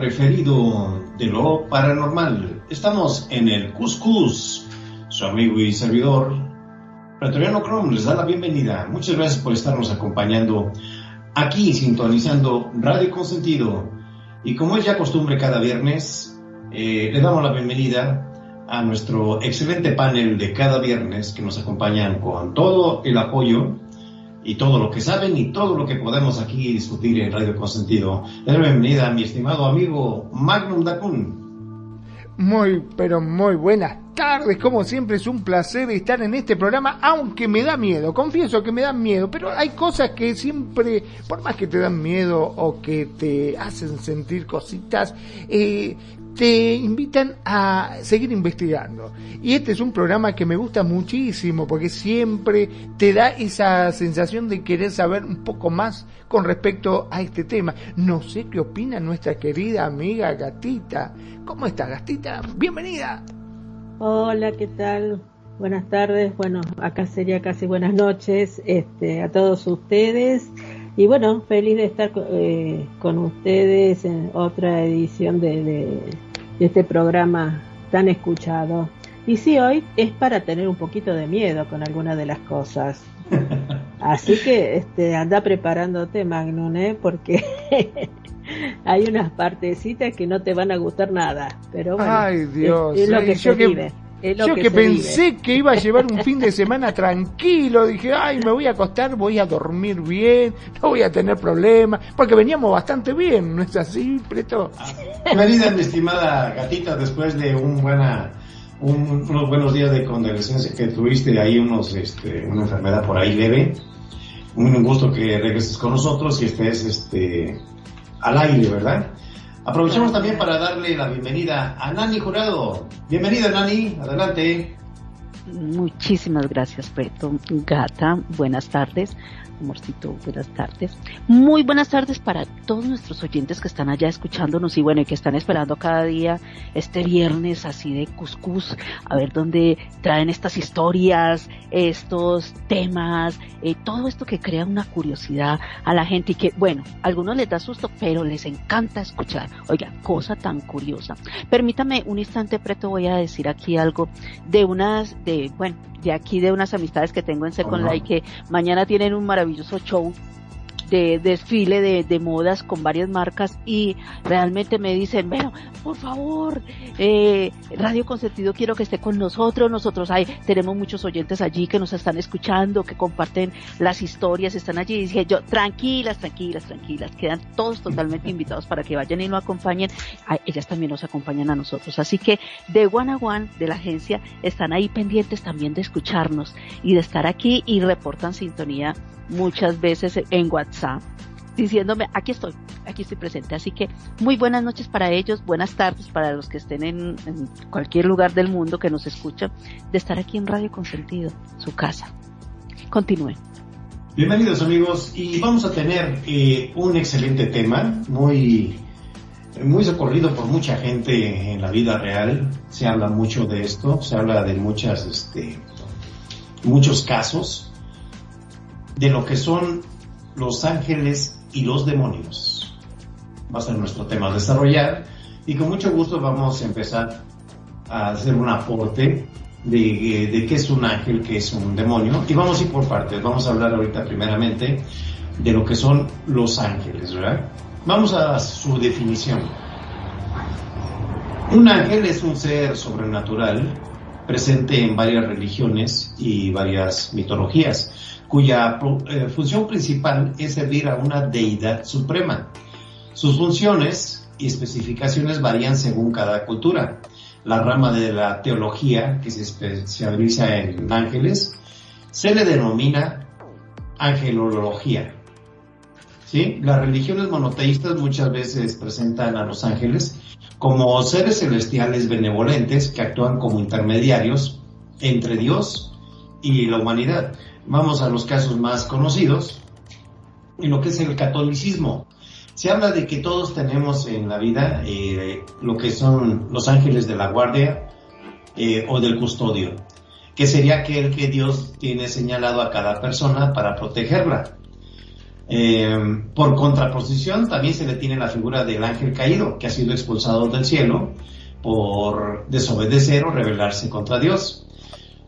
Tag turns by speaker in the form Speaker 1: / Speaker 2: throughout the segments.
Speaker 1: preferido de lo paranormal. Estamos en el Cuscus, su amigo y servidor, Pretoriano Chrome, les da la bienvenida. Muchas gracias por estarnos acompañando aquí, sintonizando Radio Consentido. Y como es ya costumbre cada viernes, eh, le damos la bienvenida a nuestro excelente panel de cada viernes que nos acompañan con todo el apoyo y todo lo que saben y todo lo que podemos aquí discutir en Radio Consentido. Bienvenida a mi estimado amigo Magnum Dacun.
Speaker 2: Muy, pero muy buenas tardes. Como siempre es un placer estar en este programa, aunque me da miedo. Confieso que me da miedo, pero hay cosas que siempre, por más que te dan miedo o que te hacen sentir cositas, eh, te invitan a seguir investigando. Y este es un programa que me gusta muchísimo porque siempre te da esa sensación de querer saber un poco más con respecto a este tema. No sé qué opina nuestra querida amiga Gatita. ¿Cómo está, Gatita? Bienvenida.
Speaker 3: Hola, ¿qué tal? Buenas tardes. Bueno, acá sería casi buenas noches este, a todos ustedes. Y bueno, feliz de estar eh, con ustedes en otra edición de, de, de este programa tan escuchado. Y sí, hoy es para tener un poquito de miedo con algunas de las cosas. Así que este, anda preparándote, Magnum, ¿eh? porque hay unas partecitas que no te van a gustar nada. Pero bueno,
Speaker 2: Ay, Dios.
Speaker 3: es, es lo que
Speaker 2: yo
Speaker 3: se
Speaker 2: que-
Speaker 3: vive. Es lo
Speaker 2: Yo que,
Speaker 3: se
Speaker 2: pensé
Speaker 3: vive.
Speaker 2: que iba a llevar un fin de semana tranquilo, dije, ay, me voy a acostar, voy a dormir bien, no voy a tener problemas, porque veníamos bastante bien, ¿no es así, Preto?
Speaker 1: Bienvenida mi estimada gatita después de un buena, un- unos buenos días de convalescencia que tuviste ahí unos, este, una enfermedad por ahí leve. Un gusto que regreses con nosotros y estés este, al aire, ¿verdad? Aprovechamos también para darle la bienvenida a Nani Jurado. Bienvenida Nani, adelante.
Speaker 4: Muchísimas gracias, Preto. Gata, buenas tardes. Amorcito, buenas tardes. Muy buenas tardes para todos nuestros oyentes que están allá escuchándonos y bueno, y que están esperando cada día este viernes así de cuscús, a ver dónde traen estas historias, estos temas, eh, todo esto que crea una curiosidad a la gente y que, bueno, a algunos les da susto, pero les encanta escuchar. Oiga, cosa tan curiosa. Permítame un instante, Preto, voy a decir aquí algo de unas, bueno, de aquí de unas amistades que tengo en Second. Life que mañana tienen un maravilloso show de desfile de, de modas con varias marcas y realmente me dicen, bueno, por favor, eh, Radio Consentido quiero que esté con nosotros, nosotros hay, tenemos muchos oyentes allí que nos están escuchando, que comparten las historias, están allí, y dije yo, tranquilas, tranquilas, tranquilas, quedan todos totalmente invitados para que vayan y nos acompañen, ellas también nos acompañan a nosotros, así que de One a One, de la agencia, están ahí pendientes también de escucharnos y de estar aquí y reportan sintonía muchas veces en WhatsApp diciéndome aquí estoy, aquí estoy presente. Así que muy buenas noches para ellos, buenas tardes para los que estén en, cualquier lugar del mundo que nos escuchan, de estar aquí en Radio Consentido, su casa. Continúen.
Speaker 1: Bienvenidos amigos y vamos a tener eh, un excelente tema, muy, muy socorrido por mucha gente en la vida real. Se habla mucho de esto, se habla de muchas, este, muchos casos de lo que son los ángeles y los demonios. Va a ser nuestro tema a desarrollar y con mucho gusto vamos a empezar a hacer un aporte de, de qué es un ángel, qué es un demonio. Y vamos a ir por partes. Vamos a hablar ahorita primeramente de lo que son los ángeles, ¿verdad? Vamos a su definición. Un ángel es un ser sobrenatural presente en varias religiones y varias mitologías, cuya eh, función principal es servir a una deidad suprema. Sus funciones y especificaciones varían según cada cultura. La rama de la teología, que se especializa en ángeles, se le denomina angelología. ¿Sí? Las religiones monoteístas muchas veces presentan a los ángeles como seres celestiales benevolentes que actúan como intermediarios entre Dios y la humanidad. Vamos a los casos más conocidos, en lo que es el catolicismo. Se habla de que todos tenemos en la vida eh, lo que son los ángeles de la guardia eh, o del custodio, que sería aquel que Dios tiene señalado a cada persona para protegerla. Eh, por contraposición, también se le tiene la figura del ángel caído, que ha sido expulsado del cielo por desobedecer o rebelarse contra Dios.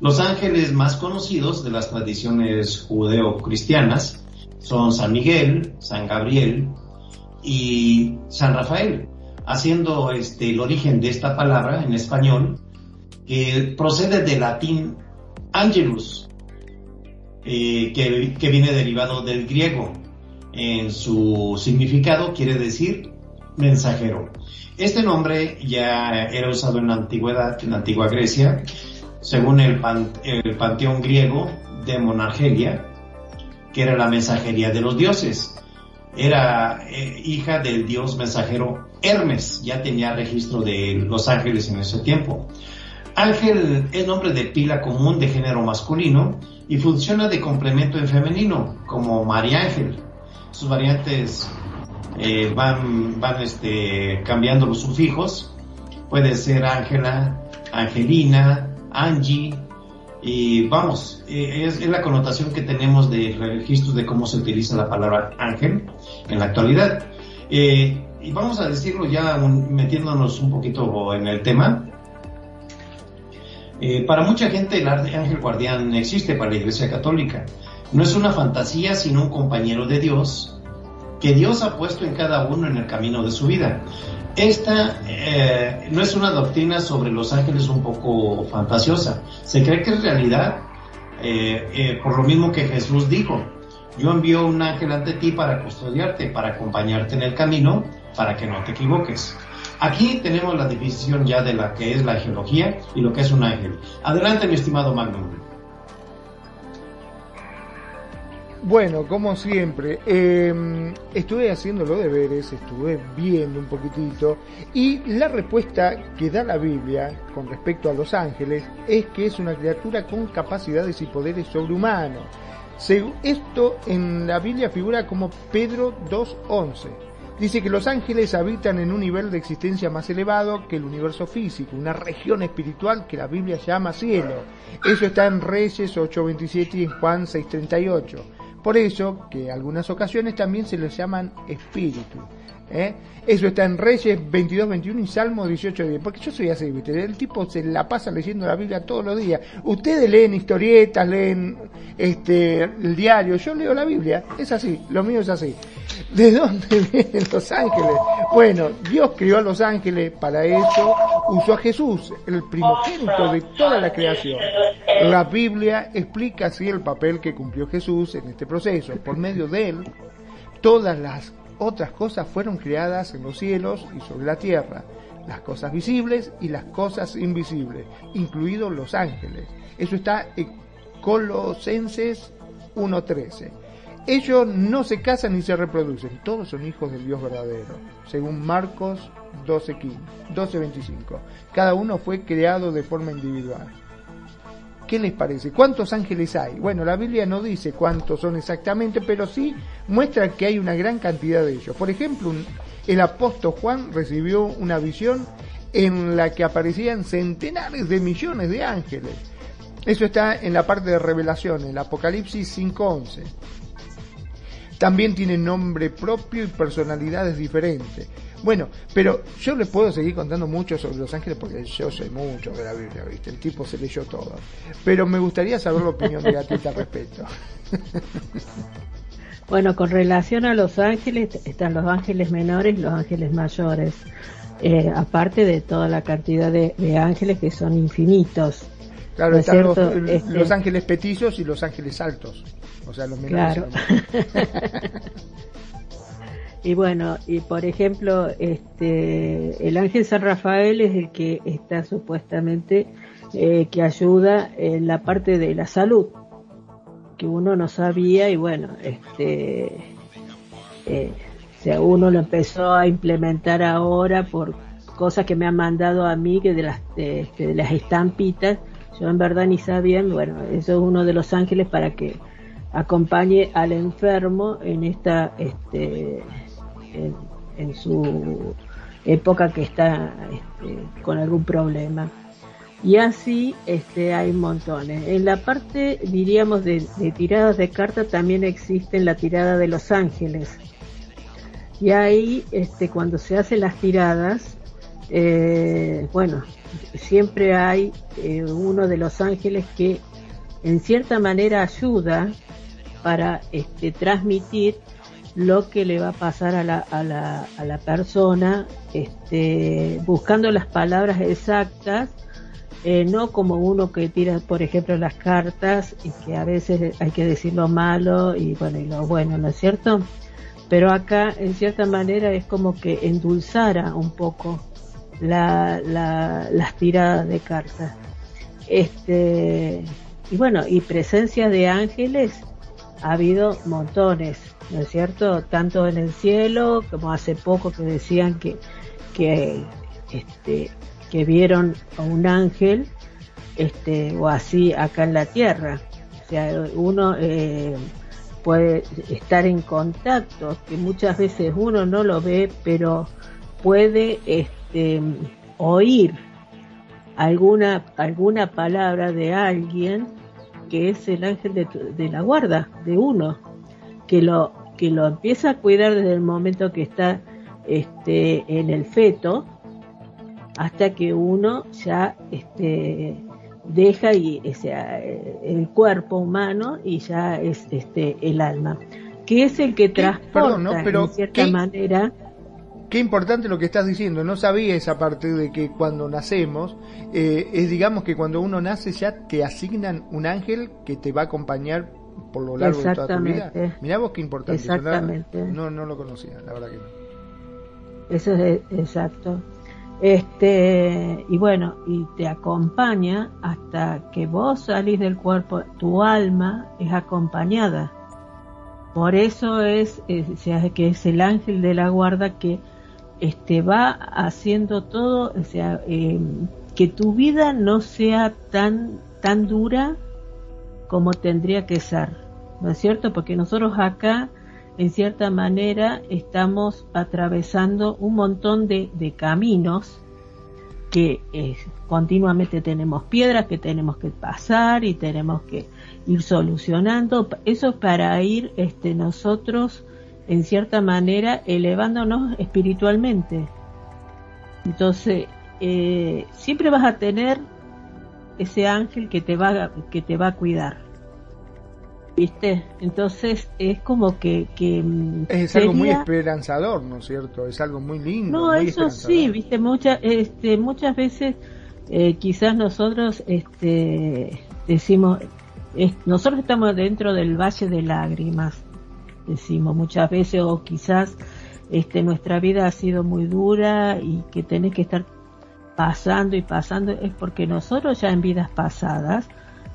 Speaker 1: Los ángeles más conocidos de las tradiciones judeo-cristianas son San Miguel, San Gabriel y San Rafael, haciendo este, el origen de esta palabra en español, que procede del latín angelus, eh, que, que viene derivado del griego, en su significado quiere decir mensajero. Este nombre ya era usado en la antigüedad, en la antigua Grecia, según el, panteón griego de Monargelia, que era la mensajería de los dioses. Era eh, hija del dios mensajero Hermes, ya tenía registro de los ángeles en ese tiempo. Ángel es nombre de pila común de género masculino y funciona de complemento en femenino, como María Ángel, sus variantes eh, van, van este, cambiando los sufijos. Puede ser Ángela, Angelina, Angie, y vamos, eh, es, la connotación que tenemos de registros de cómo se utiliza la palabra ángel en la actualidad. Eh, y vamos a decirlo ya metiéndonos un poquito en el tema. para mucha gente el ángel guardián existe para la Iglesia Católica. No es una fantasía, sino un compañero de Dios que Dios ha puesto en cada uno en el camino de su vida. Esta eh, no es una doctrina sobre los ángeles un poco fantasiosa. Se cree que es realidad, eh, eh, por lo mismo que Jesús dijo, yo envío un ángel ante ti para custodiarte, para acompañarte en el camino, para que no te equivoques. Aquí tenemos la división ya de la que es la geología y lo que es un ángel. Adelante, mi estimado Magnum.
Speaker 2: Bueno, como siempre, em, estuve haciendo los deberes, estuve viendo un poquitito y la respuesta que da la Biblia con respecto a los ángeles es que es una criatura con capacidades y poderes sobrehumanos. Esto en la Biblia figura como Pedro 2.11. Dice que los ángeles habitan en un nivel de existencia más elevado que el universo físico, una región espiritual que la Biblia llama cielo. Eso está en Reyes 8.27 y en Juan 6.38. Por eso que algunas ocasiones también se les llaman espíritus. ¿Eh? Eso está en Reyes 22, 21 y Salmo 18, 10. Porque yo soy así, ¿viste? El tipo se la pasa leyendo la Biblia todos los días. Ustedes leen historietas, leen este, el diario. Yo leo la Biblia. Es así. Lo mío es así. ¿De dónde vienen los ángeles? Bueno, Dios crió a los ángeles. Para eso usó a Jesús, el primogénito de toda la creación. La Biblia explica así el papel que cumplió Jesús en este proceso. Por medio de él, todas las otras cosas fueron creadas en los cielos y sobre la tierra, las cosas visibles y las cosas invisibles, incluidos los ángeles. Eso está en Colosenses 1.13. Ellos no se casan ni se reproducen, todos son hijos del Dios verdadero, según Marcos 12.25. 12, Cada uno fue creado de forma individual. ¿Qué les parece? ¿Cuántos ángeles hay? Bueno, la Biblia no dice cuántos son exactamente, pero sí muestra que hay una gran cantidad de ellos. Por ejemplo, el apóstol Juan recibió una visión en la que aparecían centenares de millones de ángeles. Eso está en la parte de revelación, en Apocalipsis 5.11. También tienen nombre propio y personalidades diferentes. Bueno, pero yo les puedo seguir contando mucho sobre los ángeles porque yo sé mucho de la Biblia, ¿viste? El tipo se leyó todo. Pero me gustaría saber la opinión de Gatita al respecto.
Speaker 3: Bueno, con relación a los ángeles, están los ángeles menores y los ángeles mayores. Eh, aparte de toda la cantidad de, ángeles que son infinitos.
Speaker 2: Claro, están este los, ángeles petizos y los ángeles altos. O sea, los menores. Claro.
Speaker 3: y bueno, y por ejemplo, este, el ángel San Rafael es el que está supuestamente eh, que ayuda en la parte de la salud que uno no sabía y bueno, este, eh, uno lo empezó a implementar ahora por cosas que me han mandado a mí, que de las, este, de, las estampitas, yo en verdad ni sabía, bueno, eso es uno de los ángeles para que acompañe al enfermo en esta, este, en, su época que está este, con algún problema. Y así este, hay montones. En la parte, diríamos, de, tiradas de cartas también existe la tirada de los ángeles. Y ahí, este, cuando se hacen las tiradas, eh, bueno, siempre hay eh, uno de los ángeles que en cierta manera ayuda para este, transmitir lo que le va a pasar a la, a la, a la persona, este, buscando las palabras exactas eh, no como uno que tira, por ejemplo, las cartas y que a veces hay que decir lo malo y bueno, y lo bueno, ¿no es cierto? Pero acá, en cierta manera, es como que endulzara un poco la, las tiradas de cartas. Este, y bueno, y presencia de ángeles ha habido montones, ¿no es cierto? Tanto en el cielo como hace poco que decían que, que este, que vieron a un ángel este, o así acá en la tierra. O sea, uno eh, puede estar en contacto, que muchas veces uno no lo ve, pero puede este, oír alguna, alguna palabra de alguien que es el ángel de, de, la guarda, de uno, que lo, que lo empieza a cuidar desde el momento que está este, en el feto hasta que uno ya este, deja y, el cuerpo humano y ya es este, el alma, que es el que transporta Pero, en cierta manera.
Speaker 2: Qué importante lo que estás diciendo. No sabía esa parte de que cuando nacemos, eh, es digamos que cuando uno nace ya te asignan un ángel que te va a acompañar por lo largo de toda tu vida. Mirá vos qué importante.
Speaker 3: Exactamente.
Speaker 2: No, no lo conocía, la verdad que no.
Speaker 3: Eso es exacto. Este, y bueno, y te acompaña hasta que vos salís del cuerpo, tu alma es acompañada. Por eso es, que es el ángel de la guarda que este, va haciendo todo, o sea, em, que tu vida no sea tan, tan dura como tendría que ser, ¿no es cierto? Porque nosotros acá, en cierta manera estamos atravesando un montón de, caminos que eh, continuamente tenemos piedras que tenemos que pasar y tenemos que ir solucionando. Eso es para ir este, nosotros, en cierta manera, elevándonos espiritualmente. Entonces, eh, siempre vas a tener ese ángel que te va, que te va a cuidar. ¿Viste? Entonces es como que... que
Speaker 2: mm, es algo muy esperanzador, ¿no es cierto? Es algo muy lindo.
Speaker 3: No, eso sí, ¿viste? Muchas, este, muchas veces eh, quizás nosotros este, decimos, nosotros estamos dentro del valle de lágrimas, decimos muchas veces, o quizás este, nuestra vida ha sido muy dura y que tenés que estar pasando y pasando, es porque nosotros ya en vidas pasadas,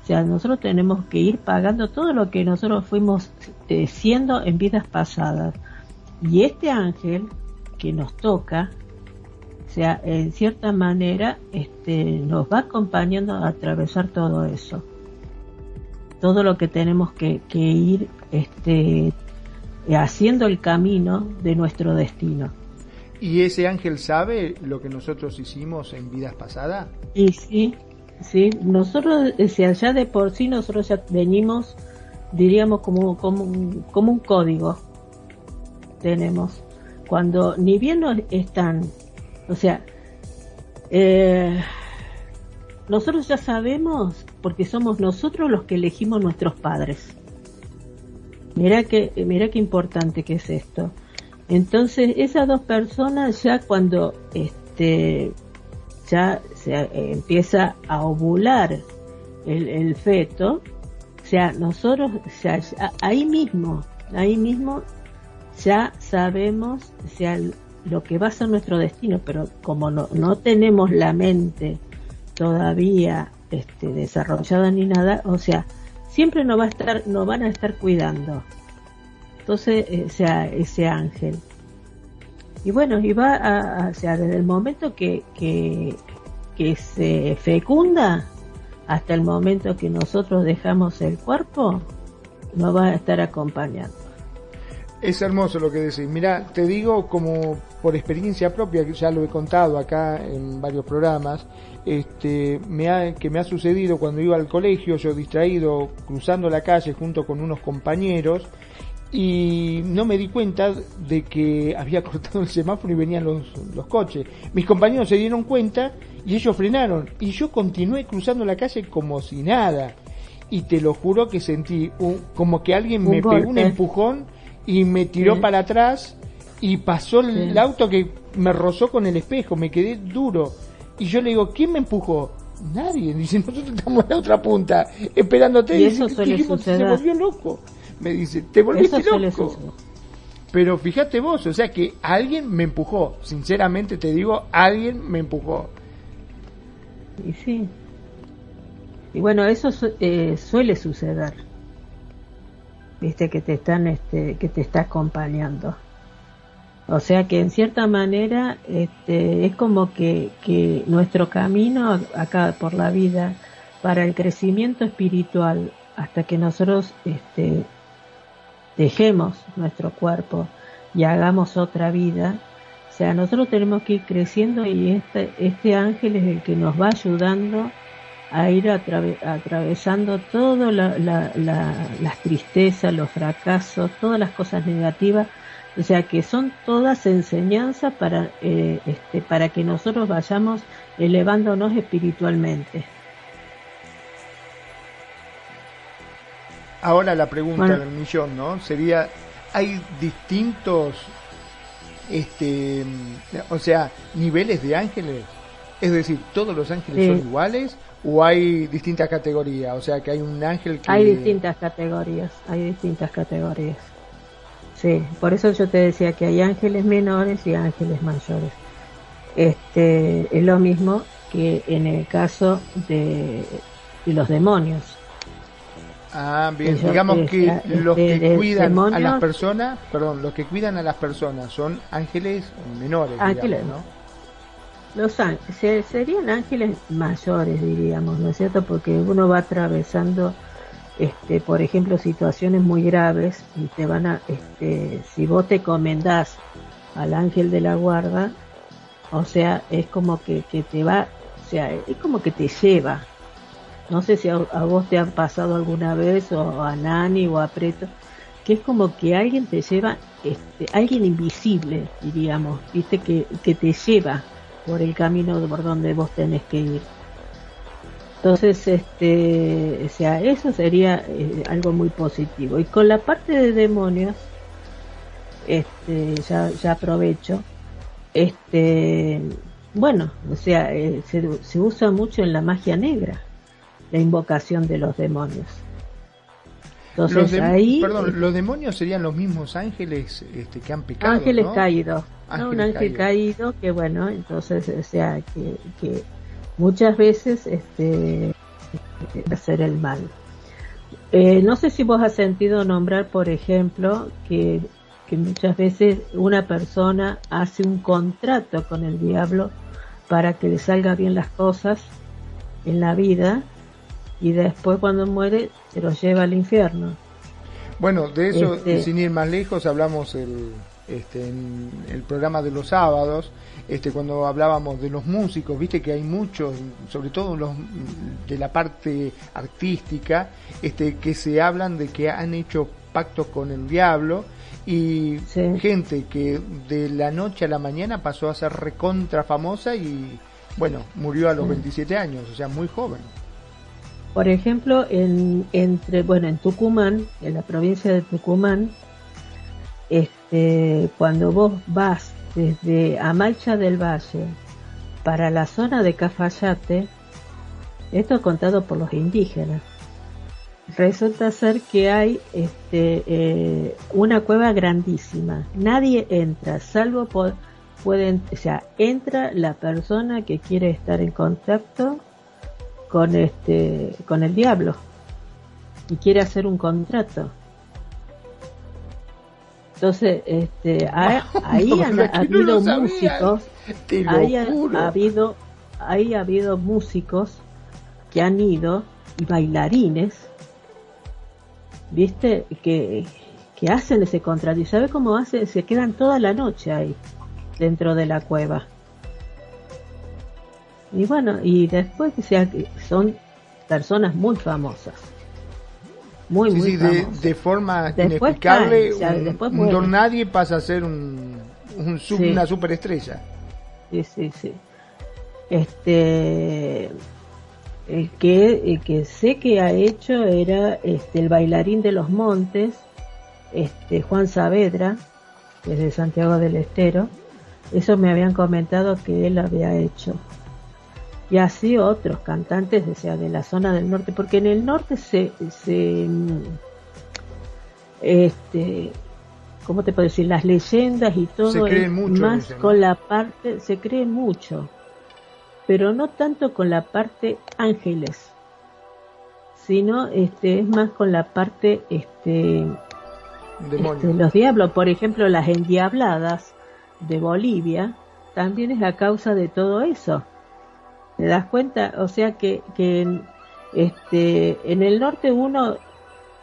Speaker 3: sea, nosotros tenemos que ir pagando todo lo que nosotros fuimos eh, siendo en vidas pasadas. Y este ángel que nos toca, o sea, en cierta manera, este, nos va acompañando a atravesar todo eso. Todo lo que tenemos que, ir este, haciendo el camino de nuestro destino.
Speaker 2: ¿Y ese ángel sabe lo que nosotros hicimos en vidas pasadas?
Speaker 3: Y sí, ¿sí? Nosotros, eh, si allá de por sí, nosotros ya venimos, diríamos, como, como, un, como un código. Tenemos. cuando ni bien no están, o sea, eh, nosotros ya sabemos porque somos nosotros los que elegimos nuestros padres. Mira que, mira qué importante que es esto. Entonces, esas dos personas ya cuando este ya se eh, empieza a ovular el, feto, o sea, nosotros ya, ahí mismo, ahí mismo ya sabemos, o sea, lo que va a ser nuestro destino, pero como no, no tenemos la mente todavía este, desarrollada ni nada, o sea, siempre nos va a estar, nos van a estar cuidando. Entonces, eh, sea, ese ángel. Y bueno, y va a, o sea, desde el momento que, que, que se fecunda hasta el momento que nosotros dejamos el cuerpo, nos va a estar acompañando.
Speaker 2: Es hermoso lo que decís. Mira, te digo como por experiencia propia, que ya lo he contado acá en varios programas, este, me ha, que me ha sucedido cuando iba al colegio, yo distraído, cruzando la calle junto con unos compañeros, y no me di cuenta de que había cortado el semáforo y venían los, los coches. Mis compañeros se dieron cuenta y ellos frenaron, y yo continué cruzando la calle como si nada. Y te lo juro que sentí como que alguien me pegó un empujón y me tiró para atrás y pasó el auto que me rozó con el espejo, me quedé duro. Y yo le digo, ¿quién me empujó? Nadie. Dice, nosotros estamos en la otra punta, esperándote.
Speaker 3: Y eso suele.
Speaker 2: Se volvió loco. Me dice, te volviste loco. Pero fíjate vos, o sea que alguien me empujó. Sinceramente te digo, alguien me empujó.
Speaker 3: Y sí. Y bueno, eso eh, suele suceder viste que te están este que te está acompañando o sea que en cierta manera este, es como que, que nuestro camino acá por la vida para el crecimiento espiritual hasta que nosotros este, dejemos nuestro cuerpo y hagamos otra vida o sea nosotros tenemos que ir creciendo y este, este ángel es el que nos va ayudando a ir atravesando todas las tristezas, los fracasos, todas las cosas negativas, o sea que son todas enseñanzas para, eh, este, para que nosotros vayamos elevándonos espiritualmente.
Speaker 2: Ahora la pregunta del millón, ¿no? Sería, ¿hay distintos, este, o sea, niveles de ángeles? Es decir, ¿todos los ángeles son iguales? o hay distintas categorías, o sea que hay un ángel que...
Speaker 3: Hay distintas categorías, hay distintas categorías. Sí, por eso yo te decía que hay ángeles menores y ángeles mayores. Este es lo mismo que en el caso de, los demonios.
Speaker 2: Ah, bien, digamos que los que cuidan a las personas, perdón, los que cuidan a las personas son ángeles menores, ángeles, ¿no?
Speaker 3: Los ángeles, serían ángeles mayores, diríamos, ¿no es cierto? Porque uno va atravesando, este, por ejemplo, situaciones muy graves y te van a, este, si vos te comendás al ángel de la guarda, o sea, es como que, que te va, o sea, es como que te lleva. No sé si a, vos te han pasado alguna vez, o a Nani o a Preto, que es como que alguien te lleva, este, alguien invisible, diríamos, viste, que, que te lleva por el camino por donde vos tenés que ir. Entonces, este, o sea, eso sería eh, algo muy positivo. Y con la parte de demonios, este, ya, ya aprovecho, este, bueno, o sea, eh, se, se, usa mucho en la magia negra, la invocación de los demonios.
Speaker 2: Entonces ahí, perdón, los demonios serían los mismos ángeles este, que han pecado.
Speaker 3: Ángeles caídos un ángel caído. que bueno, entonces, o sea, que, que muchas veces este, hacer el mal. Eh, no sé si vos has sentido nombrar, por ejemplo, que, que muchas veces una persona hace un contrato con el diablo para que le salga bien las cosas en la vida y después cuando muere se lo lleva al infierno.
Speaker 2: Bueno, de eso, este sin ir más lejos, hablamos el, este, en el programa de los sábados, este, cuando hablábamos de los músicos, viste que hay muchos, sobre todo los de la parte artística, este, que se hablan de que han hecho pactos con el diablo y
Speaker 3: Sí.
Speaker 2: gente que de la noche a la mañana pasó a ser recontra famosa y bueno, murió a los 27 años, o sea, muy joven.
Speaker 3: Por ejemplo, en, entre, bueno, en Tucumán, en la provincia de Tucumán, este, cuando vos vas desde Amalcha del Valle para la zona de Cafayate, esto es contado por los indígenas, resulta ser que hay este, eh, una cueva grandísima. Nadie entra, salvo por, pueden, o sea, entra la persona que quiere estar en contacto con este, con el diablo. Y quiere hacer un contrato. Entonces, este, ha- ahí
Speaker 2: No,
Speaker 3: han ha habido músicos, ahí ha habido, ahí ha habido músicos que han ido y bailarines, viste, que, que hacen ese contrato. Y sabe cómo hacen, se quedan toda la noche ahí dentro de la cueva. Y bueno, y después o sea, que son personas muy famosas. Muy,
Speaker 2: Sí,
Speaker 3: muy
Speaker 2: sí,
Speaker 3: famosas.
Speaker 2: de forma
Speaker 3: Después
Speaker 2: inexplicable,
Speaker 3: caen, o sea,
Speaker 2: un,
Speaker 3: después
Speaker 2: un
Speaker 3: mueren.
Speaker 2: don nadie pasa a ser un, un sub-
Speaker 3: Sí.
Speaker 2: una superestrella.
Speaker 3: Sí, sí, sí. Este, el que, el que sé que ha hecho era este, el bailarín de los montes, este, Juan Saavedra, que es de Santiago del Estero. Eso me habían comentado que él había hecho. Y así otros cantantes, o sea, de la zona del norte, porque en el norte se, se mm, este, ¿cómo te puedo decir? Las leyendas y todo es
Speaker 2: mucho,
Speaker 3: más
Speaker 2: dicen, ¿no?
Speaker 3: con la parte, se creen mucho, pero no tanto con la parte ángeles, sino este, es más con la parte, este, este, los diablos, por ejemplo, las endiabladas de Bolivia, también es a causa de todo eso. ¿Te das cuenta? O sea que, que en, este, en el norte uno,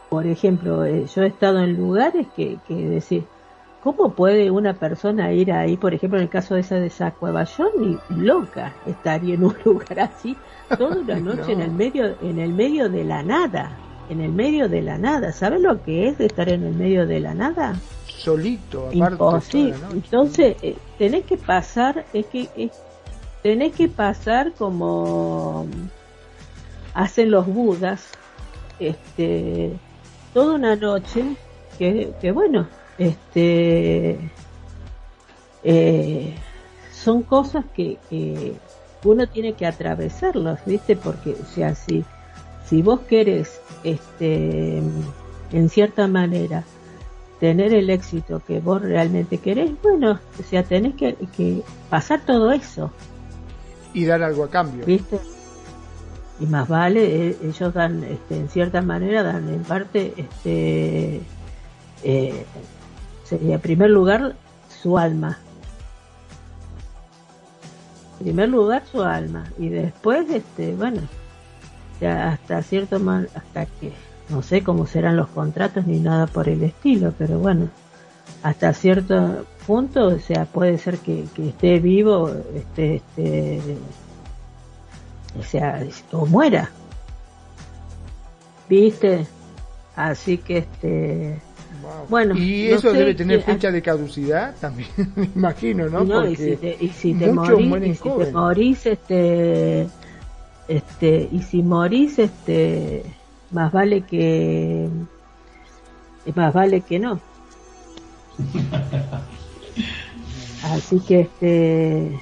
Speaker 3: por ejemplo, eh, yo he estado en lugares que, que decir, ¿cómo puede una persona ir ahí? Por ejemplo, en el caso de esa de yo ni loca estaría en un lugar así toda una noche en el medio, en el medio de la nada, en el medio de la nada. ¿Sabes lo que es estar en el medio de la nada?
Speaker 2: Solito, aparte.
Speaker 3: Imposible.
Speaker 2: toda la noche.
Speaker 3: Entonces, eh, tenés que pasar, es que es- tenés que pasar como hacen los budas, este, toda una noche, que, que bueno, este, eh, son cosas que, que uno tiene que atravesarlos, ¿viste? Porque, o sea, si, si vos querés, este, en cierta manera, tener el éxito que vos realmente querés, bueno, o sea, tenés que, que pasar todo eso,
Speaker 2: Y dar algo a cambio.
Speaker 3: ¿viste? Y más vale, eh, ellos dan, este, en cierta manera, dan en parte, este, eh, sería en primer lugar su alma. En primer lugar su alma y después, este, bueno, ya hasta cierto mal, hasta que no sé cómo serán los contratos ni nada por el estilo, pero bueno, hasta cierto punto, o sea, puede ser que, que esté vivo, este, este, o sea, o muera, viste, así que este,
Speaker 2: Wow.
Speaker 3: Bueno,
Speaker 2: y
Speaker 3: no
Speaker 2: eso
Speaker 3: sé
Speaker 2: debe tener fecha de caducidad también, me imagino, ¿no?
Speaker 3: No, y
Speaker 2: Porque
Speaker 3: si te, y si te morís, y si te morís, este, este, y si morís, este, más vale que, más vale que no. Así que este,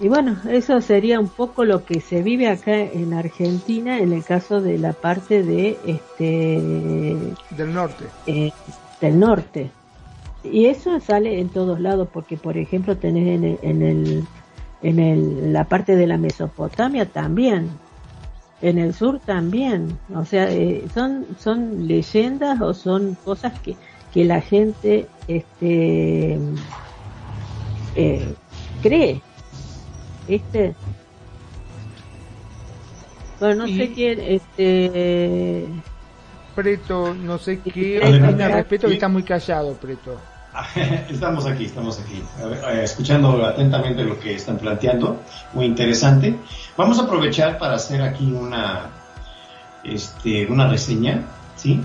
Speaker 3: y bueno, eso sería un poco lo que se vive acá en Argentina en el caso de la parte de este
Speaker 2: del norte.
Speaker 3: eh, del norte. Y eso sale en todos lados, porque por ejemplo tenés en el, en el, en el, la parte de la Mesopotamia también, en el sur también. O sea, eh, son, son leyendas o son cosas que, que la gente este, eh, cree. ¿Viste? Bueno, no
Speaker 2: Y-
Speaker 3: sé quién, este,
Speaker 2: Preto, no sé qué
Speaker 3: Adelante.
Speaker 2: opina al respecto, que está muy callado, Preto.
Speaker 1: Estamos aquí, estamos aquí, eh, escuchando atentamente lo que están planteando, muy interesante. Vamos a aprovechar para hacer aquí una, este, una reseña, ¿sí?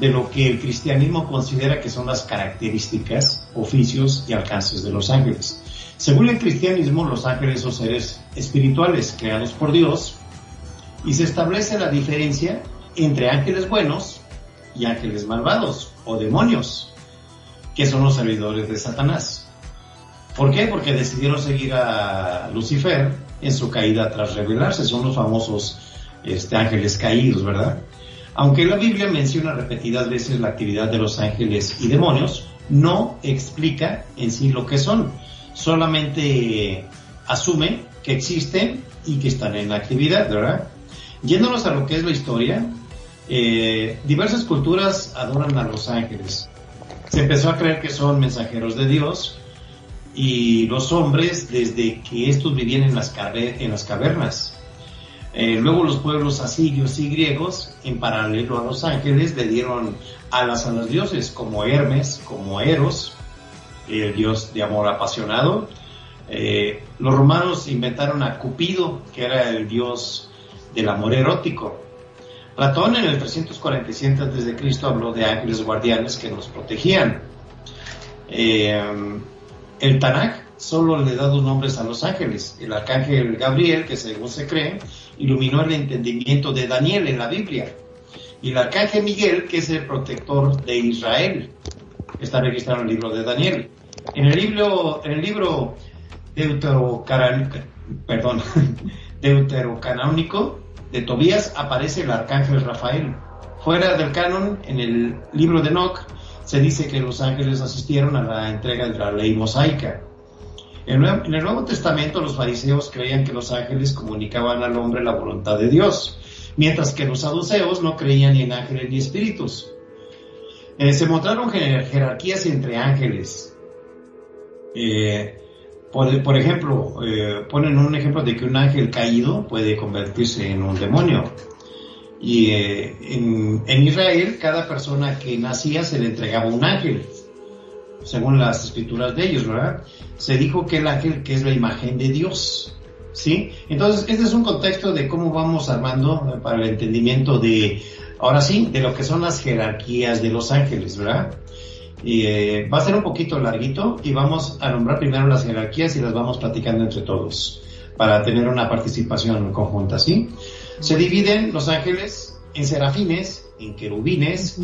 Speaker 1: De lo que el cristianismo considera que son las características, oficios y alcances de los ángeles. Según el cristianismo, los ángeles son seres espirituales creados por Dios y se establece la diferencia entre ángeles buenos y ángeles malvados o demonios, que son los servidores de Satanás. ¿Por qué? Porque decidieron seguir a Lucifer en su caída tras rebelarse, son los famosos este, ángeles caídos, ¿verdad? Aunque la Biblia menciona repetidas veces la actividad de los ángeles y demonios, no explica en sí lo que son, solamente asume que existen y que están en actividad, ¿verdad? Yéndonos a lo que es la historia, eh, diversas culturas adoran a los ángeles. Se empezó a creer que son mensajeros de Dios y los hombres desde que estos vivían en las cavernas. Eh, luego los pueblos asirios y griegos, en paralelo a los ángeles, le dieron alas a los dioses, como Hermes, como Eros, el dios de amor apasionado. Eh, los romanos inventaron a Cupido, que era el dios del amor erótico. Platón en el 347 a.C. habló de ángeles guardianes que nos protegían. Eh, el Tanakh solo le da dos nombres a los ángeles. El arcángel Gabriel, que según se cree, iluminó el entendimiento de Daniel en la Biblia. Y el arcángel Miguel, que es el protector de Israel, está registrado en el libro de Daniel. En el libro, en el libro deuterocanónico de Tobías aparece el arcángel Rafael. Fuera del canon, en el libro de Enoch, se dice que los ángeles asistieron a la entrega de la ley mosaica. En el Nuevo Testamento los fariseos creían que los ángeles comunicaban al hombre la voluntad de Dios, mientras que los saduceos no creían ni en ángeles ni espíritus. Eh, se mostraron jerarquías entre ángeles. Eh, por, ejemplo, eh, ponen un ejemplo de que un ángel caído puede convertirse en un demonio. Y en, en Israel, cada persona que nacía se le entregaba un ángel según las escrituras de ellos, ¿verdad? Se dijo que el ángel que es la imagen de Dios, ¿sí? Entonces, este es un contexto de cómo vamos armando eh, para el entendimiento de, ahora sí, de lo que son las jerarquías de los ángeles, ¿verdad? Y, eh, va a ser un poquito larguito y vamos a nombrar primero las jerarquías y las vamos platicando entre todos para tener una participación conjunta, ¿sí? Se dividen los ángeles en serafines, en querubines,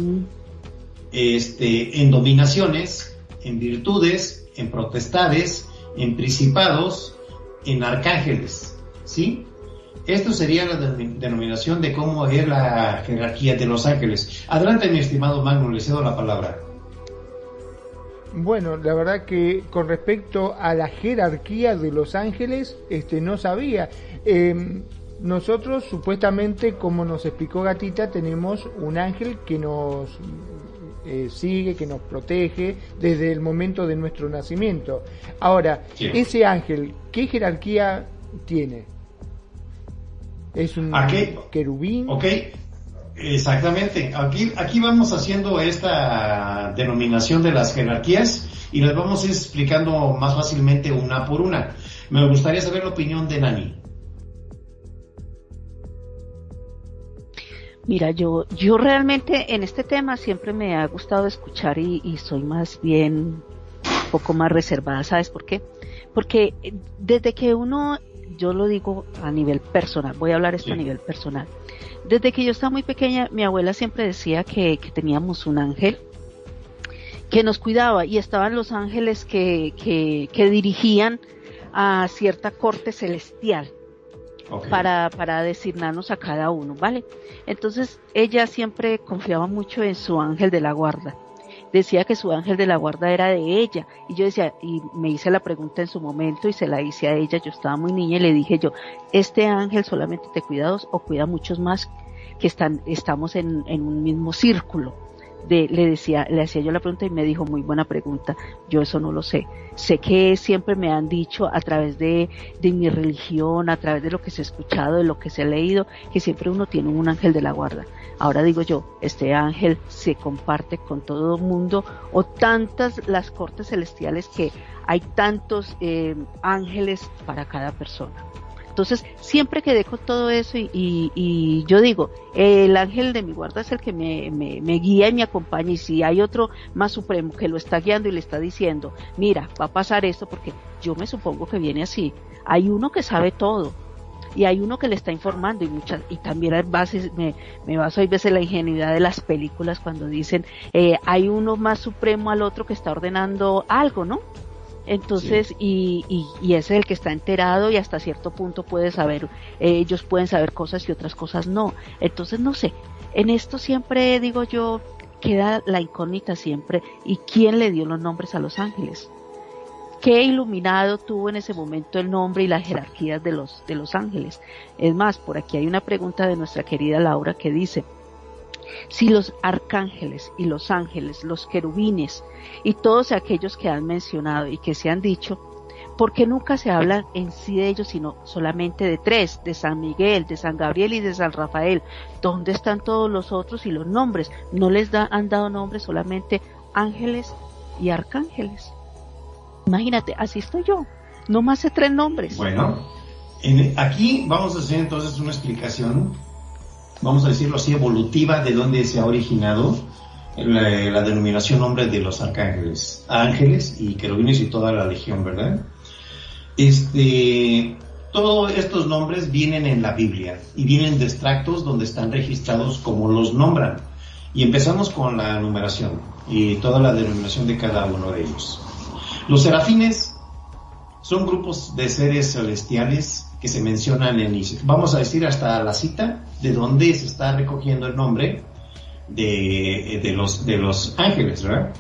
Speaker 1: este, en dominaciones, en virtudes, en protestades, en principados, en arcángeles, ¿sí? Esto sería la denominación de cómo es la jerarquía de los ángeles. Adelante, mi estimado Magno, le cedo la palabra.
Speaker 2: Bueno, la verdad que con respecto a la jerarquía de los ángeles, este no sabía. Em, nosotros supuestamente, como nos explicó Gatita, tenemos un ángel que nos eh, sigue, que nos protege desde el momento de nuestro nacimiento. Ahora, ese ángel, ¿qué jerarquía tiene? ¿Es un querubín?
Speaker 1: Ok, exactamente. Aquí, aquí vamos haciendo esta denominación de las jerarquías y las vamos explicando más fácilmente una por una. Me gustaría saber la opinión de Nani.
Speaker 4: Mira, yo, yo realmente en este tema siempre me ha gustado escuchar y, soy más bien un poco más reservada, ¿sabes por qué? Porque desde que uno, yo lo digo a nivel personal, voy a hablar esto a nivel personal. Desde que yo estaba muy pequeña, mi abuela siempre decía que, teníamos un ángel que nos cuidaba y estaban los ángeles que, que, que dirigían a cierta corte celestial para, para designarnos a cada uno, ¿vale? Entonces ella siempre confiaba mucho en su ángel de la guarda. Decía que su ángel de la guarda era de ella. Y yo decía, y me hice la pregunta en su momento y se la hice a ella. Yo estaba muy niña y le dije yo, ¿este ángel solamente te cuida dos o cuida muchos más que están, estamos en, en un mismo círculo? Le decía, le hacía yo la pregunta y me dijo, muy buena pregunta, yo eso no lo sé. Sé que siempre me han dicho a través de, de mi religión, a través de lo que se ha escuchado, de lo que se ha leído, que siempre uno tiene un ángel de la guarda. Ahora digo yo, este ángel se comparte con todo mundo o tantas las cortes celestiales que hay tantos eh, ángeles para cada persona. Entonces, siempre quedé con todo eso y, y, yo digo, el ángel de mi guarda es el que me, me, guía y me acompaña y si hay otro más supremo que lo está guiando y le está diciendo, mira, va a pasar esto porque yo me supongo que viene así. Hay uno que sabe todo, y hay uno que le está informando y muchas y también a bases me, me baso a veces la ingenuidad de las películas cuando dicen eh, hay uno más supremo al otro que está ordenando algo no entonces y, y, es el que está enterado y hasta cierto punto puede saber eh, ellos pueden saber cosas y otras cosas no. Entonces no sé en esto siempre digo yo queda la incógnita siempre y quién le dio los nombres a los ángeles qué iluminado tuvo en ese momento el nombre y las jerarquías de los, de los ángeles. Es más, por aquí hay una pregunta de nuestra querida Laura que dice, si los arcángeles y los ángeles, los querubines y todos aquellos que han mencionado y que se han dicho, ¿por qué nunca se habla en sí de ellos, sino solamente de tres, de San Miguel, de San Gabriel y de San Rafael? ¿Dónde están todos los otros y los nombres? ¿No les da, han dado nombres solamente ángeles y arcángeles? Imagínate, así estoy yo. No más sé tres nombres.
Speaker 1: Bueno, aquí vamos a hacer entonces una explicación, vamos a decirlo así, evolutiva de dónde se ha originado la, denominación nombre de los arcángeles, ángeles y querubines y toda la legión, ¿verdad? Este, todos estos nombres vienen en la Biblia y vienen de extractos donde están registrados como los nombran. Y empezamos con la numeración y toda la denominación de cada uno de ellos. Los serafines son grupos de seres celestiales que se mencionan en, vamos a decir hasta la cita de donde se está recogiendo el nombre de, los, de los ángeles, ¿verdad?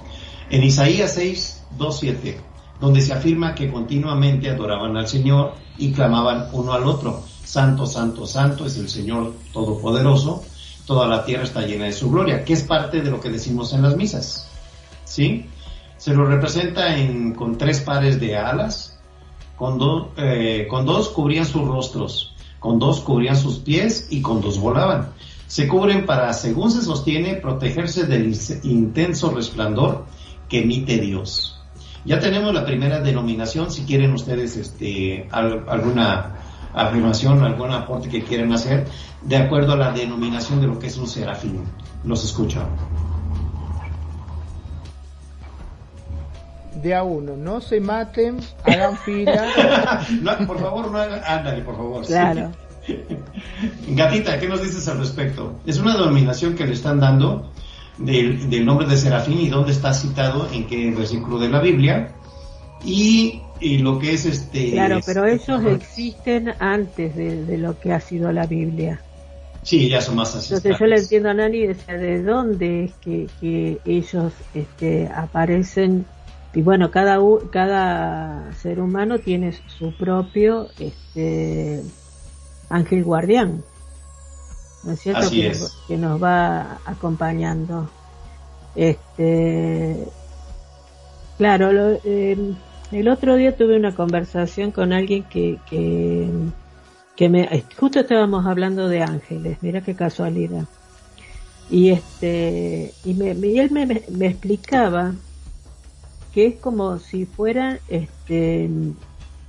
Speaker 1: En Isaías 6, 2, 7, donde se afirma que continuamente adoraban al Señor y clamaban uno al otro, Santo, Santo, Santo es el Señor Todopoderoso, toda la tierra está llena de su gloria, que es parte de lo que decimos en las misas, ¿sí? se lo representa en, con tres pares de alas, con, eh, con dos cubrían sus rostros, con dos cubrían sus pies y con dos volaban. Se cubren para, según se sostiene, protegerse del intenso resplandor que emite Dios. Ya tenemos la primera denominación, si quieren ustedes este, alguna afirmación, algún aporte que quieren hacer, de acuerdo a la denominación de lo que es un serafín. Los escucho.
Speaker 2: De a uno, no se maten, hagan fila.
Speaker 1: por favor, no hagan, ándale, por favor.
Speaker 3: Claro.
Speaker 1: Gatita, ¿qué nos dices al respecto? Es una denominación que le están dando del, nombre de Serafín y dónde está citado, en qué versículo de la Biblia. Y, lo que es este...
Speaker 3: Claro, pero ellos existen antes de, lo que ha sido la Biblia.
Speaker 1: Sí, ya son más
Speaker 3: ancestrales. Entonces yo le entiendo a Nani de dónde es que, que ellos este, aparecen y bueno, cada, cada ser humano tiene su propio este, ángel guardián, ¿no es cierto?
Speaker 1: que,
Speaker 3: Nos, que nos va acompañando. Este, claro, em, el otro día tuve una conversación con alguien que, que, que me, justo estábamos hablando de ángeles, mira qué casualidad. Y este, y, me, y él me, me explicaba que es como si fueran este,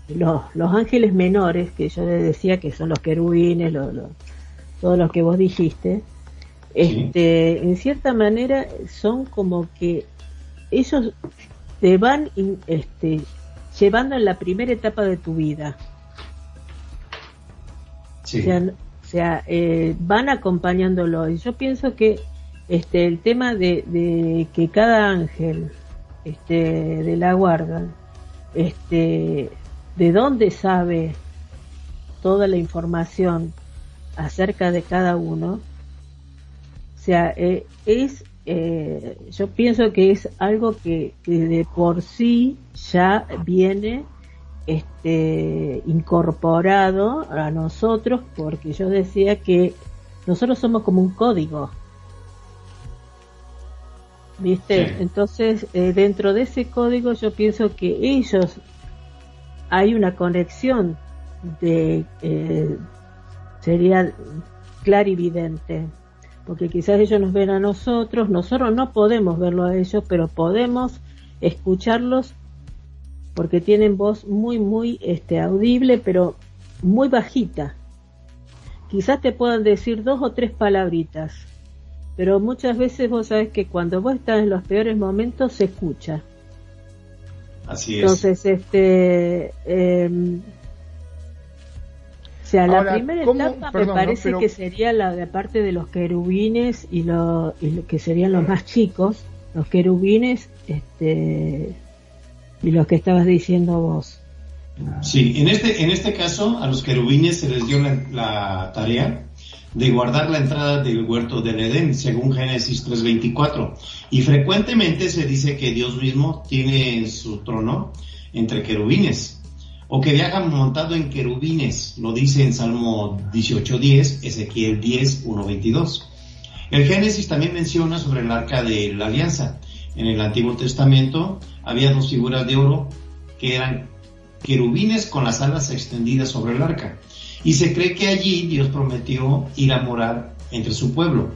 Speaker 3: los, los ángeles menores, que yo les decía que son los querubines, los, todos los que vos dijiste, este, en cierta manera son como que ellos te van este, llevando en la primera etapa de tu vida. O sea, eh, van acompañándolo. Y yo pienso que este, el tema de, de que cada ángel este, de la guarda, este, de dónde sabe toda la información acerca de cada uno, o sea, eh, es, eh, yo pienso que es algo que, de por sí ya viene este, incorporado a nosotros, porque yo decía que nosotros somos como un código, ¿Viste? Entonces, eh, dentro de ese código yo pienso que ellos hay una conexión de eh, sería clarividente porque quizás ellos nos ven a nosotros, nosotros no podemos verlo a ellos, pero podemos escucharlos porque tienen voz muy muy este audible, pero muy bajita. Quizás te puedan decir dos o tres palabritas, pero muchas veces vos sabés que cuando vos estás en los peores momentos se escucha.
Speaker 1: Así es.
Speaker 3: Entonces, este, em, o sea,
Speaker 2: Ahora,
Speaker 3: la primera
Speaker 2: ¿cómo?
Speaker 3: etapa
Speaker 2: Perdón,
Speaker 3: me
Speaker 2: ¿no?
Speaker 3: parece
Speaker 2: Pero-
Speaker 3: que sería la de parte de los querubines y, lo, y lo que serían los más chicos, los querubines, este, y los que estabas diciendo vos.
Speaker 1: Sí, en este, en este caso a los querubines se les dio la, la tarea de guardar la entrada del huerto del Edén, según Génesis 3.24. Y frecuentemente se dice que Dios mismo tiene su trono entre querubines, o que viaja montado en querubines, lo dice en Salmo 18.10, Ezequiel 10, 1.22. El Génesis también menciona sobre el arca de la alianza. En el Antiguo Testamento había dos figuras de oro que eran querubines con las alas extendidas sobre el arca. Y se cree que allí Dios prometió ir a morar entre su pueblo.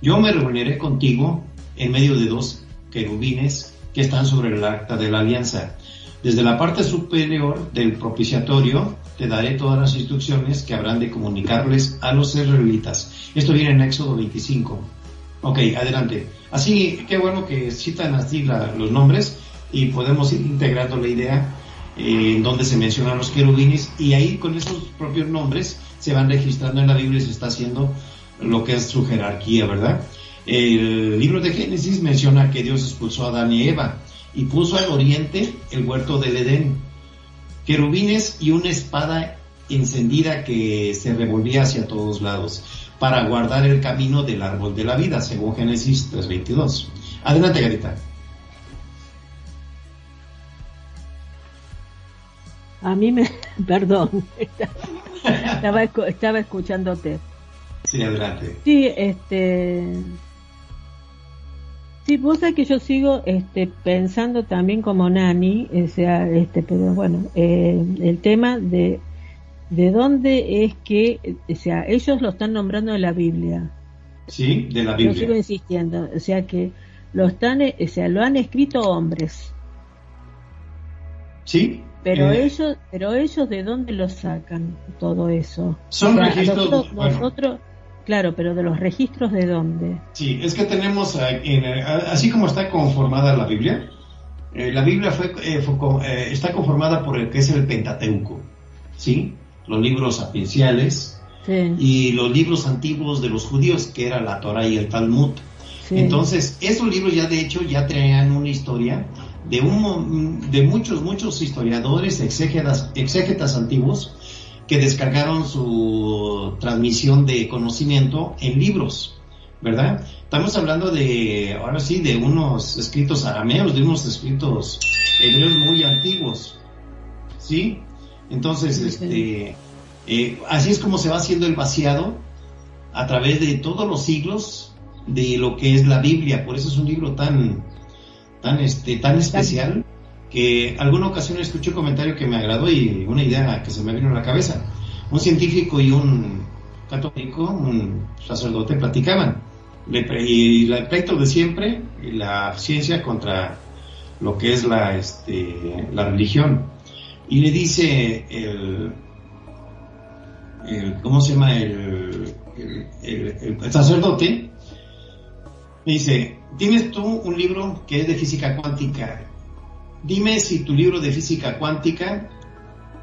Speaker 1: Yo me reuniré contigo en medio de dos querubines que están sobre el arca de la alianza. Desde la parte superior del propiciatorio te daré todas las instrucciones que habrán de comunicarles a los israelitas. Esto viene en Éxodo 25. Ok, adelante. Así, qué bueno que citan así la- los nombres y podemos ir integrando la idea eh, en donde se mencionan los querubines y ahí con esos propios nombres se van registrando en la Biblia y se está haciendo lo que es su jerarquía, ¿verdad? El libro de Génesis menciona que Dios expulsó a Adán y Eva y puso al oriente el huerto del Edén, querubines y una espada encendida que se revolvía hacia todos lados para guardar el camino del árbol de la vida, según Génesis 3.22. Adelante, Garita.
Speaker 3: A mí me, perdón, estaba, escu- estaba escuchándote.
Speaker 1: Sí, adelante.
Speaker 3: Sí, este. Sí, vos sabés que yo sigo este, pensando también como Nani, o sea, este, pero bueno, eh, el tema de, de dónde es que, o sea, ellos lo están nombrando en la Biblia.
Speaker 1: Sí, de la
Speaker 3: Yo sigo
Speaker 1: Biblia.
Speaker 3: insistiendo, o sea que lo están, o sea, lo han escrito hombres,
Speaker 1: Sí.
Speaker 3: Pero
Speaker 1: eh,
Speaker 3: ellos, pero ellos de dónde lo sacan todo eso.
Speaker 1: Son
Speaker 3: O sea,
Speaker 1: registros,
Speaker 3: nosotros,
Speaker 1: bueno.
Speaker 3: nosotros- claro, pero de los registros de dónde.
Speaker 1: Sí, es que tenemos, eh, en, eh, así como está conformada la Biblia, eh, la Biblia fue, eh, fue está conformada por el que es el Pentateuco, ¿sí? Los libros sapienciales
Speaker 3: Sí,
Speaker 1: y los libros antiguos de los judíos, que era la Torah y el Talmud.
Speaker 3: sí.
Speaker 1: Entonces, esos libros ya de hecho ya traían una historia de, un, de muchos, muchos historiadores, exégetas, exégetas antiguos, que descargaron su transmisión de conocimiento en libros, ¿verdad? Estamos hablando de, ahora sí, de unos escritos arameos, de unos escritos hebreos muy antiguos, ¿sí? Entonces,
Speaker 3: Sí.
Speaker 1: este, eh, así es como se va haciendo el vaciado a través de todos los siglos de lo que es la Biblia. Por eso es un libro tan, tan, este, tan especial que alguna ocasión escuché un comentario que me agradó y una idea que se me vino a la cabeza. Un científico y un católico, un sacerdote, platicaban. Y el pleito de siempre, la ciencia contra lo que es la, este, la religión. Y le dice el, el- ¿cómo se llama? El, el- el- el sacerdote, me dice, tienes tú un libro que es de física cuántica. Dime si tu libro de física cuántica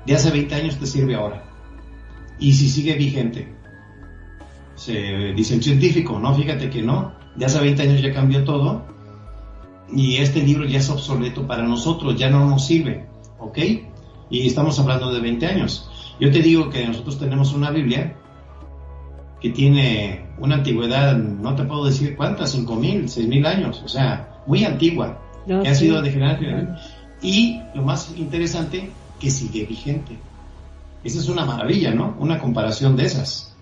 Speaker 1: de hace 20 años te sirve ahora. Y si sigue vigente. Se dice el científico, no, fíjate que no. De hace 20 años ya cambió todo. Y este libro ya es obsoleto para nosotros, ya no nos sirve. ¿Ok? Y estamos hablando de 20 años. Yo te digo que nosotros tenemos una Biblia que tiene una antigüedad, no te puedo decir mil, seis mil años, o sea, muy antigua,
Speaker 3: No,
Speaker 1: que ha sido de generación en generación. Y lo más interesante, que sigue vigente. Esa es una maravilla, ¿no? Una comparación de esas.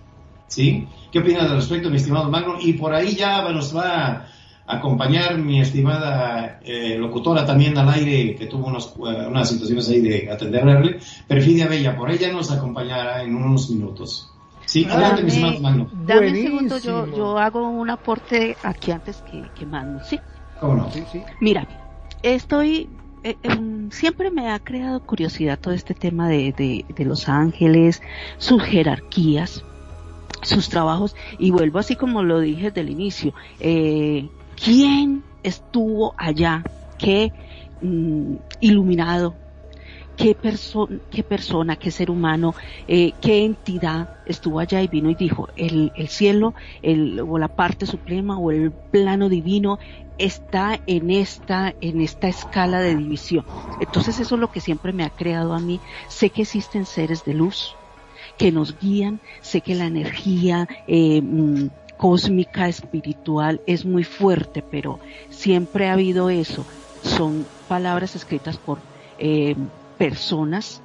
Speaker 1: ¿Sí? ¿Qué opinas al respecto, mi estimado Magno? Y por ahí ya nos va a acompañar mi estimada eh, locutora también al aire, que tuvo unos, eh, unas situaciones ahí de atenderle, Perfidia Bella, por ella nos acompañará en unos minutos. Sí, adelante, mi estimado Magno.
Speaker 4: dame un segundo, yo, yo hago un aporte aquí antes que, que Magno, ¿sí?
Speaker 1: ¿Cómo no?
Speaker 2: Sí, sí.
Speaker 4: Mira, estoy eh, em, siempre me ha creado curiosidad todo este tema de, de, los ángeles, sus jerarquías, sus trabajos, y vuelvo así como lo dije desde el inicio, eh, ¿quién estuvo allá? ¿Qué mm, iluminado? ¿Qué, qué persona, qué ser humano, eh, qué entidad estuvo allá y vino y dijo, el, el cielo, el, o la parte suprema, o el plano divino, está en esta, en esta escala de división. Entonces eso es lo que siempre me ha creado a mí. Sé que existen seres de luz que nos guían, sé que la energía eh, mm, cósmica, espiritual es muy fuerte, pero siempre ha habido eso. Son palabras escritas por eh, personas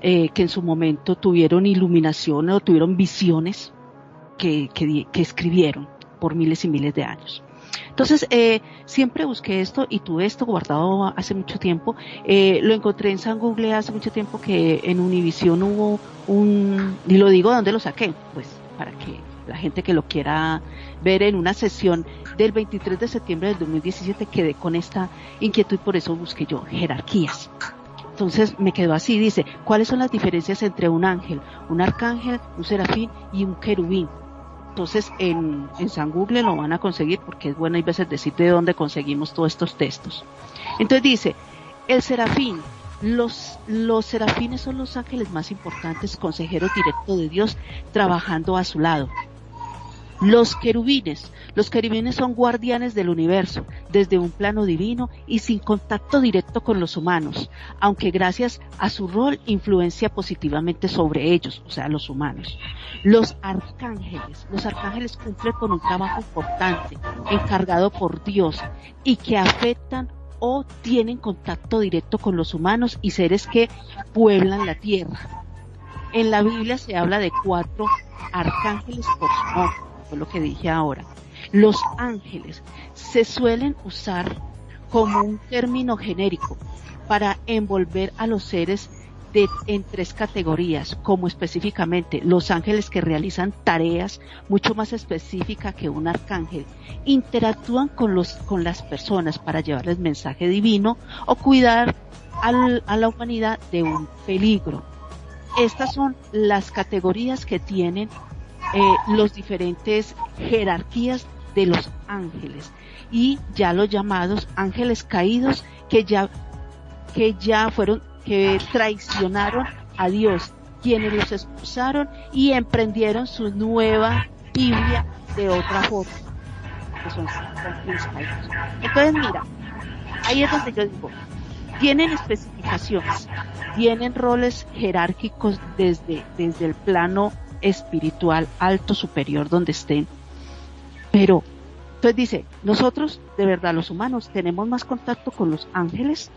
Speaker 4: eh, que en su momento tuvieron iluminación o tuvieron visiones que, que, que escribieron por miles y miles de años. Entonces, eh, siempre busqué esto y tuve esto guardado hace mucho tiempo. Eh, lo encontré en San Google hace mucho tiempo que en Univision hubo un, y lo digo dónde lo saqué, pues para que la gente que lo quiera ver en una sesión del 23 de septiembre del 2017 quedé con esta inquietud por eso busqué yo jerarquías. Entonces me quedó así, dice, ¿cuáles son las diferencias entre un ángel, un arcángel, un serafín y un querubín? Entonces en, en San Google lo van a conseguir porque es bueno hay veces decir de dónde conseguimos todos estos textos. Entonces dice, el serafín, los, los serafines son los ángeles más importantes, consejeros directos de Dios, trabajando a su lado. Los querubines. Los querubines son guardianes del universo, desde un plano divino y sin contacto directo con los humanos, aunque gracias a su rol influencia positivamente sobre ellos, o sea, los humanos. Los arcángeles. Los arcángeles cumplen con un trabajo importante, encargado por Dios, y que afectan o tienen contacto directo con los humanos y seres que pueblan la tierra. En la Biblia se habla de cuatro arcángeles por su nombre lo que dije ahora. Los ángeles se suelen usar como un término genérico para envolver a los seres de, en tres categorías, como específicamente los ángeles que realizan tareas mucho más específicas que un arcángel, interactúan con, los, con las personas para llevarles mensaje divino o cuidar a la humanidad de un peligro. Estas son las categorías que tienen eh, los diferentes jerarquías de los ángeles y ya los llamados ángeles caídos que ya que ya fueron que traicionaron a Dios quienes los expulsaron y emprendieron su nueva Biblia de otra forma que son ángeles caídos. Entonces mira ahí es donde yo digo tienen especificaciones tienen roles jerárquicos desde desde el plano espiritual alto, superior, donde estén. Pero, entonces dice, nosotros, de verdad, los humanos, tenemos más contacto con los ángeles.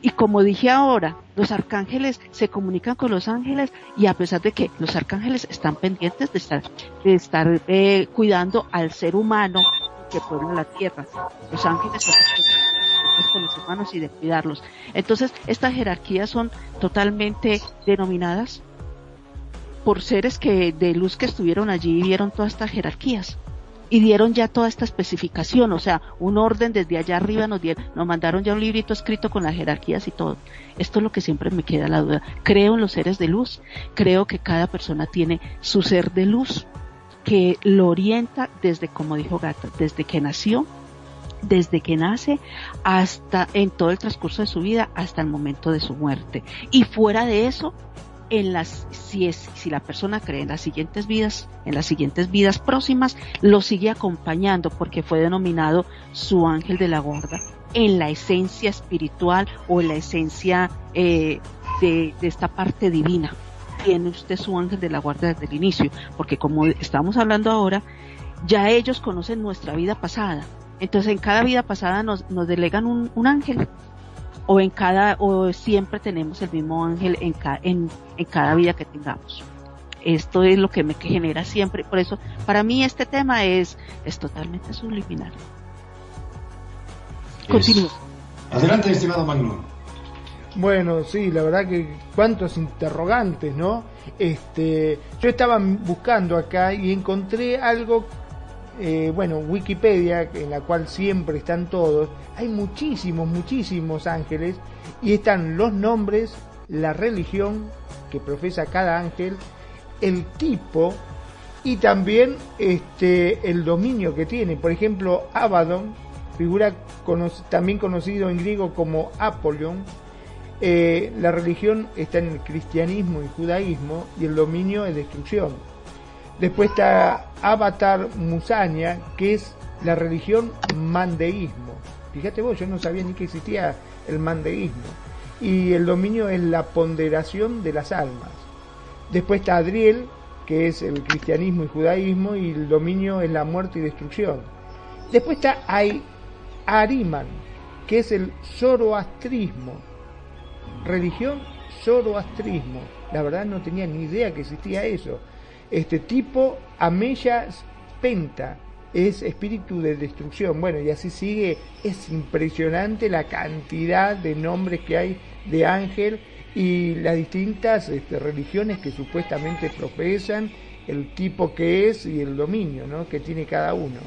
Speaker 4: Y como dije ahora, los arcángeles se comunican con los ángeles y a pesar de que los arcángeles están pendientes de estar, de estar eh, cuidando al ser humano que puebla la tierra, los ángeles con los humanos y de cuidarlos. Entonces, estas jerarquías son totalmente denominadas por seres que de luz que estuvieron allí y vieron todas estas jerarquías y dieron ya toda esta especificación, o sea, un orden desde allá arriba nos dieron, nos mandaron ya un librito escrito con las jerarquías y todo. Esto es lo que siempre me queda la duda. Creo en los seres de luz, creo que cada persona tiene su ser de luz que lo orienta desde, como dijo Gata, desde que nació, desde que nace hasta en todo el transcurso de su vida hasta el momento de su muerte. Y fuera de eso, en las, si es, si la persona cree en las siguientes vidas, en las siguientes vidas próximas, lo sigue acompañando porque fue denominado su ángel de la guarda en la esencia espiritual o en la esencia eh, de, esta parte divina. Tiene usted su ángel de la guarda desde el inicio, porque como estamos hablando ahora, ya ellos conocen nuestra vida pasada. Entonces en cada vida pasada nos, delegan un ángel o en cada, o siempre tenemos el mismo ángel en, en, en cada vida que tengamos. Esto es lo que me genera siempre, por eso para mí este tema es, es totalmente subliminal.
Speaker 1: Continúo. Adelante, estimado Magno.
Speaker 2: Bueno, sí, la verdad que cuántos interrogantes, ¿no? Este, yo estaba buscando acá y encontré algo eh, bueno, Wikipedia, en la cual siempre están todos, hay muchísimos, muchísimos ángeles y están los nombres, la religión que profesa cada ángel, el tipo y también este, el dominio que tiene. Por ejemplo, Abaddon, figura también conocido en griego como Apolion, eh, la religión está en el cristianismo y judaísmo y el dominio es destrucción. Después está Avatar Musanya, que es la religión mandeísmo. Fíjate vos, yo no sabía ni que existía el mandeísmo. Y el dominio es la ponderación de las almas. Después está Adriel, que es el cristianismo y judaísmo, y el dominio es la muerte y destrucción. Después está Ariman, que es el zoroastrismo, religión zoroastrismo. La verdad no tenía ni idea que existía eso. Este tipo, Ameya Penta, es espíritu de destrucción. Bueno, y así sigue. Es impresionante la cantidad de nombres que hay de ángel y las distintas este, religiones que supuestamente profesan, el tipo que es y el dominio ¿no? que tiene cada uno.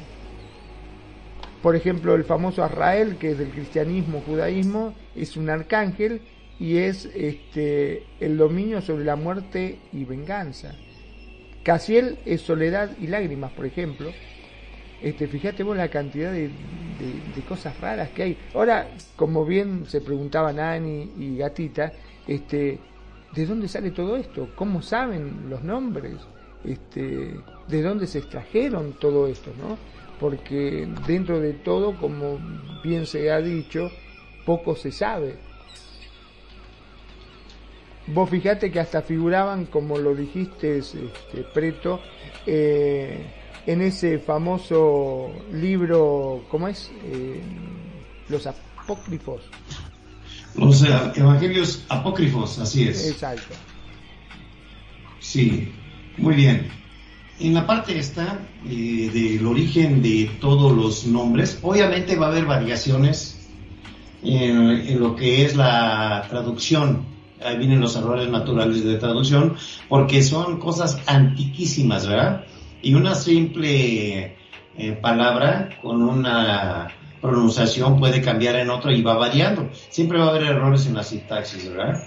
Speaker 2: Por ejemplo, el famoso Azrael, que es del cristianismo, judaísmo, es un arcángel y es este, el dominio sobre la muerte y venganza. Casiel es soledad y lágrimas, por ejemplo. Este, fíjate vos la cantidad de, de, cosas raras que hay. Ahora, como bien se preguntaban Nani y Gatita, este, ¿de dónde sale todo esto? ¿Cómo saben los nombres? Este, ¿De dónde se extrajeron todo esto? ¿no? Porque dentro de todo, como bien se ha dicho, poco se sabe. Vos fijate que hasta figuraban, como lo dijiste, este, Preto, eh, en ese famoso libro, ¿cómo es? Eh, los apócrifos.
Speaker 1: Los evangelios apócrifos, así es.
Speaker 2: Exacto.
Speaker 1: Sí, muy bien. En la parte esta eh, del origen de todos los nombres, obviamente va a haber variaciones en lo que es la traducción ahí vienen los errores naturales de traducción, porque son cosas antiquísimas, ¿verdad? Y una simple eh, palabra con una pronunciación puede cambiar en otro y va variando. Siempre va a haber errores en la sintaxis, ¿verdad?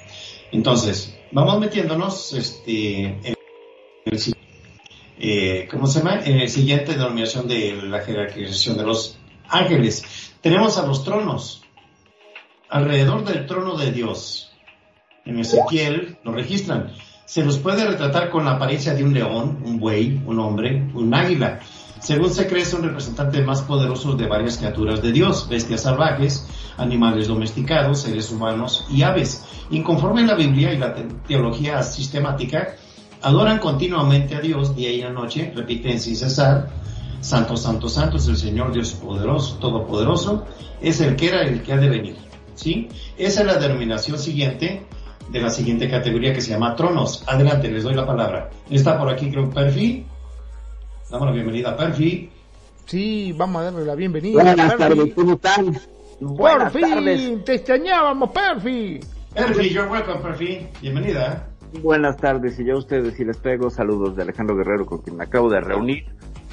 Speaker 1: Entonces, vamos metiéndonos este, en el eh. En el siguiente denominación de la jerarquización de los ángeles. Tenemos a los tronos. Alrededor del trono de Dios en Ezequiel lo registran. Se los puede retratar con la apariencia de un león, un buey, un hombre, un águila. Según se cree, son representantes más poderosos de varias criaturas de Dios, bestias salvajes, animales domesticados, seres humanos y aves. Inconforme la Biblia y la teología sistemática, adoran continuamente a Dios día y noche, repiten sin cesar, Santo, Santo, Santo es el Señor Dios poderoso, todopoderoso, es el que era el que ha de venir. ¿Sí? Esa es la denominación siguiente de la siguiente categoría que se llama tronos. Adelante, les doy la palabra. Está por aquí, creo, Perfi. Damos la bienvenida a Perfi.
Speaker 2: Sí, vamos a darle la bienvenida.
Speaker 5: Buenas tardes, ¿cómo están?
Speaker 2: Buenas tardes. te extrañábamos, Perfi.
Speaker 1: Perfi, you're welcome, Perfi. Bienvenida.
Speaker 5: Buenas tardes, y yo a ustedes y les pego saludos de Alejandro Guerrero, con quien me acabo de reunir.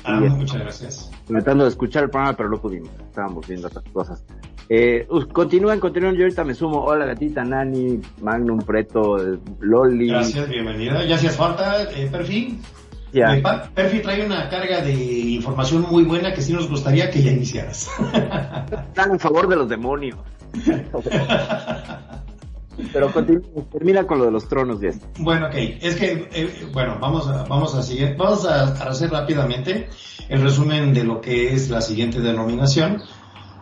Speaker 1: Ah, muchas gracias.
Speaker 5: Tratando de escuchar el programa, pero no pudimos. Estábamos viendo otras cosas. Eh, continúen, continúen. Yo ahorita me sumo. Hola, gatita, Nani, Magnum, Preto, Loli.
Speaker 1: Gracias, bienvenida. Ya hacías falta, eh, Perfi.
Speaker 5: Ya.
Speaker 1: Eh, Perfi trae una carga de información muy buena que sí nos gustaría que ya iniciaras.
Speaker 5: Están en favor de los demonios. Pero termina con lo de los tronos ya.
Speaker 1: Bueno, ok. Es que, eh, bueno, vamos a, vamos a seguir, vamos a hacer rápidamente el resumen de lo que es la siguiente denominación.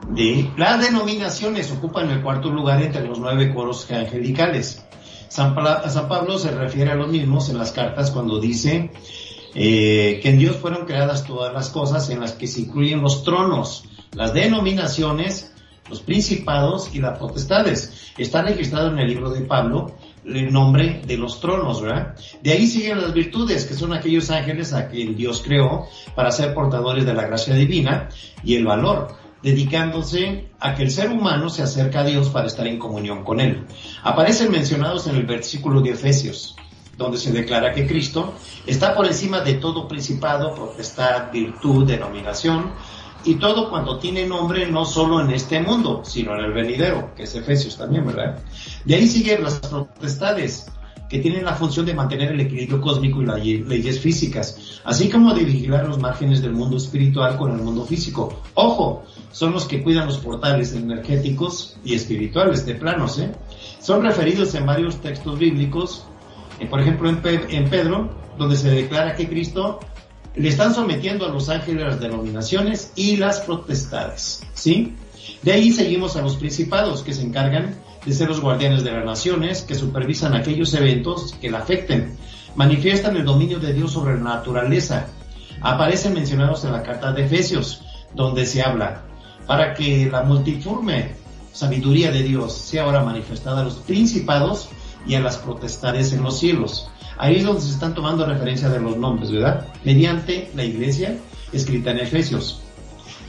Speaker 1: De, las denominaciones ocupan el cuarto lugar entre los nueve coros angelicales. San, Pablo se refiere a los mismos en las cartas cuando dice eh, que en Dios fueron creadas todas las cosas en las que se incluyen los tronos, las denominaciones, los principados y las potestades. Está registrado en el libro de Pablo el nombre de los tronos, ¿verdad? De ahí siguen las virtudes, que son aquellos ángeles a quien Dios creó para ser portadores de la gracia divina y el valor, dedicándose a que el ser humano se acerca a Dios para estar en comunión con Él. Aparecen mencionados en el versículo de Efesios, donde se declara que Cristo está por encima de todo principado, potestad, virtud, denominación, y todo cuando tiene nombre no solo en este mundo, sino en el venidero, que es Efesios también, ¿verdad? De ahí siguen las potestades, que tienen la función de mantener el equilibrio cósmico y las leyes físicas, así como de vigilar los márgenes del mundo espiritual con el mundo físico. Ojo, son los que cuidan los portales energéticos y espirituales de planos, ¿eh? Son referidos en varios textos bíblicos, eh, por ejemplo en, en Pedro, donde se declara que Cristo le están sometiendo a los ángeles las denominaciones y las potestades, ¿sí? De ahí seguimos a los principados que se encargan de ser los guardianes de las naciones, que supervisan aquellos eventos que la afecten, manifiestan el dominio de Dios sobre la naturaleza. Aparecen mencionados en la carta de Efesios, donde se habla, para que la multiforme sabiduría de Dios sea ahora manifestada a los principados y a las potestades en los cielos. Ahí es donde se están tomando referencia de los nombres, ¿verdad? Mediante la iglesia escrita en Efesios.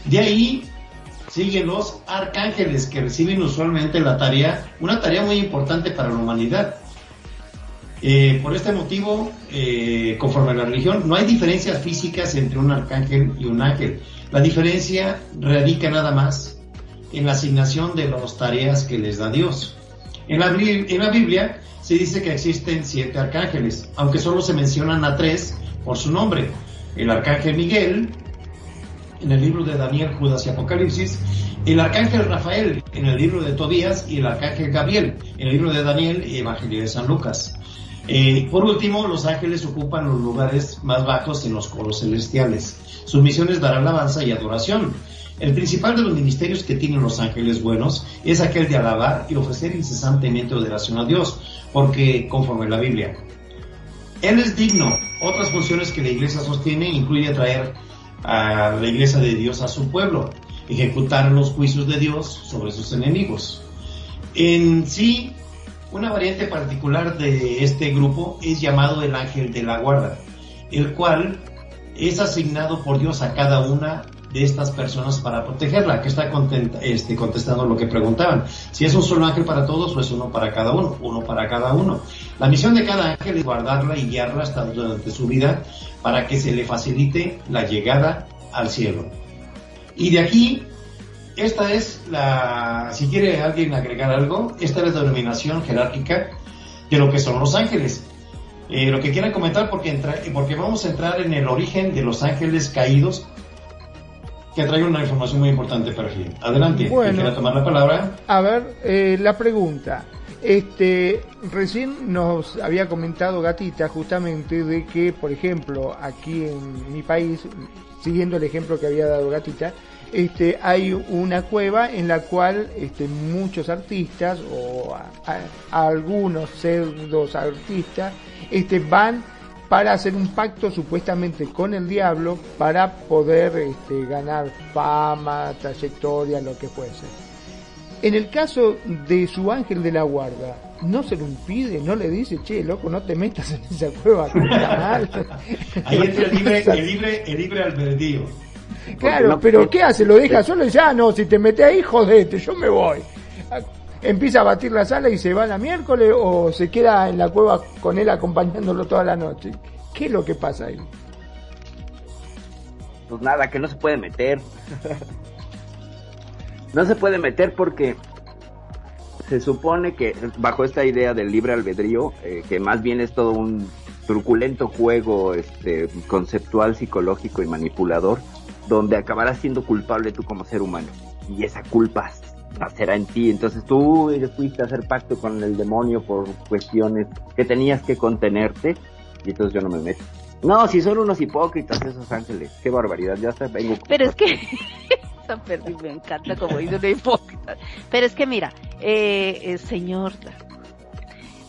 Speaker 1: De ahí siguen los arcángeles que reciben usualmente la tarea, una tarea muy importante para la humanidad. Eh, por este motivo, eh, conforme a la religión, no hay diferencias físicas entre un arcángel y un ángel. La diferencia radica nada más en la asignación de las tareas que les da Dios. En la, en la Biblia se dice que existen siete arcángeles, aunque solo se mencionan a tres por su nombre. El arcángel Miguel, en el libro de Daniel, Judas y Apocalipsis, el arcángel Rafael en el libro de Tobías y el arcángel Gabriel en el libro de Daniel y Evangelio de San Lucas. Eh, por último, los ángeles ocupan los lugares más bajos en los coros celestiales. Su misión es dar alabanza y adoración. El principal de los ministerios que tienen los ángeles buenos es aquel de alabar y ofrecer incesantemente adoración a Dios, porque conforme la Biblia, Él es digno. Otras funciones que la iglesia sostiene incluye traer a la iglesia de Dios a su pueblo, ejecutar los juicios de Dios sobre sus enemigos. En sí, una variante particular de este grupo es llamado el ángel de la guarda, el cual es asignado por Dios a cada una de estas personas para protegerla, que está este, contestando lo que preguntaban. Si es un solo ángel para todos o es uno para cada uno, uno para cada uno. La misión de cada ángel es guardarla y guiarla hasta durante su vida para que se le facilite la llegada al cielo. Y de aquí, esta es la, si quiere alguien agregar algo, esta es la denominación jerárquica de lo que son los ángeles. Eh, lo que quieran comentar porque, porque vamos a entrar en el origen de los ángeles caídos que traigo una información muy importante para ti. Adelante, bueno, quiera tomar la palabra.
Speaker 2: A ver, eh, la pregunta. Este, recién nos había comentado Gatita justamente de que, por ejemplo, aquí en mi país, siguiendo el ejemplo que había dado Gatita, este, hay una cueva en la cual este, muchos artistas o algunos pseudos artistas este, van para hacer un pacto supuestamente con el diablo para poder este, ganar fama, trayectoria, lo que fuese. En el caso de su ángel de la guarda, no se lo impide, no le dice, che, loco, no te metas en esa cueva,
Speaker 1: mal. Ahí entra el libre, el libre, el libre albedrío.
Speaker 2: Claro, pero ¿qué hace? ¿Lo deja solo? Ya ah, no, si te metes ahí, jodete, yo me voy empieza a batir la sala y se va la miércoles o se queda en la cueva con él acompañándolo toda la noche. ¿Qué es lo que pasa ahí?
Speaker 5: Pues nada, que no se puede meter. no se puede meter porque se supone que bajo esta idea del libre albedrío, eh, que más bien es todo un truculento juego este, conceptual, psicológico y manipulador, donde acabarás siendo culpable tú como ser humano. Y esa culpa será en ti. Entonces tú fuiste a hacer pacto con el demonio por cuestiones que tenías que contenerte y entonces yo no me meto. No, si son unos hipócritas esos ángeles, qué barbaridad, ya está, vengo.
Speaker 4: Pero es que, me encanta como dice una hipócrita. Pero es que mira, eh, eh señor,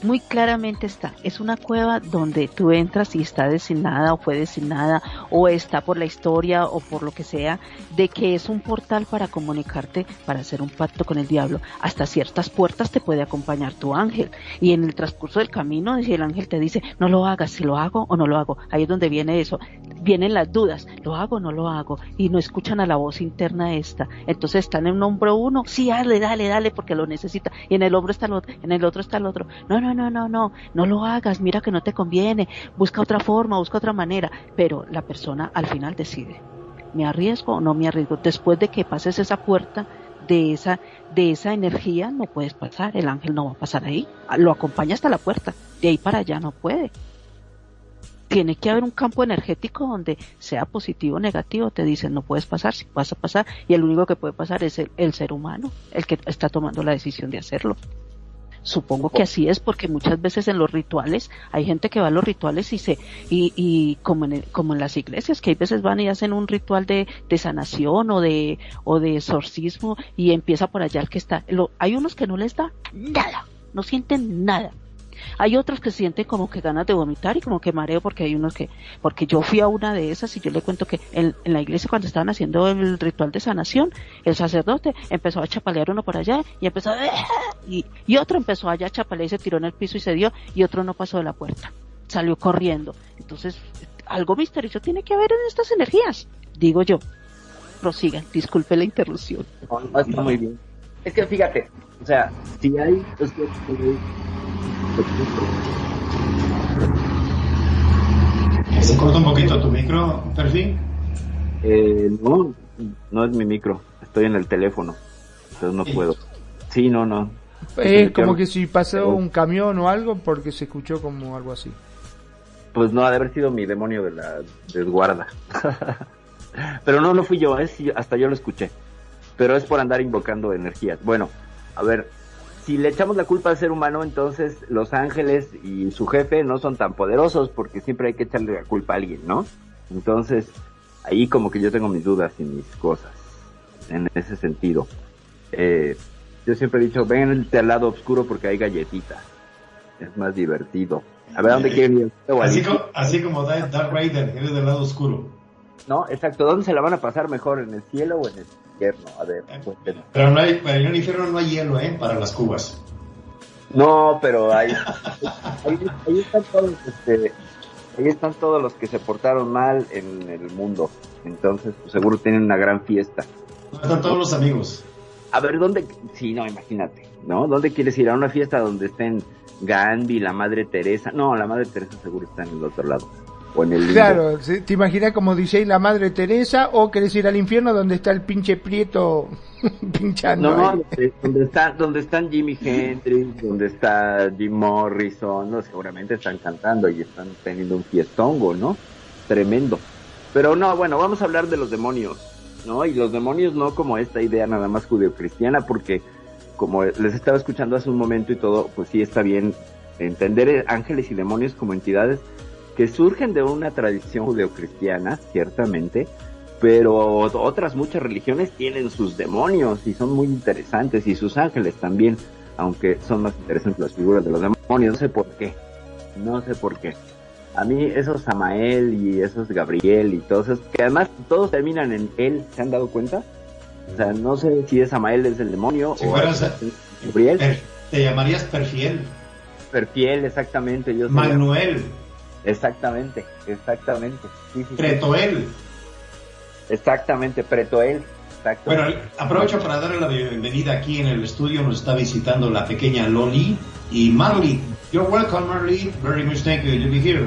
Speaker 4: muy claramente está. Es una cueva donde tú entras y está designada o fue designada o está por la historia o por lo que sea de que es un portal para comunicarte, para hacer un pacto con el diablo. Hasta ciertas puertas te puede acompañar tu ángel y en el transcurso del camino si el ángel te dice no lo hagas, si lo hago o no lo hago. Ahí es donde viene eso. Vienen las dudas, ¿lo hago o no lo hago? Y no escuchan a la voz interna esta. Entonces están en un hombro uno, sí, dale, dale, dale, porque lo necesita. Y en el hombro está el otro, en el otro está el otro. No, no, no, no, no, no lo hagas, mira que no te conviene, busca otra forma, busca otra manera. Pero la persona al final decide, ¿me arriesgo o no me arriesgo? Después de que pases esa puerta, de esa, de esa energía no puedes pasar, el ángel no va a pasar ahí, lo acompaña hasta la puerta, de ahí para allá no puede tiene que haber un campo energético donde sea positivo o negativo, te dicen no puedes pasar, si vas a pasar, y el único que puede pasar es el, ser humano, el que está tomando la decisión de hacerlo. Supongo que así es porque muchas veces en los rituales hay gente que va a los rituales y se y, y como en como en las iglesias que hay veces van y hacen un ritual de, de sanación o de o de exorcismo y empieza por allá el que está lo, hay unos que no les da nada no sienten nada hay otros que sienten como que ganas de vomitar y como que mareo porque hay unos que, porque yo fui a una de esas y yo le cuento que en, la iglesia cuando estaban haciendo el ritual de sanación, el sacerdote empezó a chapalear uno por allá y empezó a, y, otro empezó allá a chapalear y se tiró en el piso y se dio y otro no pasó de la puerta. Salió corriendo. Entonces, algo misterioso tiene que haber en estas energías, digo yo. Prosigan, disculpe la interrupción.
Speaker 5: está muy bien. Es que fíjate, o sea, si hay,
Speaker 1: ¿Se corta un poquito tu micro, Perfil?
Speaker 5: Eh, no, no es mi micro. Estoy en el teléfono. Entonces no puedo. Sí, no, no.
Speaker 2: Es como que si pasó un camión o algo porque se escuchó como algo así.
Speaker 5: Pues no, ha de haber sido mi demonio de la desguarda. Pero no, no fui yo, es, hasta yo lo escuché. Pero es por andar invocando energías. Bueno, a ver, si le echamos la culpa al ser humano, entonces los ángeles y su jefe no son tan poderosos porque siempre hay que echarle la culpa a alguien, ¿no? Entonces, ahí como que yo tengo mis dudas y mis cosas en ese sentido. Eh, yo siempre he dicho, ven al lado oscuro porque hay galletitas. Es más divertido. A ver, ¿dónde quieren ir?
Speaker 1: Así como, así como Darth Vader, eres del lado oscuro.
Speaker 5: No, exacto. ¿Dónde se la van a pasar mejor? ¿En el cielo o en el infierno? A ver.
Speaker 1: Eh, pero no hay, en el infierno no hay hielo, ¿eh? Para las cubas.
Speaker 5: No, pero hay, ahí, están todos, este, ahí están todos los que se portaron mal en el mundo. Entonces, pues, seguro tienen una gran fiesta.
Speaker 1: Están todos los amigos.
Speaker 5: A ver, ¿dónde? Sí, no, imagínate, ¿no? ¿Dónde quieres ir? ¿A una fiesta donde estén Gandhi, la Madre Teresa? No, la Madre Teresa seguro está en el otro lado.
Speaker 2: Claro, ¿te imaginas como dice la Madre Teresa o querés ir al infierno donde está el pinche prieto pinchando?
Speaker 5: No, no, donde, está, donde están Jimi Hendrix, donde está Jim Morrison, ¿no? seguramente están cantando y están teniendo un fiestongo, ¿no? Tremendo. Pero no, bueno, vamos a hablar de los demonios, ¿no? Y los demonios no como esta idea nada más judeocristiana, porque como les estaba escuchando hace un momento y todo, pues sí está bien entender ángeles y demonios como entidades que surgen de una tradición judeocristiana, ciertamente, pero otras muchas religiones tienen sus demonios y son muy interesantes y sus ángeles también, aunque son más interesantes las figuras de los demonios, no sé por qué, no sé por qué. A mí esos Samael y esos Gabriel y todos esos, que además todos terminan en él, ¿se han dado cuenta? O sea, no sé si es Samael es el demonio o
Speaker 1: Gabriel. te llamarías Perfiel.
Speaker 5: Perfiel, exactamente. Yo
Speaker 1: Manuel.
Speaker 5: Exactamente, exactamente.
Speaker 1: Pretoel.
Speaker 5: Exactamente, Pretoel.
Speaker 1: Bueno, aprovecho para darle la bienvenida aquí en el estudio. Nos está visitando la pequeña Loli y Marley. You're welcome, Marley. Very much thank you to be here.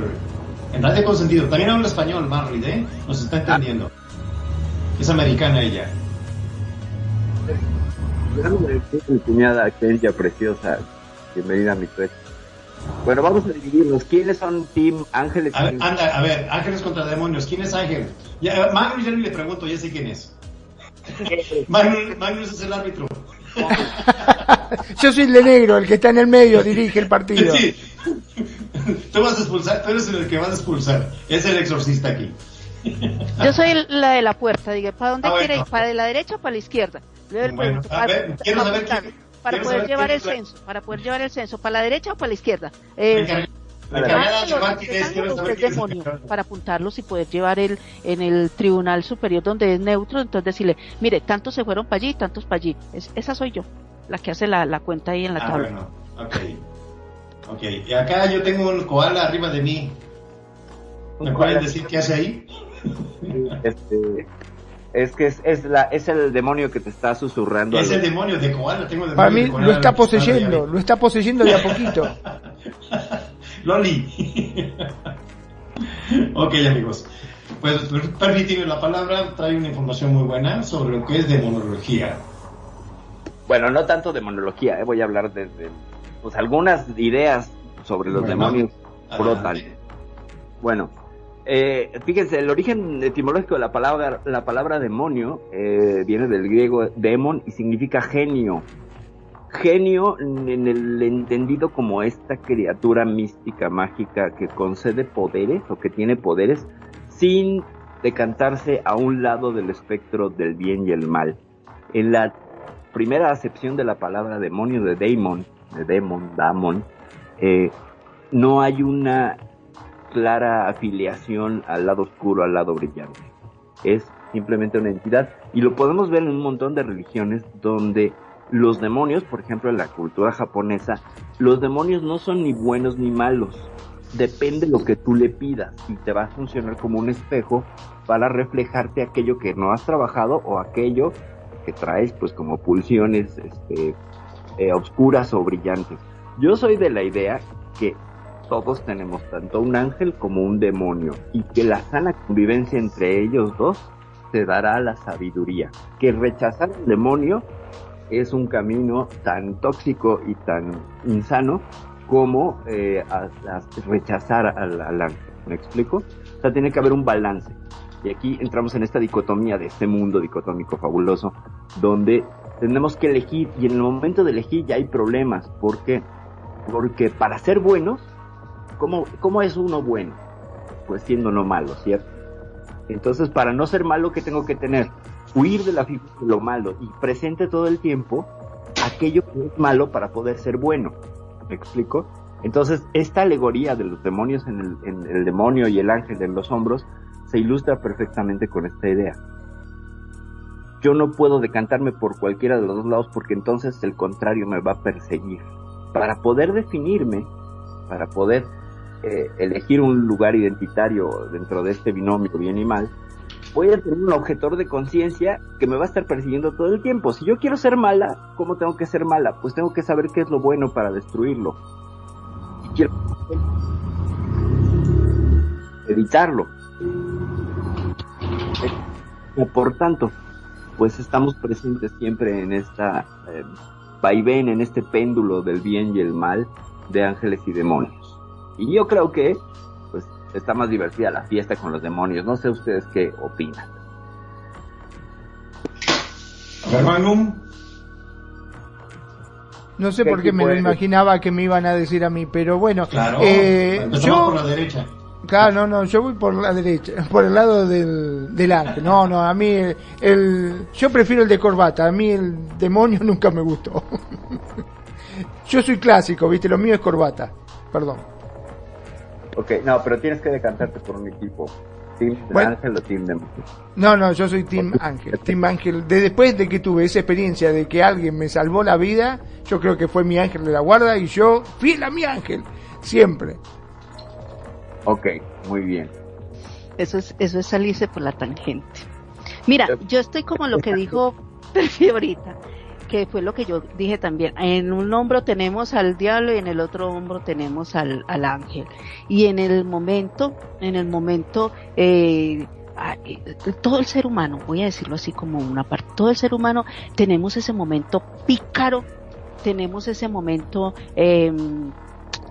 Speaker 1: En Radio Consentido. También habla español, Marley, ¿eh? Nos está entendiendo. Es americana ella.
Speaker 5: Mi cuñada, ella preciosa. Bienvenida a mi sueño. Bueno, vamos a dividirnos. ¿Quiénes son Team Ángeles?
Speaker 1: A ver, anda, a ver, Ángeles contra Demonios. ¿Quién es Ángel? Ya, Magnus ya ni le pregunto, ya sé quién es. Magnus, es el árbitro.
Speaker 2: Yo soy el de negro, el que está en el medio, dirige el partido. Sí.
Speaker 1: Tú vas a expulsar, tú eres el que vas a expulsar. Es el exorcista aquí.
Speaker 4: Yo soy la de la puerta, diga, ¿para dónde ah, quiere ir? ¿Para la derecha o para la izquierda?
Speaker 1: Bueno, a ver, quiero saber quién,
Speaker 4: para poder llevar el censo, para poder llevar el censo, para la derecha o para la izquierda. Eh, para apuntarlos y poder llevar el en el tribunal superior donde es neutro, entonces decirle, mire, tantos se fueron para allí, tantos para allí. esa soy yo, la que hace la, la cuenta ahí en la ah, tabla. Bueno,
Speaker 1: okay. ok. Y acá yo tengo un koala arriba de mí. ¿Me pueden decir qué hace ahí?
Speaker 5: Este, es que es, es, la, es el demonio que te está susurrando.
Speaker 1: Es el demonio de Koala, tengo demonio
Speaker 2: Para mí
Speaker 1: de Koala
Speaker 2: lo está poseyendo, lo está poseyendo de a poquito.
Speaker 1: Loli. ok, amigos. Pues permíteme la palabra, trae una información muy buena sobre lo que es demonología.
Speaker 5: Bueno, no tanto demonología, eh, voy a hablar de, de, pues, algunas ideas sobre los
Speaker 1: Bueno,
Speaker 5: demonios brotan. Bueno, eh, fíjense, el origen etimológico de la palabra, la palabra demonio eh, viene del griego demon y significa genio. Genio en el entendido como esta criatura mística, mágica, que concede poderes o que tiene poderes sin decantarse a un lado del espectro del bien y el mal. En la primera acepción de la palabra demonio, de daemon, de demon, damon, eh, no hay una clara afiliación al lado oscuro, al lado brillante. Es simplemente una entidad y lo podemos ver en un montón de religiones donde los demonios, por ejemplo en la cultura japonesa, los demonios no son ni buenos ni malos. Depende lo que tú le pidas y te va a funcionar como un espejo para reflejarte aquello que no has trabajado o aquello que traes pues como pulsiones este, eh, oscuras o brillantes. Yo soy de la idea que todos tenemos tanto un ángel como un demonio y que la sana convivencia entre ellos dos te dará la sabiduría. Que rechazar al demonio es un camino tan tóxico y tan insano como eh, a- a rechazar al, al ángel. ¿Me explico? O sea, tiene que haber un balance. Y aquí entramos en esta dicotomía de este mundo dicotómico fabuloso, donde tenemos que elegir y en el momento de elegir ya hay problemas. ¿Por qué? Porque para ser buenos, ¿cómo, cómo es uno bueno? Pues siendo no malo, ¿cierto? Entonces, para no ser malo, ¿qué tengo que tener? Huir de la figura de lo malo y presente todo el tiempo aquello que es malo para poder ser bueno. ¿Me explico? Entonces, esta alegoría de los demonios en el, en el demonio y el ángel en los hombros se ilustra perfectamente con esta idea. Yo no puedo decantarme por cualquiera de los dos lados porque entonces el contrario me va a perseguir. Para poder definirme, para poder eh, elegir un lugar identitario dentro de este binomio bien y mal, voy a tener un objetor de conciencia que me va a estar persiguiendo todo el tiempo. Si yo quiero ser mala, ¿cómo tengo que ser mala? Pues tengo que saber qué es lo bueno para destruirlo. Y quiero evitarlo. Eh, Por tanto, pues estamos presentes siempre en esta eh, vaivén, en este péndulo del bien y el mal de ángeles y demonios. Y yo creo que pues está más divertida la fiesta con los demonios. No sé ustedes qué opinan.
Speaker 1: Germanum,
Speaker 2: No sé
Speaker 5: ¿Qué
Speaker 2: por qué me lo imaginaba que me iban a decir a mí, pero bueno,
Speaker 1: claro,
Speaker 2: eh, yo,
Speaker 1: por la derecha.
Speaker 2: claro, no, no, yo voy por la derecha, por el lado del, del ángel. No, no, a mí el, el- yo prefiero el de corbata, a mí el demonio nunca me gustó. yo soy clásico, viste, lo mío es corbata, perdón.
Speaker 5: Ok, no, pero tienes que decantarte por un equipo. Team
Speaker 2: Bueno.
Speaker 5: Ángel o Team Demonio.
Speaker 2: No, no, yo soy Team Ángel. Team Ángel. De después de que tuve esa experiencia de que alguien me salvó la vida, yo creo que fue mi ángel de la guarda y yo fiel a mi ángel. Siempre.
Speaker 5: Ok, muy bien.
Speaker 4: Eso es, eso es salirse por la tangente. Mira, yo estoy como lo que dijo Perfi ahorita, que fue lo que yo dije también. En un hombro tenemos al diablo y en el otro hombro tenemos al, al ángel. Y en el momento, en el momento, eh, ah, eh, todo el ser humano, voy a decirlo así como una parte, todo el ser humano tenemos ese momento pícaro, tenemos ese momento eh,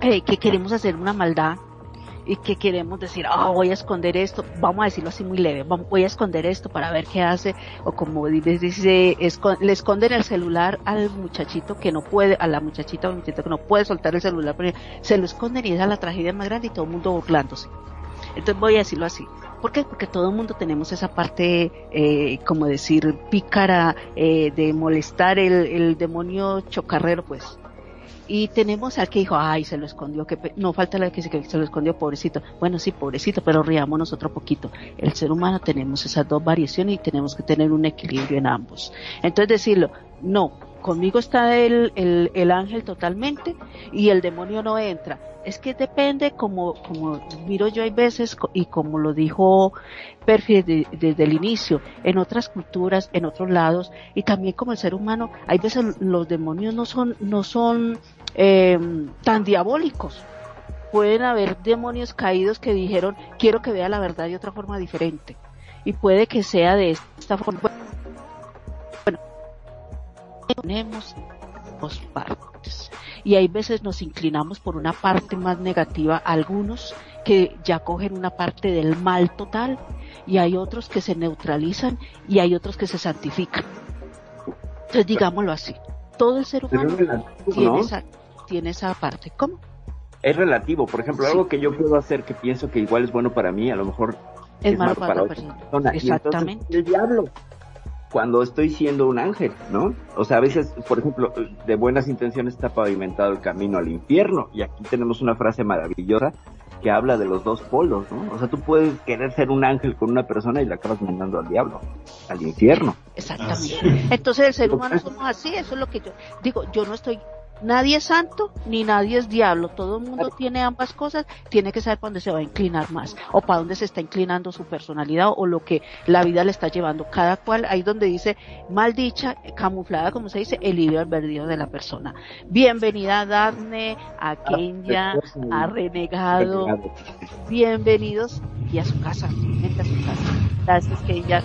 Speaker 4: eh, que queremos hacer una maldad, y que queremos decir, ah, voy a esconder esto, vamos a decirlo así muy leve, voy a esconder esto para ver qué hace, o como dice, le esconden el celular al muchachito que no puede, a la muchachita o muchachito que no puede soltar el celular, se lo esconden y esa es la tragedia más grande y todo el mundo burlándose. Entonces voy a decirlo así. ¿Por qué? Porque todo el mundo tenemos esa parte, eh, como decir, pícara, eh, de molestar el, el demonio chocarrero, pues. Y tenemos al que dijo, ay, se lo escondió, que pe-". no falta la que dice que se lo escondió, pobrecito. Bueno, sí, pobrecito, pero riámonos otro poquito. El ser humano tenemos esas dos variaciones y tenemos que tener un equilibrio en ambos. Entonces decirlo, no, conmigo está el, el, el ángel totalmente y el demonio no entra. Es que depende como, como miro yo hay veces y como lo dijo Perfi desde, desde el inicio, en otras culturas, en otros lados y también como el ser humano, hay veces los demonios no son, no son eh, tan diabólicos. Pueden haber demonios caídos que dijeron quiero que vea la verdad de otra forma diferente y puede que sea de esta forma. Bueno, tenemos dos partes y hay veces nos inclinamos por una parte más negativa, algunos que ya cogen una parte del mal total y hay otros que se neutralizan y hay otros que se santifican. Entonces digámoslo así, todo el ser humano tiene,
Speaker 5: ¿no?
Speaker 4: esa, tiene esa parte. ¿Cómo?
Speaker 5: Es relativo, por ejemplo,
Speaker 4: Sí.
Speaker 5: algo que yo puedo hacer que pienso que igual es bueno para mí, a lo mejor
Speaker 4: Es, malo para,
Speaker 5: otra
Speaker 4: persona.
Speaker 5: persona. Y entonces,
Speaker 4: Exactamente.
Speaker 5: el diablo, cuando estoy siendo un ángel, ¿no? O sea, a veces, por ejemplo, de buenas intenciones está pavimentado el camino al infierno. Y aquí tenemos una frase maravillosa que habla de los dos polos, ¿no? O sea, tú puedes querer ser un ángel con una persona y la acabas mandando al diablo, al infierno.
Speaker 4: Exactamente. Entonces el ser humano somos así, eso es lo que yo digo, yo no estoy, nadie es santo ni nadie es diablo, todo el mundo tiene ambas cosas, tiene que saber para dónde se va a inclinar más o para dónde se está inclinando su personalidad o lo que la vida le está llevando, cada cual, ahí donde dice maldicha, camuflada como se dice, el libre albedrío de la persona. Bienvenida a Daphne, a Kenya, a Renegado, bienvenidos y a su casa, a su casa. Gracias Kenya.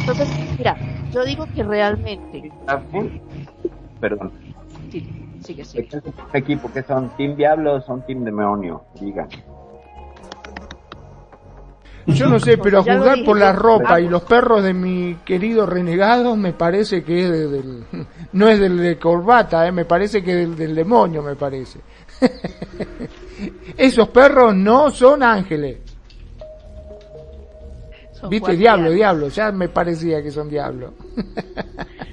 Speaker 4: Entonces, mira, yo digo que realmente,
Speaker 5: Perdón.
Speaker 4: Sí, sigue, sigue.
Speaker 5: ¿Este equipo que son Team Diablo o son Team Demonio? Digan.
Speaker 2: Yo no sé, pero a juzgar por la ropa y los perros de mi querido renegado, me parece que es de- del, no es del de corbata, eh, me parece que del, del demonio, me parece. Esos perros no son ángeles.
Speaker 4: Son
Speaker 2: Viste, diablo, diablo, ya me parecía que son diablos.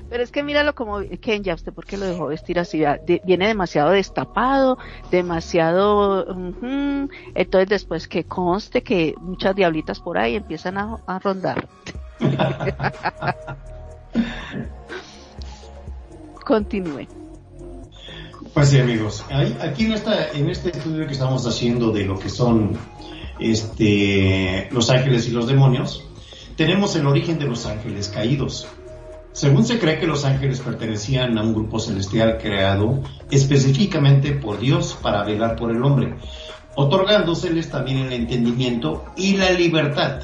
Speaker 4: Pero es que míralo como Kenya, ¿usted por qué lo dejó vestir así? De- viene demasiado destapado, demasiado... entonces después que conste que muchas diablitas por ahí empiezan a, a rondar. Continúe.
Speaker 1: Pues sí, amigos. Aquí en, esta, en este estudio que estamos haciendo de lo que son este, los ángeles y los demonios, tenemos el origen de los ángeles caídos. Según se cree que los ángeles pertenecían a un grupo celestial creado específicamente por Dios para velar por el hombre, otorgándoseles también el entendimiento y la libertad.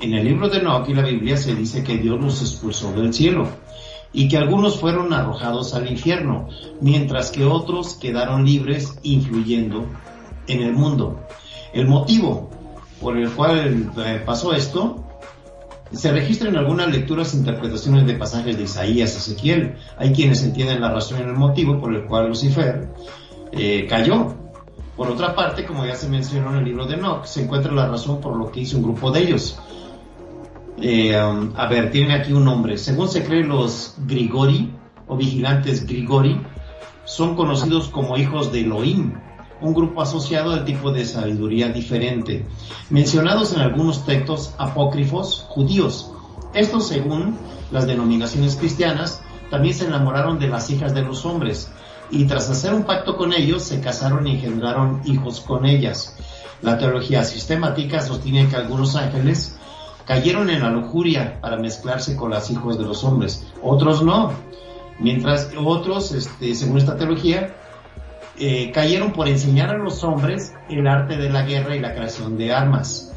Speaker 1: En el libro de Enoch y la Biblia se dice que Dios los expulsó del cielo y que algunos fueron arrojados al infierno, mientras que otros quedaron libres influyendo en el mundo. El motivo por el cual eh, pasó esto se registra en algunas lecturas e interpretaciones de pasajes de Isaías, Ezequiel. Hay quienes entienden la razón y el motivo por el cual Lucifer eh, cayó. Por otra parte, como ya se mencionó en el libro de Enoch, se encuentra la razón por lo que hizo un grupo de ellos. Eh, um, a ver, tienen aquí un nombre. Según se cree, los Grigori o vigilantes Grigori son conocidos como hijos de Elohim, un grupo asociado al tipo de sabiduría diferente, mencionados en algunos textos apócrifos judíos. Estos, según las denominaciones cristianas, también se enamoraron de las hijas de los hombres y tras hacer un pacto con ellos se casaron y engendraron hijos con ellas. La teología sistemática sostiene que algunos ángeles cayeron en la lujuria para mezclarse con las hijos de los hombres, otros no, mientras otros, este, según esta teología, eh, cayeron por enseñar a los hombres el arte de la guerra y la creación de armas,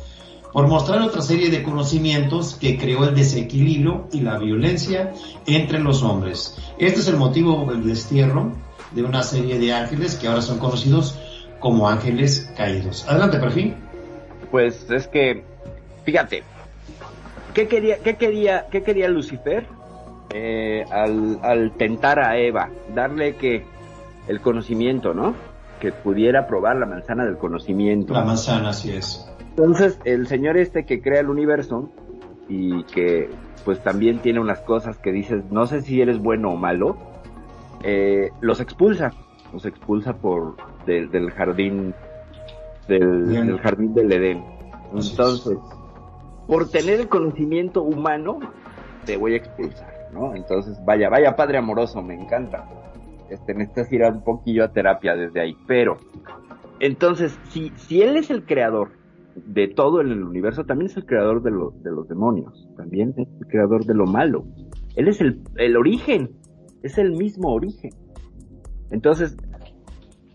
Speaker 1: por mostrar otra serie de conocimientos que creó el desequilibrio y la violencia entre los hombres. Este es el motivo del destierro de una serie de ángeles que ahora son conocidos como ángeles caídos. Adelante, perfil.
Speaker 5: Pues es que, fíjate, ¿qué quería, qué quería, qué quería Lucifer eh, al, al tentar a Eva? Darle que el conocimiento, ¿no? Que pudiera probar la manzana del conocimiento.
Speaker 1: La manzana, así es.
Speaker 5: Entonces, el señor este que crea el universo y que pues también tiene unas cosas que dices, no sé si eres bueno o malo, eh, los expulsa, los expulsa por de- del jardín del, jardín del Edén. Entonces, por tener el conocimiento humano, te voy a expulsar. ¿no? Entonces, vaya, vaya padre amoroso, me encanta. Este, necesitas ir un poquillo a terapia desde ahí, pero, entonces, si, si él es el creador de todo en el universo, también es el creador de, de los demonios, también es el creador de lo malo. Él es el, el origen, es el mismo origen. Entonces,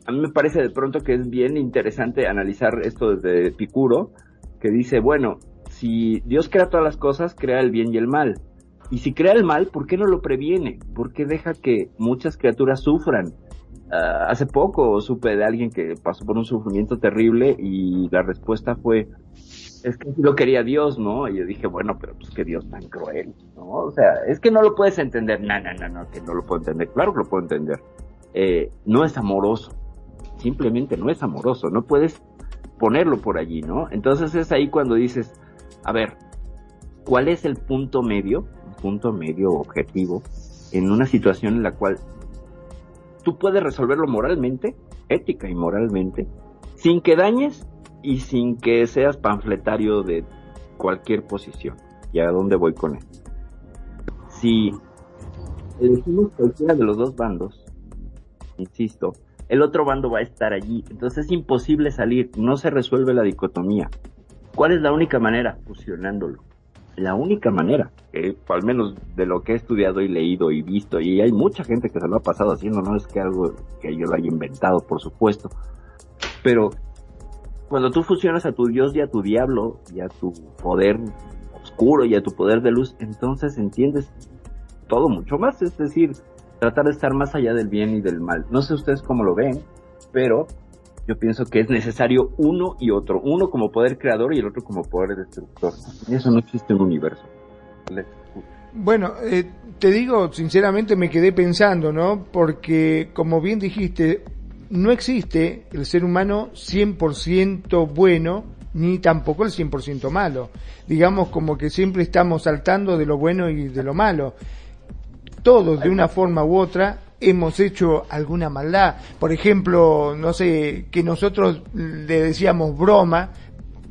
Speaker 5: a mí me parece de pronto que es bien interesante analizar esto desde Epicuro, que dice, bueno, si Dios crea todas las cosas, crea el bien y el mal. Y si crea el mal, ¿por qué no lo previene? ¿Por qué deja que muchas criaturas sufran? Ah, hace poco supe de alguien que pasó por un sufrimiento terrible y la respuesta fue, es que lo quería Dios, ¿no? Y yo dije, bueno, pero pues que Dios tan cruel, ¿no? O sea, es que no lo puedes entender. No, no, no, no, que no lo puedo entender. Claro que lo puedo entender. Eh, no es amoroso. Simplemente no es amoroso. No puedes ponerlo por allí, ¿no? Entonces es ahí cuando dices, a ver, ¿cuál es el punto medio? Un punto medio objetivo en una situación en la cual tú puedes resolverlo moralmente, ética y moralmente, sin que dañes y sin que seas panfletario de cualquier posición. ¿Y a dónde voy con esto? Si elegimos cualquiera de los dos bandos, insisto, el otro bando va a estar allí. Entonces es imposible salir, no se resuelve la dicotomía. ¿Cuál es la única manera? Fusionándolo. La única manera, que al menos de lo que he estudiado y leído y visto, y hay mucha gente que se lo ha pasado haciendo, no es que algo que yo lo haya inventado, por supuesto, pero cuando tú fusionas a tu Dios y a tu diablo y a tu poder oscuro y a tu poder de luz, entonces entiendes todo mucho más, es decir, tratar de estar más allá del bien y del mal. No sé ustedes cómo lo ven, pero yo pienso que es necesario uno y otro, uno como poder creador y el otro como poder destructor. Eso no existe en un universo.
Speaker 2: Bueno, eh, te digo, sinceramente me quedé pensando, ¿no? Porque, como bien dijiste, no existe el ser humano 100% bueno, ni tampoco el 100% malo. Digamos como que siempre estamos saltando de lo bueno y de lo malo. Todos, de una forma u otra, hemos hecho alguna maldad. Por ejemplo, no sé, que nosotros le decíamos broma,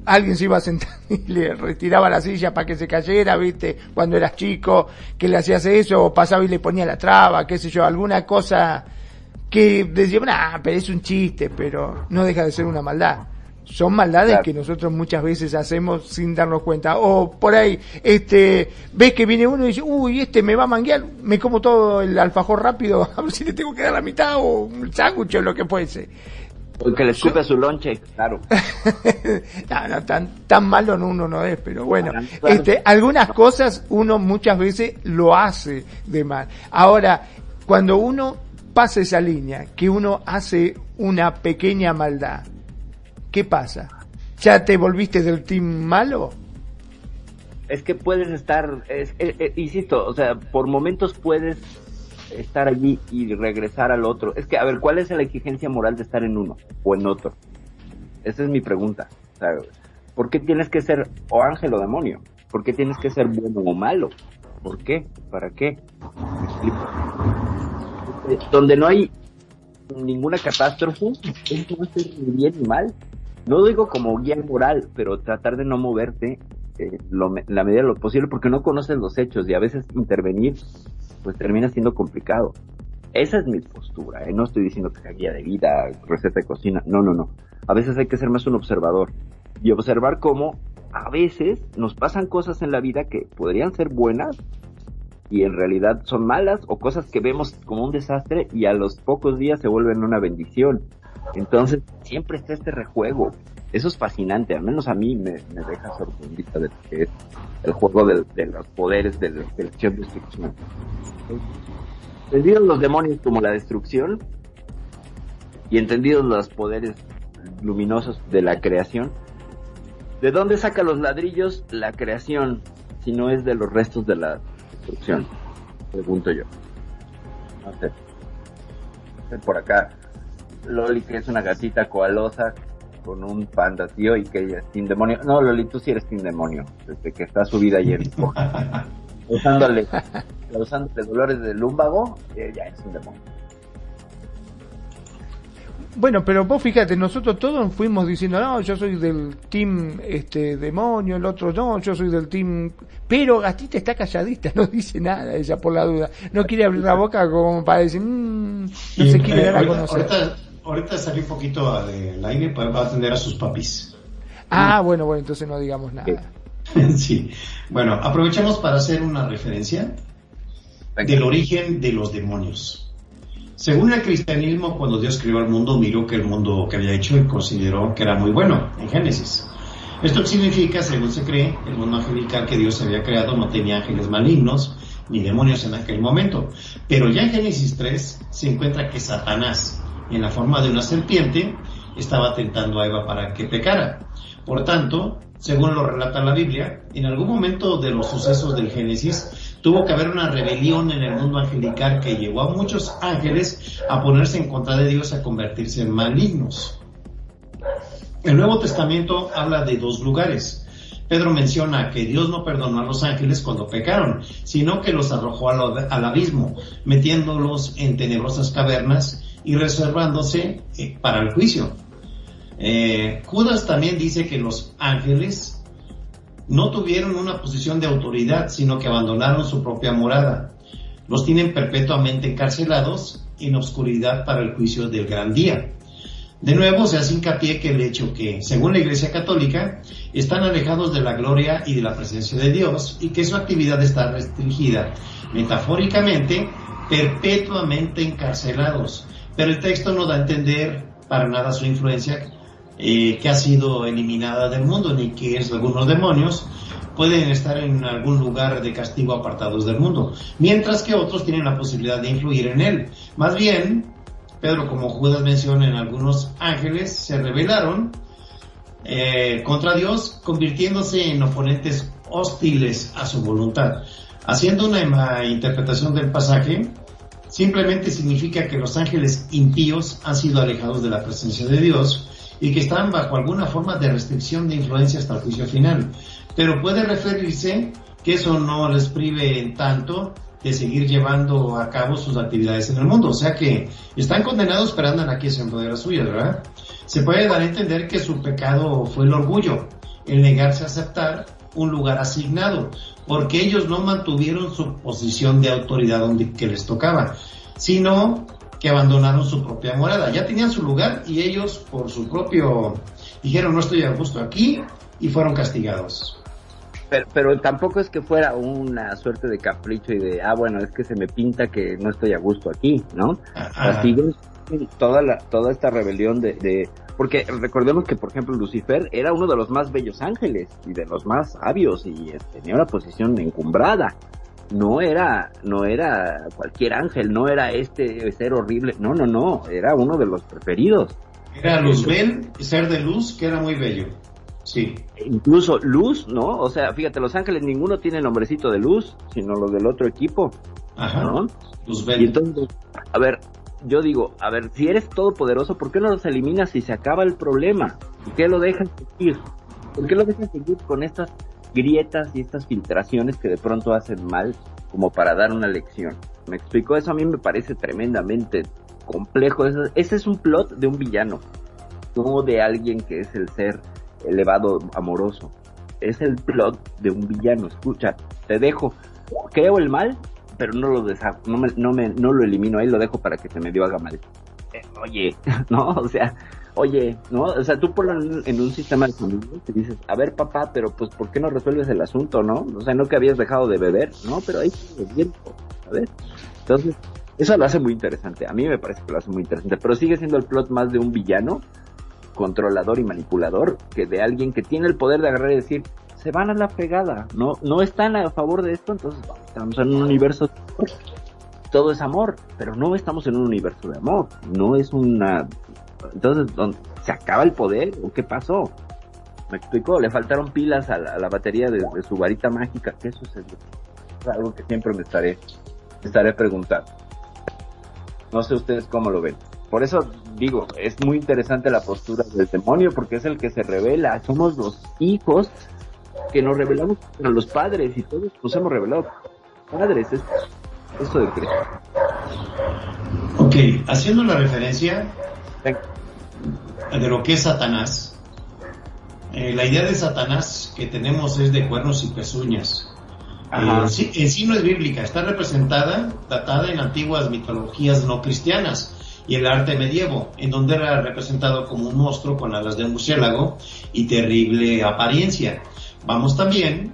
Speaker 2: alguien se iba a sentar y le retiraba la silla para que se cayera, viste, cuando eras chico, que le hacías eso, o pasaba y le ponía la traba, qué sé yo, alguna cosa que decíamos, ah, pero es un chiste, pero no deja de ser una maldad. Son maldades
Speaker 5: Claro.
Speaker 2: que nosotros muchas veces hacemos sin darnos cuenta. O por ahí, este, ves que viene uno y dice, uy, este me va a manguear, me como todo el alfajor rápido, a ver si le tengo que dar la mitad o un sándwich o lo que fuese.
Speaker 5: Porque le escupe a su lonche, claro.
Speaker 2: no, no, tan, tan malo no uno no es, pero bueno,
Speaker 5: Ah,
Speaker 2: este, algunas cosas uno muchas veces lo hace de mal. Ahora, cuando uno pasa esa línea, que uno hace una pequeña maldad, ¿qué pasa? ¿Ya te volviste del team malo?
Speaker 5: Es que puedes estar, es- eh, insisto, o sea, por momentos puedes estar allí y regresar al otro. Es que, a ver, ¿cuál es la exigencia moral de estar en uno o en otro? Esa es mi pregunta. O sea, ¿por qué tienes que ser o ángel o demonio? ¿Por qué tienes que ser bueno o malo? ¿Por qué? ¿Para qué? Me explico. Eh, Donde no hay ninguna catástrofe, es no hacer ni bien ni mal. No digo como guía moral, pero tratar de no moverte eh, la medida de lo posible porque no conoces los hechos y a veces intervenir pues termina siendo complicado. Esa es mi postura, ¿eh? no estoy diciendo que sea guía de vida, receta de cocina, no, no, no. A veces hay que ser más un observador y observar cómo a veces nos pasan cosas en la vida que podrían ser buenas y en realidad son malas o cosas que vemos como un desastre y a los pocos días se vuelven una bendición. Entonces siempre está este rejuego. Eso es fascinante, al menos a mí me, me deja sorprendida de lo que es el juego del- de, los poderes de la de la acción-destrucción. Entendidos los demonios como la destrucción y entendidos los poderes luminosos de la creación, ¿de dónde saca los ladrillos la creación si no es de los restos de la destrucción? Pregunto yo. No sé, Por acá, Loli, que es una gatita coalosa con un panda tío y que ella es Team Demonio. No, Loli, tú sí eres Team Demonio, desde que está subida ayer. usándole, causándole dolores del lumbago, ya es un demonio.
Speaker 2: Bueno, pero vos fíjate, nosotros todos fuimos diciendo, no, yo soy del team este demonio, el otro no, yo soy del team... Pero Gastita está calladita, no dice nada ella por la duda. No quiere abrir la boca como para decir, mmm, no se quiere
Speaker 1: eh,
Speaker 2: dar a conocer.
Speaker 1: ahorita, ahorita salió un poquito del aire para va a atender a sus papis.
Speaker 2: Ah, bueno, bueno, entonces no digamos nada.
Speaker 1: sí. Bueno, aprovechamos para hacer una referencia del origen de los demonios. Según el cristianismo, cuando Dios creó el mundo, miró que el mundo que había hecho y consideró que era muy bueno, en Génesis. Esto significa, según se cree, el mundo angelical que Dios había creado no tenía ángeles malignos ni demonios en aquel momento. Pero ya en Génesis 3 se encuentra que Satanás, en la forma de una serpiente, estaba tentando a Eva para que pecara. Por tanto, según lo relata la Biblia, en algún momento de los sucesos del Génesis tuvo que haber una rebelión en el mundo angelical que llevó a muchos ángeles a ponerse en contra de Dios, a convertirse en malignos. El Nuevo Testamento habla de dos lugares. Pedro menciona que Dios no perdonó a los ángeles cuando pecaron, sino que los arrojó al, al abismo, metiéndolos en tenebrosas cavernas y reservándose eh, para el juicio. Eh, Judas también dice que los ángeles no tuvieron una posición de autoridad, sino que abandonaron su propia morada. Los tienen perpetuamente encarcelados en oscuridad para el juicio del gran día. De nuevo se hace hincapié que el hecho que, según la Iglesia Católica, están alejados de la gloria y de la presencia de Dios y que su actividad está restringida, metafóricamente, perpetuamente encarcelados. Pero el texto no da a entender para nada su influencia eh, que ha sido eliminada del mundo, ni que es algunos demonios pueden estar en algún lugar de castigo apartados del mundo, mientras que otros tienen la posibilidad de influir en él. Más bien, Pedro, como Judas menciona en algunos ángeles, se rebelaron eh, contra Dios, convirtiéndose en oponentes hostiles a su voluntad. Haciendo una interpretación del pasaje, simplemente significa que los ángeles impíos han sido alejados de la presencia de Dios y que están bajo alguna forma de restricción de influencia hasta el juicio final. Pero puede referirse que eso no les prive en tanto de seguir llevando a cabo sus actividades en el mundo. O sea que están condenados pero andan aquí haciendo de las suyas, ¿verdad? Se puede dar a entender que su pecado fue el orgullo, el negarse a aceptar un lugar asignado, porque ellos no mantuvieron su posición de autoridad donde que les tocaba, sino que abandonaron su propia morada. Ya tenían su lugar y ellos por su propio dijeron no estoy a gusto aquí y fueron castigados.
Speaker 5: Pero, pero, tampoco es que fuera una suerte de capricho y de, ah, bueno, es que se me pinta que no estoy a gusto aquí, ¿no? Así toda la, toda esta rebelión de, de, porque recordemos que, por ejemplo, Lucifer era uno de los más bellos ángeles y de los más sabios y eh, tenía una posición encumbrada. No era, no era cualquier ángel, no era este ser horrible, no, no, no, era uno de los preferidos.
Speaker 1: Era Luzbel, ser de luz, que era muy bello. Sí.
Speaker 5: Incluso Luz, ¿no? O sea, fíjate, Los Ángeles ninguno tiene el nombrecito de Luz, sino los del otro equipo.
Speaker 1: Ajá.
Speaker 5: ¿no?
Speaker 1: Luzbel.
Speaker 5: Y entonces, a ver, yo digo, a ver, si eres todopoderoso, ¿por qué no los eliminas si se acaba el problema? ¿Por qué lo dejas seguir? ¿Por qué lo dejas seguir con estas grietas y estas filtraciones que de pronto hacen mal como para dar una lección? ¿Me explico? Eso a mí me parece tremendamente complejo. Ese, ese es un plot de un villano, no de alguien que es el ser elevado amoroso. Es el plot de un villano. Escucha, te dejo. Creo el mal, pero no lo deshago, no me, no me, no lo elimino ahí, lo dejo para que se me dio haga mal. Eh, oye, no, o sea, oye, no, o sea, tú ponlo en, en un sistema de familia te dices, a ver papá, pero pues ¿por qué no resuelves el asunto, no? O sea, no que habías dejado de beber, no, pero ahí sigue tiempo, ¿sabes? Entonces, eso lo hace muy interesante, a mí me parece que lo hace muy interesante, pero sigue siendo el plot más de un villano controlador y manipulador que de alguien que tiene el poder de agarrar y decir, se van a la pegada, no, no están a favor de esto, entonces estamos en un universo, todo es amor, pero no estamos en un universo de amor, no es una, entonces, ¿se acaba el poder o qué pasó? ¿Me explico? Le faltaron pilas a la, batería de, de, su varita mágica, ¿qué sucedió? Es algo que siempre me estaré, me estaré preguntando. No sé ustedes cómo lo ven. Por eso digo, es muy interesante la postura del demonio porque es el que se revela. Somos los hijos que nos revelamos a los padres y todos nos hemos revelado padres. Es, eso de creer.
Speaker 1: Ok, haciendo la referencia, de lo que es Satanás, eh, la idea de Satanás que tenemos es de cuernos y pezuñas. Eh, sí- en sí no es bíblica, está representada, datada en antiguas mitologías no cristianas y el arte medievo, en donde era representado como un monstruo con alas de murciélago y terrible apariencia. Vamos también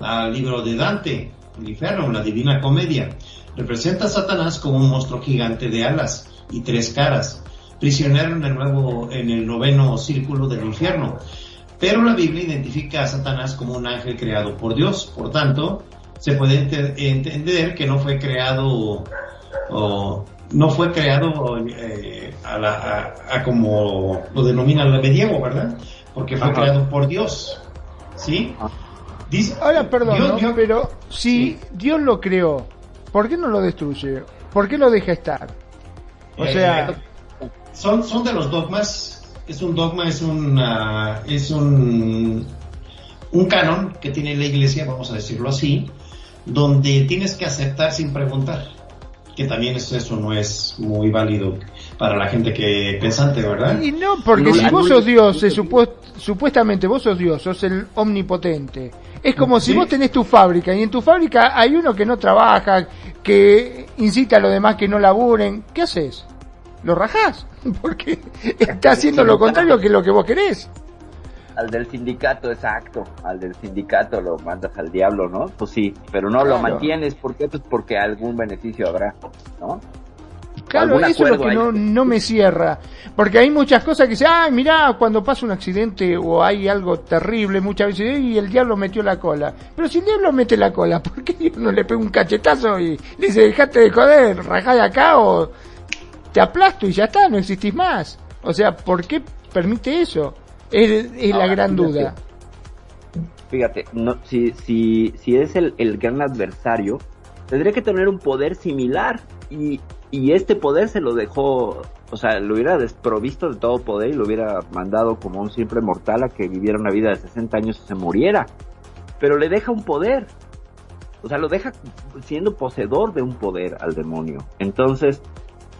Speaker 1: al libro de Dante, el infierno, la divina comedia. Representa a Satanás como un monstruo gigante de alas y tres caras, prisionero en el nuevo, en el noveno círculo del infierno. Pero la Biblia identifica a Satanás como un ángel creado por Dios. Por tanto, se puede ente- entender que no fue creado o no fue creado eh, a, la- a- a como lo denomina el medievo, ¿verdad? Porque fue
Speaker 5: Ajá.
Speaker 1: creado por Dios. ¿Sí?
Speaker 5: Ah.
Speaker 1: Dice,
Speaker 2: Ahora, perdón,
Speaker 1: Dios-
Speaker 2: ¿no?
Speaker 1: Dios-
Speaker 2: pero si
Speaker 1: Sí.
Speaker 2: Dios lo creó, ¿por qué no lo destruye? ¿Por qué lo deja estar? O
Speaker 1: Eh,
Speaker 2: sea,
Speaker 1: son, son de los dogmas. Es un dogma, es un, ah, es un, un canon que tiene la iglesia, vamos a decirlo así, donde tienes que aceptar sin preguntar. Que también es eso no es muy válido para la gente que pensante, ¿verdad?
Speaker 2: y no, porque
Speaker 5: No,
Speaker 2: si vos sos Dios, supu- supuestamente vos sos Dios, sos el omnipotente. Es como si vos tenés tu fábrica y en tu fábrica hay uno que no trabaja, que incita a los demás que no laburen. ¿Qué haces? ¿Lo rajás? Porque está haciendo lo contrario que lo que vos querés.
Speaker 5: Al del sindicato, exacto. Al del sindicato lo mandas al diablo, ¿no? Pues sí, pero no lo mantienes. ¿Por qué? Pues porque algún beneficio habrá, ¿no?
Speaker 2: Claro, eso es lo que no, no me cierra. Porque hay muchas cosas que dicen, ay, mirá, cuando pasa un accidente o hay algo terrible, muchas veces, y el diablo metió la cola. Pero si el diablo mete la cola, ¿por qué Dios no le pega un cachetazo y le dice, dejate de joder, rajá de acá o te aplasto y ya está, no existís más? O sea, ¿por qué permite eso? Es, es la gran
Speaker 5: fíjate.
Speaker 2: duda.
Speaker 5: Fíjate, no, si, si, si es el, el gran adversario, tendría que tener un poder similar y, y este poder se lo dejó, o sea, lo hubiera desprovisto de todo poder y lo hubiera mandado como un simple mortal a que viviera una vida de 60 años y se muriera. Pero le deja un poder. O sea, lo deja siendo poseedor de un poder al demonio. Entonces,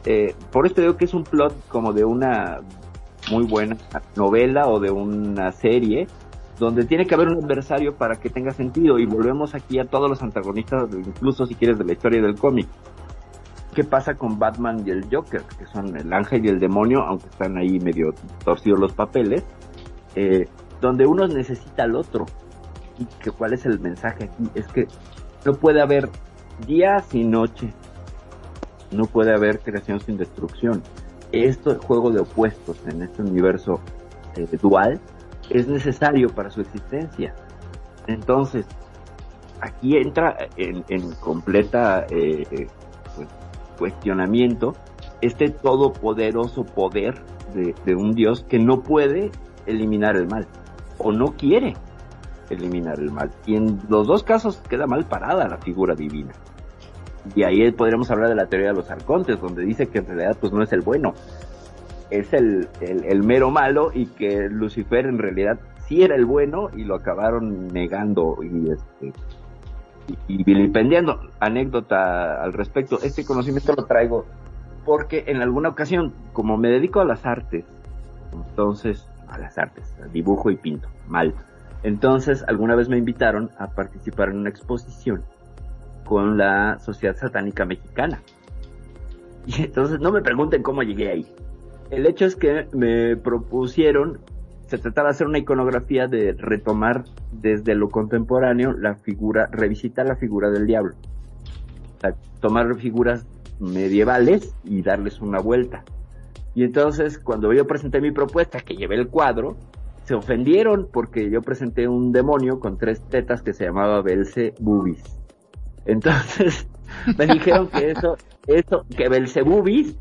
Speaker 5: eh, por esto digo que es un plot como de una muy buena novela o de una serie donde tiene que haber un adversario para que tenga sentido y volvemos aquí a todos los antagonistas, incluso si quieres de la historia del cómic. ¿Qué pasa con Batman y el Joker? Que son el ángel y el demonio, aunque están ahí medio torcidos los papeles, eh, donde uno necesita al otro. ¿Y que, cuál es el mensaje aquí? Es que no puede haber día sin noche, no puede haber creación sin destrucción. Esto es juego de opuestos en este universo eh, dual es necesario para su existencia. Entonces, aquí entra en, completa eh, cuestionamiento este todopoderoso poder de, un Dios que no puede eliminar el mal o no quiere eliminar el mal. Y en los dos casos queda mal parada la figura divina. Y ahí podríamos hablar de la teoría de los arcontes, donde dice que en realidad pues no es el bueno, es el, el, el mero malo y que Lucifer en realidad sí era el bueno y lo acabaron negando y este y, vilipendiando. Anécdota al respecto, este conocimiento lo traigo porque en alguna ocasión, como me dedico a las artes, entonces, a las artes, dibujo y pinto, mal. Entonces, alguna vez me invitaron a participar en una exposición con la Sociedad Satánica Mexicana. Y entonces no me pregunten cómo llegué ahí. El hecho es que me propusieron, se trataba de hacer una iconografía de retomar desde lo contemporáneo la figura, revisitar la figura del diablo. Tomar figuras medievales y darles una vuelta. Y entonces, cuando yo presenté mi propuesta, que llevé el cuadro, se ofendieron porque yo presenté un demonio con tres tetas que se llamaba Belzebubis. Entonces, me dijeron que eso, eso, que Belzebubis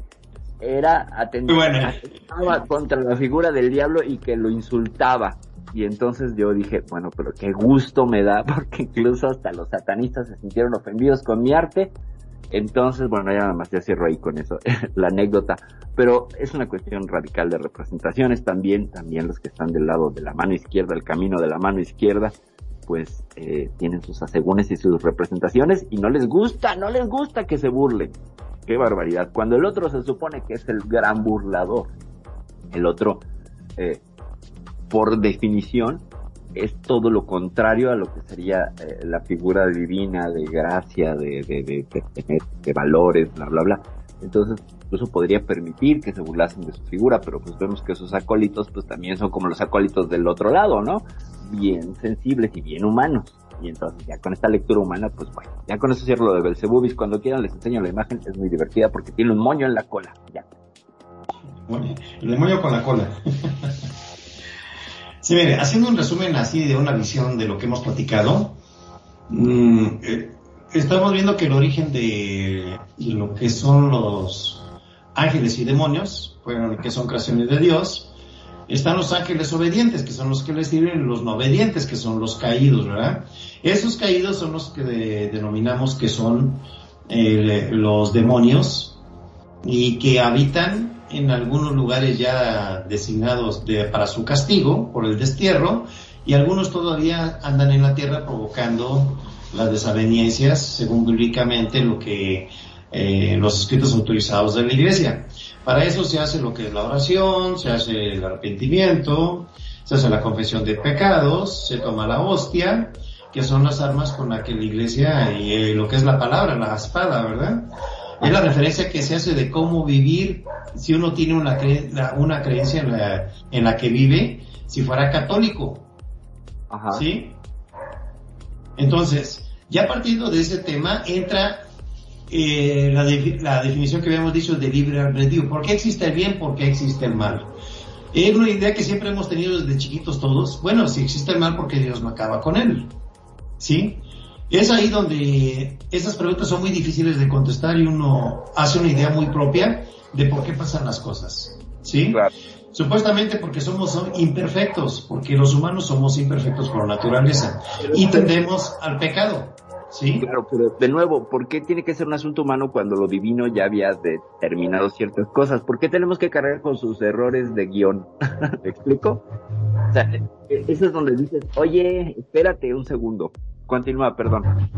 Speaker 5: era atentaba contra la figura del diablo y que lo insultaba. Y entonces yo dije, bueno, pero qué gusto me da, porque incluso hasta los satanistas se sintieron ofendidos con mi arte. Entonces, bueno, ya nada más ya cierro ahí con eso, la anécdota. Pero es una cuestión radical de representaciones también, también los que están del lado de la mano izquierda, el camino de la mano izquierda, pues eh, tienen sus asegúnes y sus representaciones y no les gusta, no les gusta que se burlen. Qué barbaridad. Cuando el otro se supone que es el gran burlador, el otro eh, por definición, es todo lo contrario a lo que sería eh, la figura divina de gracia, de, de, de, de, valores, bla, bla, bla. Entonces, incluso podría permitir que se burlasen de su figura, pero pues vemos que sus acólitos pues también son como los acólitos del otro lado, ¿no? Bien sensibles y bien humanos. Y entonces ya con esta lectura humana, pues bueno, ya con eso cierro lo de Belzebubis. Cuando quieran les enseño la imagen, es muy divertida porque tiene un moño en la cola. Ya.
Speaker 1: El demonio con la cola. sí, mire, haciendo un resumen así de una visión de lo que hemos platicado, mmm, eh, estamos viendo que el origen de lo que son los ángeles y demonios, bueno, que son creaciones de Dios, están los ángeles obedientes, que son los que les sirven, los no obedientes, que son los caídos, ¿verdad? Esos caídos son los que de, denominamos que son eh, los demonios y que habitan en algunos lugares ya designados de, para su castigo por el destierro y algunos todavía andan en la tierra provocando las desavenencias según bíblicamente lo que eh, los escritos autorizados de la iglesia. Para eso se hace lo que es la oración, se hace el arrepentimiento, se hace la confesión de pecados, se toma la hostia, que son las armas con las que la iglesia y eh, lo que es la palabra, la espada, ¿verdad? Es la referencia que se hace de cómo vivir si uno tiene una, cre una creencia en la, en la que vive, si fuera católico.
Speaker 5: Ajá.
Speaker 1: ¿Sí? Entonces, ya partiendo de ese tema, entra eh, la, de, la, definición que habíamos dicho de libre albedrío. ¿Por qué existe el bien? ¿Por qué existe el mal? Es una idea que siempre hemos tenido desde chiquitos todos. Bueno, si existe el mal, porque Dios no acaba con él? ¿Sí? Es ahí donde esas preguntas son muy difíciles de contestar y uno hace una idea muy propia de por qué pasan las cosas. ¿Sí?
Speaker 5: Claro.
Speaker 1: Supuestamente porque somos imperfectos, porque los humanos somos imperfectos por naturaleza y tendemos al pecado. ¿Sí?
Speaker 5: Claro, pero de nuevo, ¿por qué tiene que ser un asunto humano cuando lo divino ya había determinado ciertas cosas? ¿Por qué tenemos que cargar con sus errores de guion? ¿Me explico? O sea, eso es donde dices, oye, espérate un segundo. Continúa, perdón.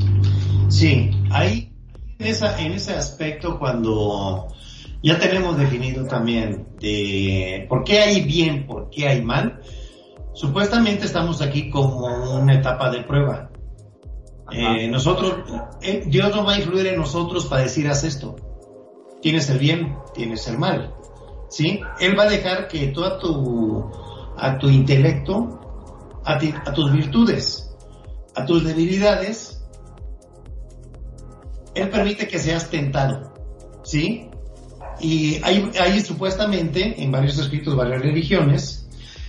Speaker 1: Sí, ahí, en, esa, en ese aspecto, cuando ya tenemos definido también de por qué hay bien, por qué hay mal, supuestamente estamos aquí como una etapa de prueba. Eh, nosotros, eh, Dios no va a influir en nosotros para decir haz esto. Tienes el bien, tienes el mal. ¿Sí? Él va a dejar que tú a tu, a tu intelecto, a, tus virtudes, a tus debilidades, Él permite que seas tentado. ¿Sí? Y hay, hay supuestamente, en varios escritos, varias religiones,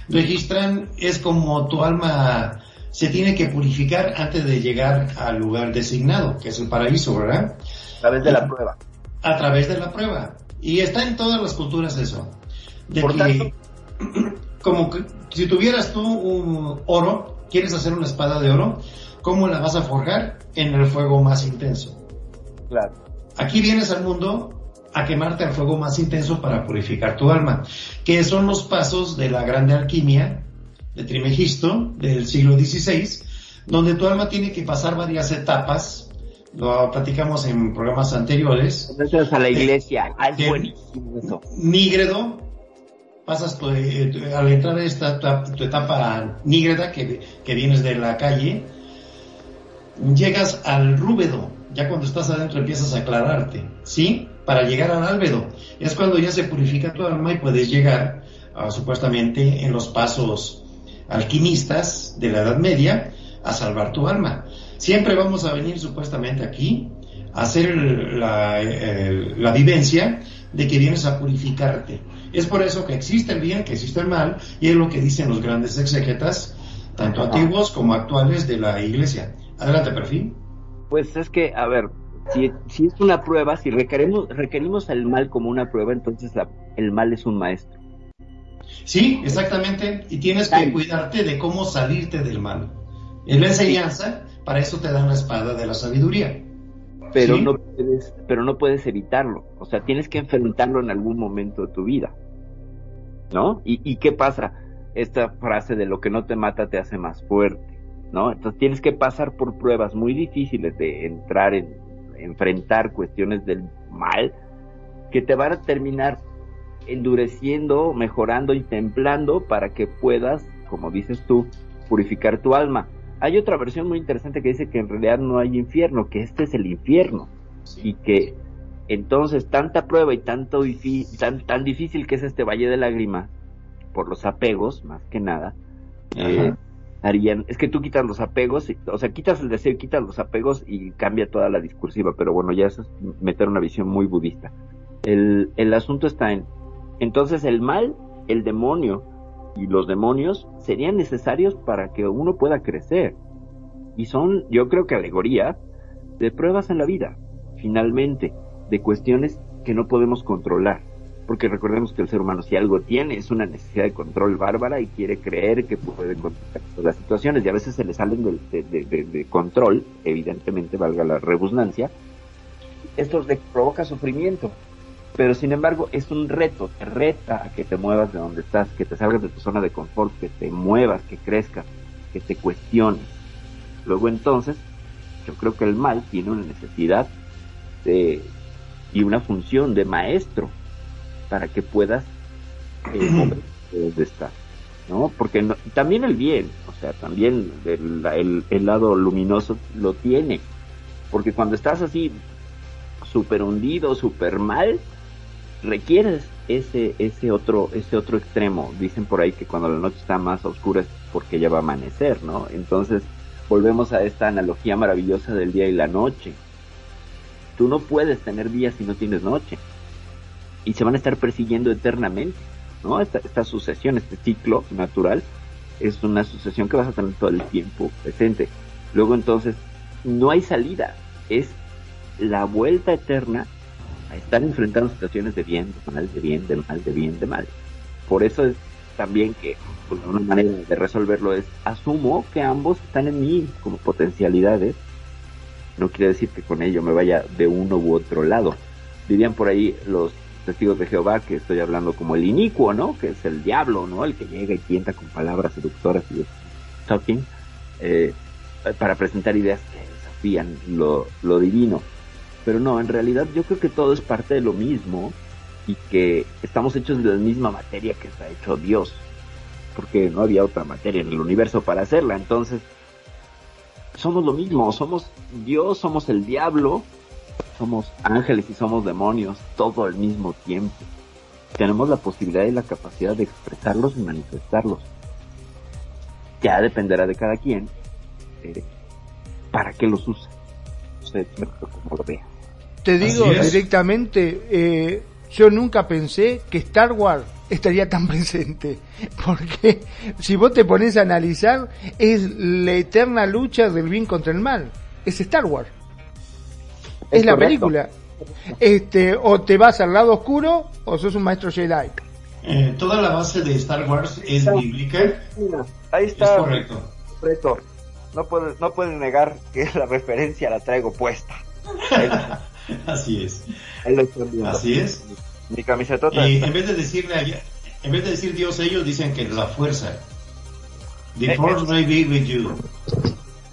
Speaker 1: registran, es como tu alma se tiene que purificar antes de llegar al lugar designado, que es el paraíso, ¿verdad?
Speaker 5: A través de la prueba.
Speaker 1: A través de la prueba. Y está en todas las culturas eso. De
Speaker 5: Por
Speaker 1: que,
Speaker 5: tanto,
Speaker 1: como que si tuvieras tú un oro, quieres hacer una espada de oro, ¿cómo la vas a forjar? En el fuego más intenso.
Speaker 5: Claro.
Speaker 1: Aquí vienes al mundo a quemarte al fuego más intenso para purificar tu alma, que son los pasos de la grande alquimia de Trimegisto del siglo XVI, donde tu alma tiene que pasar varias etapas, lo platicamos en programas anteriores.
Speaker 5: Entonces a la iglesia, es buenísimo eso.
Speaker 1: nígredo, pasas tu, eh, tu- al entrar a esta tu, tu etapa nígreda, que, que vienes de la calle, llegas al rúbedo, ya cuando estás adentro empiezas a aclararte, ¿sí? Para llegar al álbedo, es cuando ya se purifica tu alma y puedes llegar, ah, supuestamente, en los pasos alquimistas de la Edad Media, a salvar tu alma. Siempre vamos a venir supuestamente aquí a hacer la, eh, la vivencia de que vienes a purificarte. Es por eso que existe el bien, que existe el mal, y es lo que dicen los grandes exegetas, tanto antiguos como actuales de la iglesia. Adelante, perfil.
Speaker 5: Pues es que, a ver, si, si es una prueba, si requerimos, requerimos al mal como una prueba, entonces la- el mal es un maestro.
Speaker 1: Sí, exactamente. Y tienes que cuidarte de cómo salirte del mal. En la enseñanza, para eso te dan la espada de la sabiduría.
Speaker 5: Pero
Speaker 1: Sí.
Speaker 5: no puedes, pero no puedes evitarlo. O sea, tienes que enfrentarlo en algún momento de tu vida. ¿No? ¿Y, y qué pasa? Esta frase de lo que no te mata te hace más fuerte. ¿No? Entonces tienes que pasar por pruebas muy difíciles de entrar en, enfrentar cuestiones del mal que te van a terminar endureciendo, mejorando y templando para que puedas, como dices tú, purificar tu alma. Hay otra versión muy interesante que dice que en realidad no hay infierno, que este es el infierno y que entonces tanta prueba y tanto tan, tan difícil que es este valle de lágrimas por los apegos, más que nada, eh, harían, es que tú quitas los apegos, o sea, quitas el deseo, quitas los apegos y cambia toda la discursiva, pero bueno, ya eso es meter una visión muy budista. El, el asunto está en, entonces el mal, el demonio y los demonios serían necesarios para que uno pueda crecer. Y son, yo creo que alegorías de pruebas en la vida, finalmente, de cuestiones que no podemos controlar. Porque recordemos que el ser humano si algo tiene es una necesidad de control bárbara y quiere creer que puede controlar las situaciones. Y a veces se le salen de, de, control, evidentemente valga la rebusnancia, esto le provoca sufrimiento, pero sin embargo es un reto, te reta a que te muevas de donde estás, que te salgas de tu zona de confort, que te muevas, que crezcas, que te cuestiones. Luego entonces, yo creo que el mal tiene una necesidad de, y una función de maestro, para que puedas eh, donde estás, ¿no? Porque también el bien, o sea, también el, el, lado luminoso lo tiene, porque cuando estás así súper hundido, súper mal, requieres ese, ese otro, ese otro extremo. Dicen por ahí que cuando la noche está más oscura es porque ya va a amanecer, ¿no? Entonces, volvemos a esta analogía maravillosa del día y la noche. Tú no puedes tener día si no tienes noche y se van a estar persiguiendo eternamente, ¿no? Esta, esta sucesión, este ciclo natural, es una sucesión que vas a tener todo el tiempo presente. Luego entonces, no hay salida, es la vuelta eterna a estar enfrentando situaciones de bien, de mal, de bien, de mal, de bien, de mal. Por eso es también que pues, una manera de resolverlo es asumo que ambos están en mí como potencialidades. No quiere decir que con ello me vaya de uno u otro lado. Dirían por ahí los testigos de Jehová, que estoy hablando como el inicuo, ¿no? Que es el diablo, ¿no? El que llega y tienta con palabras seductoras y talking, eh, para presentar ideas que desafían lo, lo divino. Pero no, en realidad yo creo que todo es parte de lo mismo y que estamos hechos de la misma materia que está hecho Dios, porque no había otra materia en el universo para hacerla. Entonces, somos lo mismo, somos Dios, somos el diablo, somos ángeles y somos demonios todo al mismo tiempo. Tenemos la posibilidad y la capacidad de expresarlos y manifestarlos. Ya dependerá de cada quien eh, para qué los como lo.
Speaker 2: Te digo directamente, eh, yo nunca pensé que Star Wars estaría tan presente. Porque si vos te pones a analizar, es la eterna lucha del bien contra el mal. Es Star Wars es, la película. Este, o te vas al lado oscuro o sos un maestro Jedi.
Speaker 1: Eh, toda la base de Star Wars es bíblica.
Speaker 5: Ahí está.
Speaker 1: Es correcto.
Speaker 5: No puedes, no puedes negar que la referencia la traigo puesta.
Speaker 1: Así es. Así es.
Speaker 5: Mi camiseta.
Speaker 1: Y en vez de decirle en vez de decir Dios, ellos dicen que la fuerza. The eh, force eh. may be with you.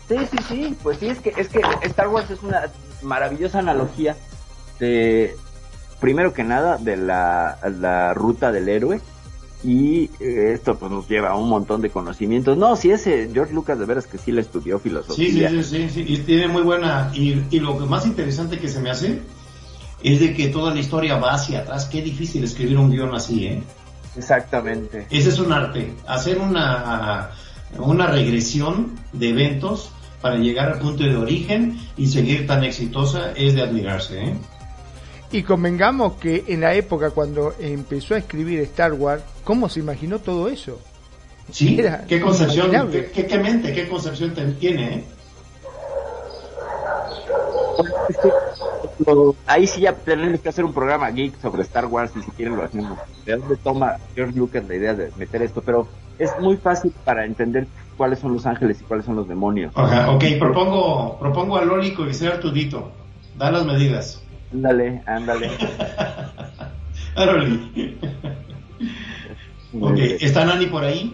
Speaker 5: Sí, sí, sí. Pues sí, es que, es que Star Wars es una maravillosa analogía de, primero que nada, de la, ruta del héroe. Y eh, esto pues nos lleva a un montón de conocimientos. No, si ese George Lucas de veras que sí le estudió filosofía.
Speaker 1: Sí, sí, sí, sí, y tiene muy buena. Y, y lo más interesante que se me hace es de que toda la historia va hacia atrás. Qué difícil escribir un guion así, ¿eh?
Speaker 5: Exactamente.
Speaker 1: Ese es un arte. Hacer una, una regresión de eventos para llegar al punto de origen y seguir tan exitosa es de admirarse. ¿eh?
Speaker 2: Y convengamos que en la época cuando empezó a escribir Star Wars, ¿cómo se imaginó todo eso?
Speaker 1: Sí, qué concepción, qué, qué, mente, qué concepción tiene. ¿eh?
Speaker 5: Ahí sí ya tenemos que hacer un programa geek sobre Star Wars y si quieren lo hacemos. ¿De dónde toma George Lucas la idea de meter esto? Pero es muy fácil para entender cuáles son los ángeles y cuáles son los demonios.
Speaker 1: ok, propongo, propongo a Lólico que sea Artudito. Da las medidas.
Speaker 5: Ándale, ándale.
Speaker 1: ok, ¿está Nani por ahí?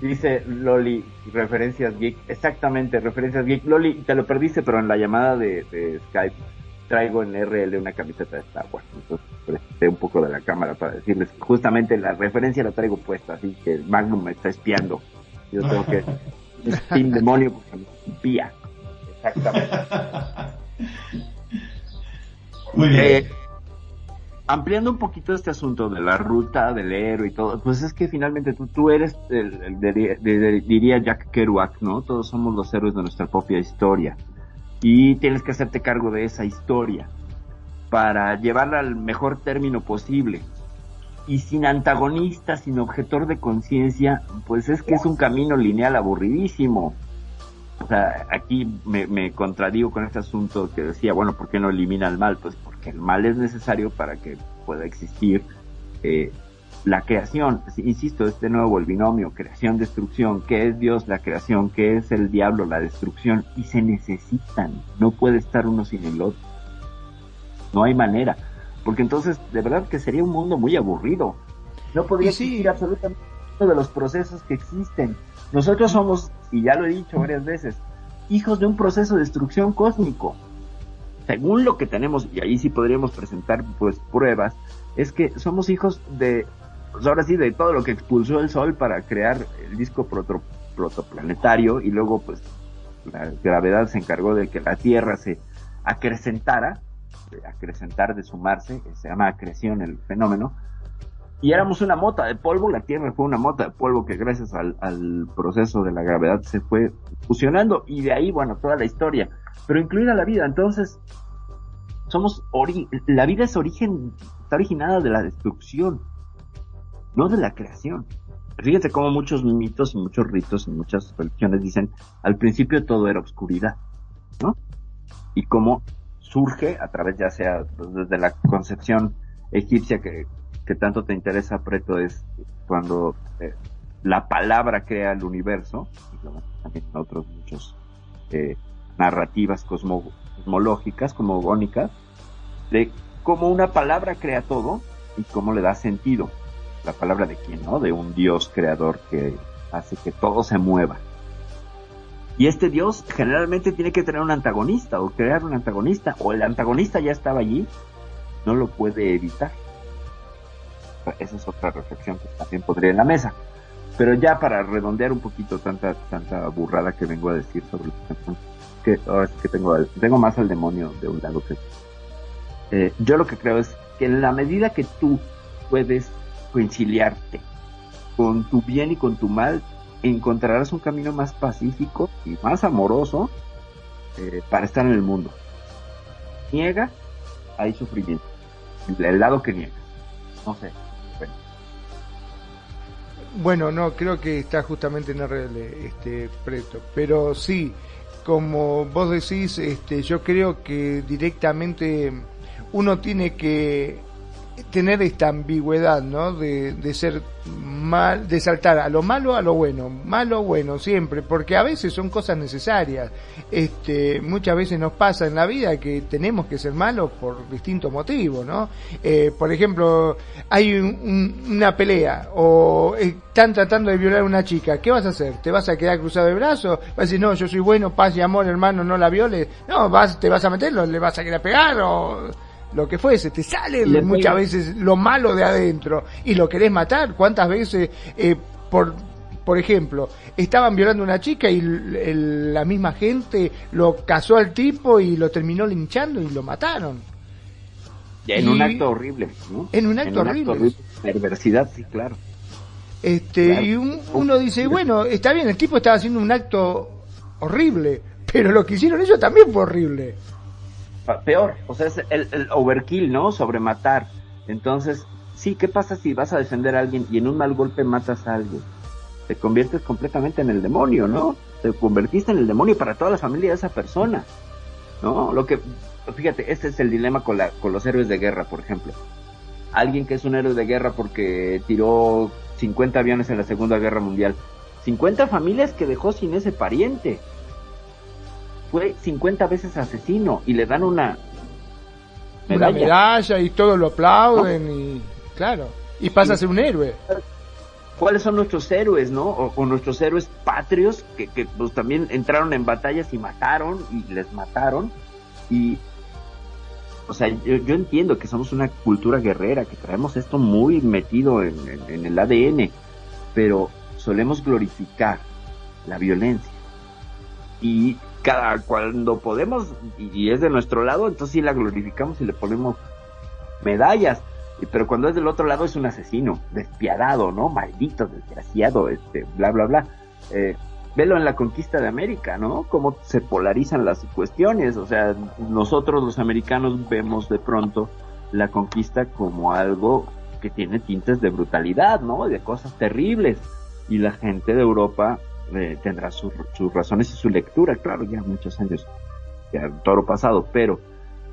Speaker 5: Dice Loli, referencias geek. Exactamente, referencias geek. Loli, te lo perdiste, pero en la llamada de, Skype traigo en RL una camiseta de Star Wars. presenté un poco de la cámara para decirles justamente la referencia la traigo puesta, así que Magnum me está espiando. Yo tengo que es Demonio porque me espía. Exactamente. Eh, ampliando un poquito este asunto de la ruta del héroe y todo, pues es que finalmente tú, tú eres, el, diría Jack Kerouac, ¿no? Todos somos los héroes de nuestra propia historia. Y tienes que hacerte cargo de esa historia para llevarla al mejor término posible. Y sin antagonista, sin objetor de conciencia, pues es que es un camino lineal aburridísimo. O sea, aquí me, me contradigo con este asunto que decía, bueno, ¿por qué no elimina el mal? Pues porque el mal es necesario para que pueda existir eh, la creación. Insisto, este nuevo el binomio, creación-destrucción, ¿qué es Dios la creación? ¿Qué es el diablo la destrucción? Y se necesitan, no puede estar uno sin el otro. No hay manera, porque entonces de verdad que sería un mundo muy aburrido. No podría
Speaker 2: sí.
Speaker 5: existir absolutamente uno de los procesos que existen. Nosotros somos, y ya lo he dicho varias veces, hijos de un proceso de destrucción cósmico. Según lo que tenemos, y ahí sí podríamos presentar pues pruebas, es que somos hijos de, pues ahora sí, de todo lo que expulsó el Sol para crear el disco proto- protoplanetario y luego pues la gravedad se encargó de que la Tierra se acrecentara, de acrecentar, de sumarse, se llama acreción el fenómeno, y éramos una mota de polvo, la Tierra fue una mota de polvo que gracias al, proceso de la gravedad se fue fusionando y de ahí, bueno, toda la historia, pero incluida la vida, entonces somos ori la vida es origen, está originada de la destrucción, no de la creación. Fíjate cómo muchos mitos y muchos ritos y muchas religiones dicen, al principio todo era oscuridad, ¿no? Y cómo surge a través ya sea desde la concepción egipcia que, que tanto te interesa, Preto, es cuando eh, la palabra crea el universo, y también en otros muchos eh, narrativas cosmo- cosmológicas, cosmogónicas, de cómo una palabra crea todo y cómo le da sentido. La palabra de quién, ¿no? De un Dios creador que hace que todo se mueva. Y este Dios generalmente tiene que tener un antagonista o crear un antagonista, o el antagonista ya estaba allí, no lo puede evitar. Esa es otra reflexión que también podría en la mesa. Pero ya para redondear un poquito tanta tanta burrada que vengo a decir sobre temas, que que tengo tengo más al demonio de un lado que eh, yo lo que creo es que en la medida que tú puedes conciliarte con tu bien y con tu mal, encontrarás un camino más pacífico y más amoroso eh, para estar en el mundo. Niega, hay sufrimiento. El lado que niega. No sé. Bueno,
Speaker 2: no, creo que está justamente en RL, este, Preto. Pero sí, como vos decís, este, yo creo que directamente uno tiene que tener esta ambigüedad, ¿no? De, ser mal, de saltar a lo malo a lo bueno, malo bueno siempre, porque a veces son cosas necesarias. Este, muchas veces nos pasa en la vida que tenemos que ser malos por distintos motivos, ¿no? Eh, por ejemplo, hay un- una pelea o están tratando de violar a una chica, ¿qué vas a hacer? ¿Te vas a quedar cruzado de brazos? ¿Vas a decir, no, yo soy bueno, paz y amor, hermano, no la violes? No, vas, te vas a meterlo, le vas a querer pegar o lo que fuese, te sale
Speaker 5: Le
Speaker 2: muchas veces lo malo de adentro y lo querés matar. ¿Cuántas veces, eh, por, por ejemplo, estaban violando a una chica y el- el- la misma gente lo casó al tipo y lo terminó linchando y lo mataron?
Speaker 5: en
Speaker 2: Y-
Speaker 5: un acto horrible. ¿no?
Speaker 2: En un acto horrible.
Speaker 5: Perversidad, sí, claro.
Speaker 2: Este,
Speaker 5: Claro.
Speaker 2: y un- uno dice, bueno, está bien, el tipo estaba haciendo un acto horrible, pero lo que hicieron ellos también fue horrible.
Speaker 5: Peor, o sea, es el, el overkill, ¿no? Sobre matar. Entonces, sí, ¿qué pasa si vas a defender a alguien y en un mal golpe matas a alguien? Te conviertes completamente en el demonio, ¿no? Te convertiste en el demonio para toda la familia de esa persona, ¿no? Lo que, fíjate, este es el dilema con, la, con los héroes de guerra, por ejemplo. Alguien que es un héroe de guerra porque tiró 50 aviones en la Segunda Guerra Mundial. 50 familias que dejó sin ese pariente. Fue 50 veces asesino y le dan una
Speaker 2: Una
Speaker 5: medalla.
Speaker 2: medalla y todos lo aplauden y, claro, y pasa a ser un héroe.
Speaker 5: ¿Cuáles son nuestros héroes, no? O, o nuestros héroes patrios que, que pues también entraron en batallas y mataron y les mataron y o sea, yo, yo, entiendo que somos una cultura guerrera, que traemos esto muy metido en, en, el ADN, pero solemos glorificar la violencia. Y cada cuando podemos, y es de nuestro lado, entonces sí la glorificamos y le ponemos medallas. Pero cuando es del otro lado es un asesino, despiadado, ¿no? Maldito, desgraciado, este, bla, bla, bla. Eh, velo en la conquista de América, ¿no? Cómo se polarizan las cuestiones. O sea, nosotros los americanos vemos de pronto la conquista como algo que tiene tintes de brutalidad, ¿no? De cosas terribles. Y la gente de Europa eh, tendrá sus razones y su lectura, claro, ya muchos años, ya toro pasado, pero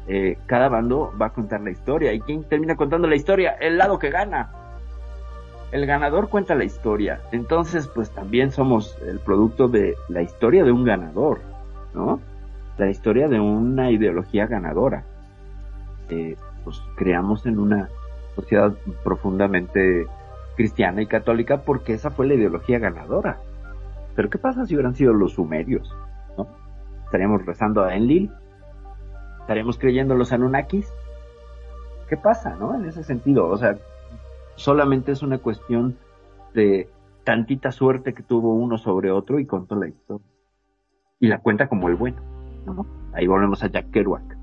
Speaker 5: eh, cada bando va a contar la historia. ¿Y quién termina contando la historia? El lado que gana el ganador cuenta la historia. Entonces, pues también somos el producto de la historia de un ganador, ¿no? La historia de una ideología ganadora. Eh, pues creamos en una sociedad profundamente cristiana y católica porque esa fue la ideología ganadora. Pero ¿qué pasa si hubieran sido los sumerios? ¿no? ¿Estaríamos rezando a Enlil? ¿Estaríamos creyendo en los Anunnakis? ¿Qué pasa, no? En ese sentido, o sea, solamente es una cuestión de tantita suerte que tuvo uno sobre otro y contó la historia. Y la cuenta como el bueno. ¿no? Ahí volvemos a Jack Kerouac.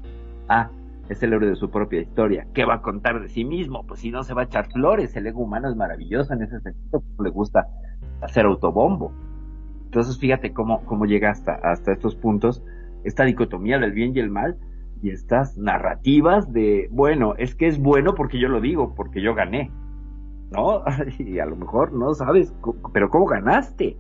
Speaker 5: Ah, es el héroe de su propia historia. ¿Qué va a contar de sí mismo? Pues si no se va a echar flores, el ego humano es maravilloso en ese sentido, le gusta hacer autobombo. Entonces fíjate cómo, cómo llega hasta, hasta estos puntos, esta dicotomía del bien y el mal, y estas narrativas de, bueno, es que es bueno porque yo lo digo, porque yo gané. ¿no? Y a lo mejor no sabes, pero ¿cómo ganaste?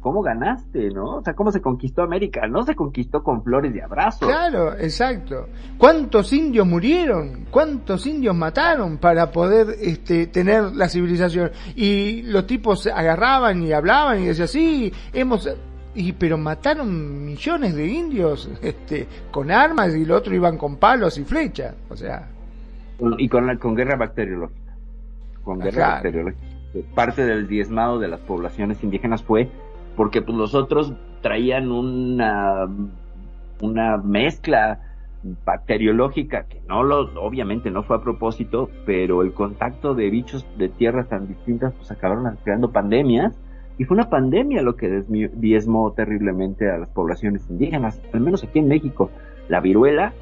Speaker 5: ¿Cómo ganaste, no? O sea, ¿cómo se conquistó América? No se conquistó con flores de abrazos.
Speaker 2: Claro, exacto. ¿Cuántos indios murieron? ¿Cuántos indios mataron para poder este, tener la civilización? Y los tipos agarraban y hablaban y decían, sí, hemos... Y, pero mataron millones de indios este, con armas y los otros iban con palos y flechas. O sea...
Speaker 5: Y con, con guerra bacteriológica con guerra Parte del diezmado de las poblaciones indígenas fue porque pues los otros traían una, una mezcla bacteriológica que no lo, obviamente no fue a propósito, pero el contacto de bichos de tierras tan distintas pues acabaron creando pandemias y fue una pandemia lo que diezmó terriblemente a las poblaciones indígenas, al menos aquí en México. La viruela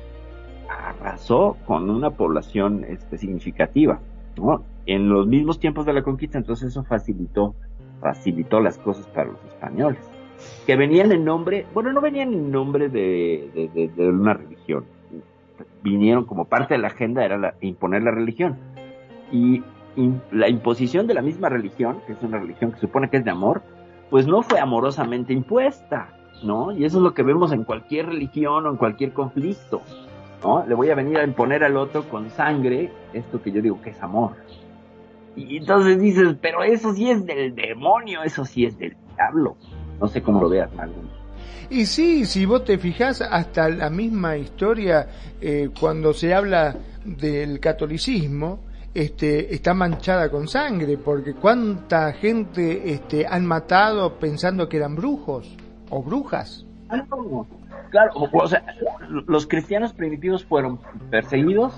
Speaker 5: arrasó con una población este, significativa. ¿no? en los mismos tiempos de la conquista, entonces eso facilitó, facilitó las cosas para los españoles, que venían en nombre, bueno, no venían en nombre de, una religión, vinieron como parte de la agenda era imponer la religión. Y, la imposición de la misma religión, que es una religión que supone que es de amor, pues no fue amorosamente impuesta, ¿no? Y eso es lo que vemos en cualquier religión o en cualquier conflicto, ¿no? Le voy a venir a imponer al otro con sangre esto que yo digo que es amor, y entonces dices, pero eso sí es del demonio, eso sí es del diablo. No sé cómo lo veas, Marlon.
Speaker 2: Y sí, si vos te fijas, hasta la misma historia, eh, cuando se habla del catolicismo, este, está manchada con sangre, porque cuánta gente este, han matado pensando que eran brujos o brujas.
Speaker 5: Claro, o sea, los cristianos primitivos fueron perseguidos,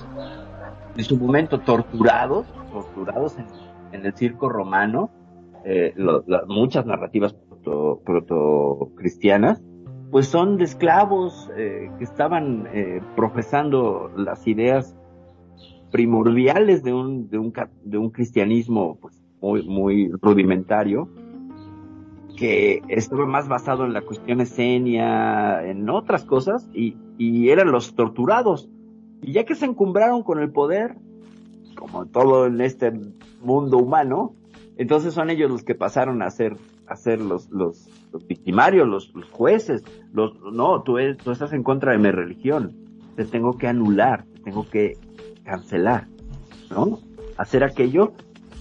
Speaker 5: en su momento torturados, torturados en, el circo romano, eh, muchas narrativas proto, cristianas, pues son de esclavos eh, que estaban eh, profesando las ideas primordiales de un, de un, de un cristianismo pues, muy, rudimentario, que estaba más basado en la cuestión escenia, en otras cosas, y eran los torturados. Y ya que se encumbraron con el poder, como todo en este mundo humano, entonces son ellos los que pasaron a ser, a ser los, los, victimarios, los, jueces, los, no, tú, tú estás en contra de mi religión, te tengo que anular, te tengo que cancelar, ¿no? Hacer aquello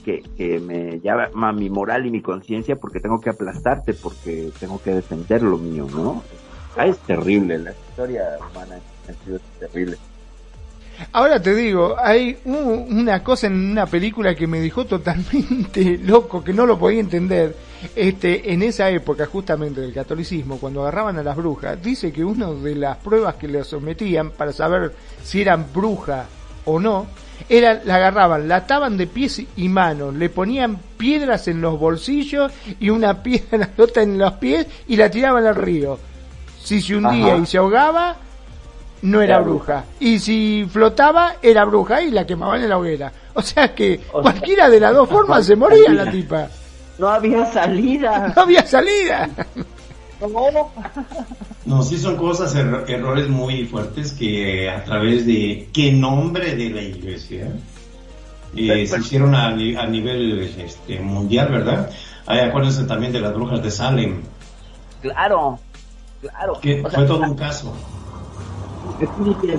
Speaker 5: que, que me llama mi moral y mi conciencia porque tengo que aplastarte, porque tengo que defender lo mío, ¿no? Ah, es terrible, la historia humana es terrible.
Speaker 2: Ahora te digo, hay una cosa en una película que me dejó totalmente loco, que no lo podía entender. este, en esa época justamente del catolicismo, cuando agarraban a las brujas, dice que una de las pruebas que le sometían para saber si eran bruja o no, era, la agarraban, la ataban de pies y manos, le ponían piedras en los bolsillos y una piedra en los pies y la tiraban al río. Si se hundía
Speaker 5: Ajá.
Speaker 2: y se ahogaba, no era
Speaker 5: Era
Speaker 2: bruja. Y si flotaba, era bruja y la quemaban en la hoguera. O sea que
Speaker 5: O sea,
Speaker 2: cualquiera de las dos formas se moría la tipa.
Speaker 5: No había salida.
Speaker 2: No había salida.
Speaker 5: No.
Speaker 1: No, sí son cosas, er- errores muy fuertes que a través de qué nombre de la iglesia eh, se hicieron a, ni- a nivel este, mundial, ¿verdad? Ay, acuérdense también de las brujas de Salem,
Speaker 5: Claro, claro.
Speaker 1: que
Speaker 5: O sea,
Speaker 1: fue todo un caso.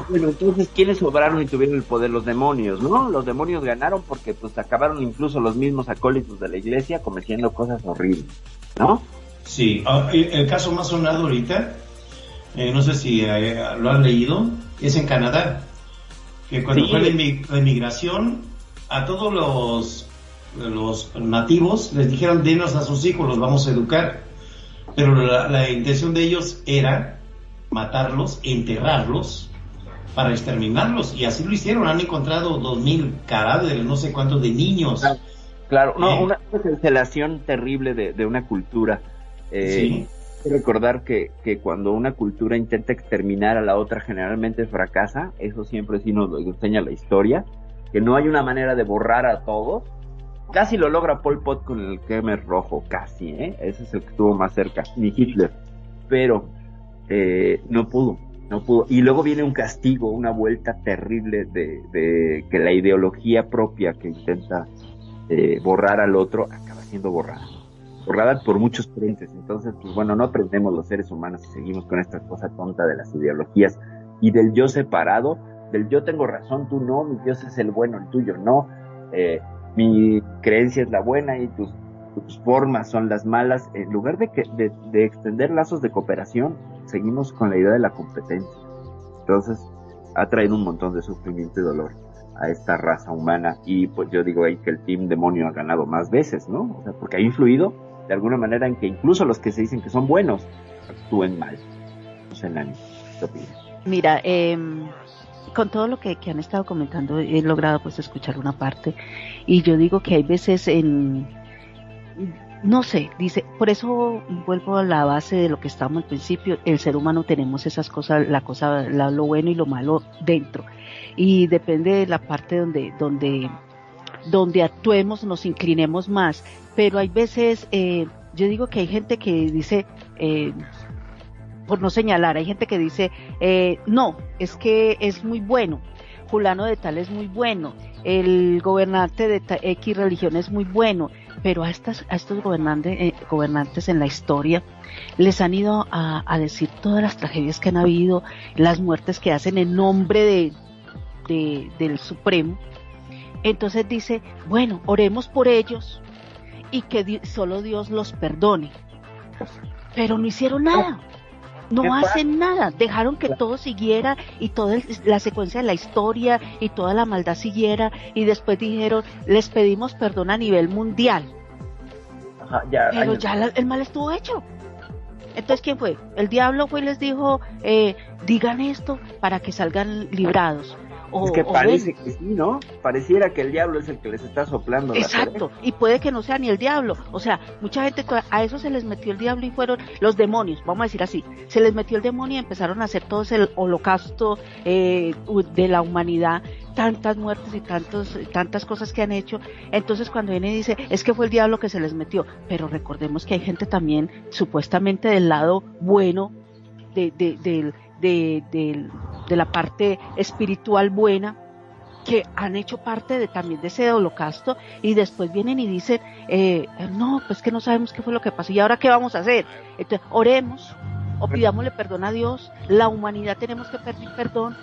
Speaker 5: Bueno, entonces, ¿quiénes sobraron y tuvieron el poder? Los demonios, ¿no? Los demonios ganaron porque pues acabaron incluso los mismos acólitos de la iglesia cometiendo cosas horribles, ¿no?
Speaker 1: Sí, ah, el, caso más sonado ahorita, eh, no sé si eh, lo han leído, es en Canadá, que cuando
Speaker 5: Sí.
Speaker 1: fue la, inmi- la inmigración, a todos los, los nativos les dijeron, denos a sus hijos, los vamos a educar, pero la, la intención de ellos era matarlos, enterrarlos, para exterminarlos, y así lo hicieron, han encontrado dos mil cadáveres, no sé cuántos de niños.
Speaker 5: Claro, no,
Speaker 1: Sí.
Speaker 5: una cancelación terrible de, de una cultura. Eh,
Speaker 1: Sí.
Speaker 5: hay que recordar que, que cuando una cultura intenta exterminar a la otra generalmente fracasa, eso siempre sí nos lo enseña la historia, que no hay una manera de borrar a todos. Casi lo logra Pol Pot con el Khmer rojo, casi, ¿eh? Ese es el que estuvo más cerca, ni Hitler. Pero eh, no pudo, no pudo. Y luego viene un castigo, una vuelta terrible de, de que la ideología propia que intenta eh, borrar al otro acaba siendo borrada. Borrada por muchos frentes. Entonces, pues bueno, no aprendemos los seres humanos y seguimos con esta cosa tonta de las ideologías y del yo separado, del yo tengo razón, tú no, mi Dios es el bueno, el tuyo no, eh, mi creencia es la buena y tus, tus formas son las malas. En lugar de, que, de, de extender lazos de cooperación, seguimos con la idea de la competencia. Entonces, ha traído un montón de sufrimiento y dolor a esta raza humana y pues yo digo ahí que el team demonio ha ganado más veces, ¿no? O sea, porque ha influido de alguna manera en que incluso los que se dicen que son buenos actúen mal.
Speaker 4: Mira, em, con todo lo que, que han estado comentando, he logrado pues escuchar una parte y yo digo que hay veces en, no sé, dice, por eso vuelvo a la base de lo que estábamos al principio, el ser humano tenemos esas cosas, la cosa, la- lo bueno y lo malo dentro. Y depende de la parte donde, donde, donde actuemos, nos inclinemos más, pero hay veces, eh, yo digo que hay gente que dice, eh, por no señalar, hay gente que dice, eh, no, es que es muy bueno, fulano de tal es muy bueno, el gobernante de X religión es muy bueno, pero a, estas, a estos gobernantes, eh, gobernantes en la historia les han ido a, decir todas las tragedias que han habido, las muertes que hacen en nombre de, de- del Supremo. Entonces dice, bueno, oremos por ellos y que solo Dios los perdone. Pero no hicieron nada. No hacen nada, dejaron que todo siguiera y toda la secuencia de la historia y toda la maldad siguiera y después dijeron, les pedimos perdón a nivel mundial,
Speaker 5: Ajá, ya,
Speaker 4: pero ya la- el mal estuvo hecho. Entonces, ¿quién fue? El diablo fue y les dijo, eh, digan esto para que salgan librados. O,
Speaker 5: es que parece que sí, ¿no? Pareciera que el diablo es el que les está soplando. la
Speaker 4: Exacto, y puede que no sea ni el diablo. O sea, mucha gente a eso se les metió el diablo y fueron los demonios, vamos a decir así. Se les metió el demonio y empezaron a hacer todo ese holocausto eh, de la humanidad, tantas muertes y tantos, tantas cosas que han hecho. Entonces, cuando viene y dice, es que fue el diablo que se les metió. Pero recordemos que hay gente también, supuestamente del lado bueno, de, de, del- de, del- de la parte espiritual buena, que han hecho parte de también de ese holocausto y después vienen y dicen, eh, no, pues que no sabemos qué fue lo que pasó y ahora qué vamos a hacer. Entonces, oremos o pidámosle perdón a Dios, la humanidad tenemos que pedir perdón.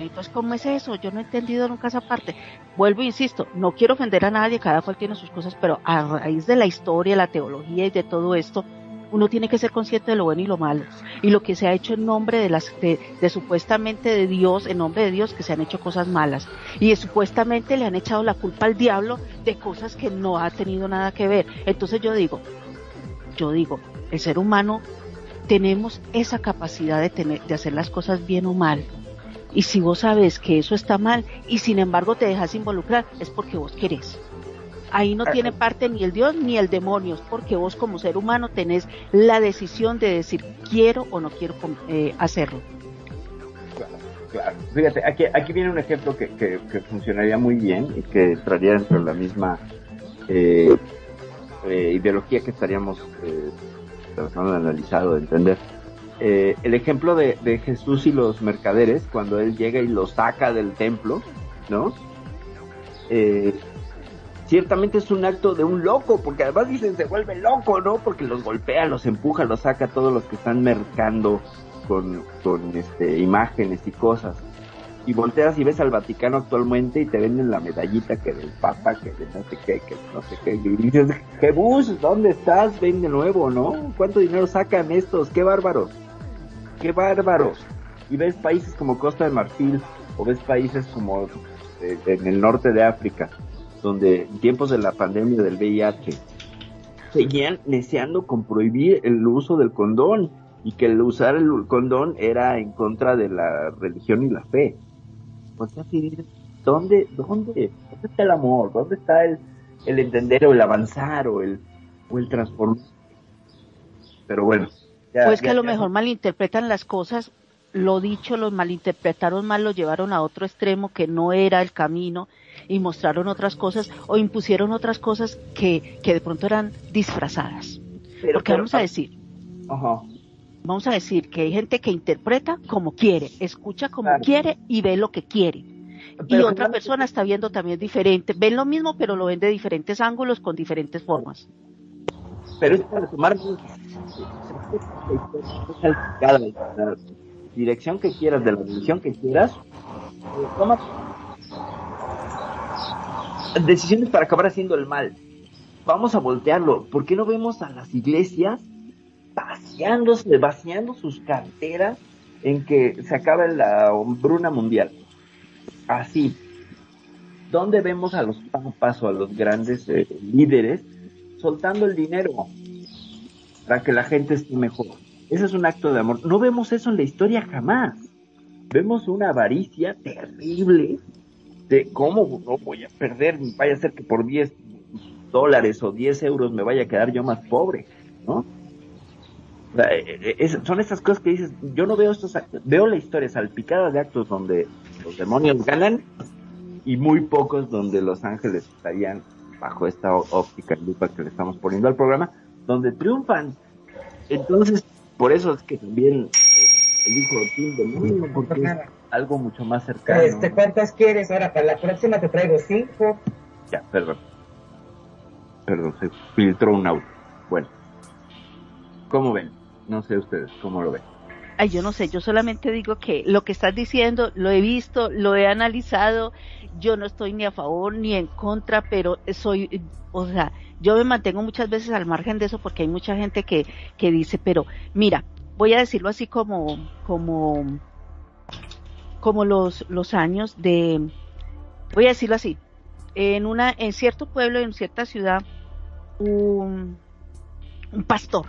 Speaker 4: Entonces, ¿cómo es eso? Yo no he entendido nunca esa parte. Vuelvo insisto, no quiero ofender a nadie, cada cual tiene sus cosas, pero a raíz de la historia, la teología y de todo esto, uno tiene que ser consciente de lo bueno y lo malo. Y lo que se ha hecho en nombre de las, de, supuestamente de Dios, en nombre de Dios, que se han hecho cosas malas. Y supuestamente le han echado la culpa al diablo de cosas que no ha tenido nada que ver. Entonces yo digo, yo digo, el ser humano tenemos esa capacidad de, tener, de hacer las cosas bien o mal. Y si vos sabes que eso está mal y sin embargo te dejas involucrar, es porque vos querés. Ahí no tiene parte ni el Dios ni el demonio, porque vos como ser humano tenés la decisión de decir quiero o no quiero eh, hacerlo.
Speaker 5: Claro, Fíjate, aquí, aquí viene un ejemplo que, que, funcionaría muy bien y que traería dentro de la misma eh, eh, ideología que estaríamos tratando de analizar o de entender. Eh, el ejemplo de, de, Jesús y los mercaderes, cuando él llega y los saca del templo, ¿no? Eh, ciertamente es un acto de un loco, porque además dicen se vuelve loco, ¿no? Porque los golpea, los empuja, los saca todos los que están mercando con, con este, imágenes y cosas. Y volteas y ves al Vaticano actualmente y te venden la medallita que del Papa, que de no sé qué, que no sé qué. Y dices, Jebus, ¿dónde estás? Ven de nuevo, ¿no? ¿Cuánto dinero sacan estos? ¡Qué bárbaros! ¡Qué bárbaros! Y ves países como Costa de Marfil, o ves países como eh, en el norte de África, donde en tiempos de la pandemia del VIH seguían deseando con prohibir el uso del condón y que el usar el condón era en contra de la religión y la fe. Pues ¿dónde, dónde, dónde está el amor? ¿Dónde está el, el entender o el avanzar o el, o el transformar? Pero bueno.
Speaker 4: pues que a lo mejor malinterpretan las cosas, lo dicho, los malinterpretaron mal, lo llevaron a otro extremo que no era el camino y mostraron otras cosas o impusieron otras cosas que, que de pronto eran disfrazadas. Pero, Porque vamos a ah, decir, vamos a decir que hay gente que interpreta como quiere, escucha como quiere y ve lo que quiere. y otra persona está viendo también diferente, ven lo mismo pero lo ven de diferentes ángulos con diferentes formas.
Speaker 5: Pero es para tomar dirección que quieras, de la dirección que quieras, eh, toma decisiones para acabar haciendo el mal. Vamos a voltearlo. ¿Por qué no vemos a las iglesias vaciándose, vaciando sus carteras en que se acaba la hambruna mundial? Así. ¿Dónde vemos a los papas o a los grandes eh, líderes soltando el dinero para que la gente esté mejor? Ese es un acto de amor. No vemos eso en la historia jamás. Vemos una avaricia terrible de cómo no voy a perder, vaya a ser que por 10 dólares o 10 euros me vaya a quedar yo más pobre, ¿no? Eh, eh, son estas cosas que dices, yo no veo estos veo la historia salpicada de actos donde los demonios ganan y muy pocos donde los ángeles estarían bajo esta óptica lupa que le estamos poniendo al programa, donde triunfan. Entonces, por eso es que también eh, elijo Team Demonio, porque algo mucho más cercano.
Speaker 6: Este, ¿Cuántas quieres? Ahora, para la próxima te traigo cinco.
Speaker 5: Ya, perdón. Perdón, se filtró un audio. Bueno. ¿Cómo ven? No sé ustedes, ¿cómo lo ven?
Speaker 4: Ay, yo no sé, yo solamente digo que lo que estás diciendo lo he visto, lo he analizado, yo no estoy ni a favor ni en contra, pero soy, o sea, yo me mantengo muchas veces al margen de eso porque hay mucha gente que, que dice, pero mira, voy a decirlo así como, como, como los, los años de, voy a decirlo así, en una, en cierto pueblo, en cierta ciudad, un, un pastor,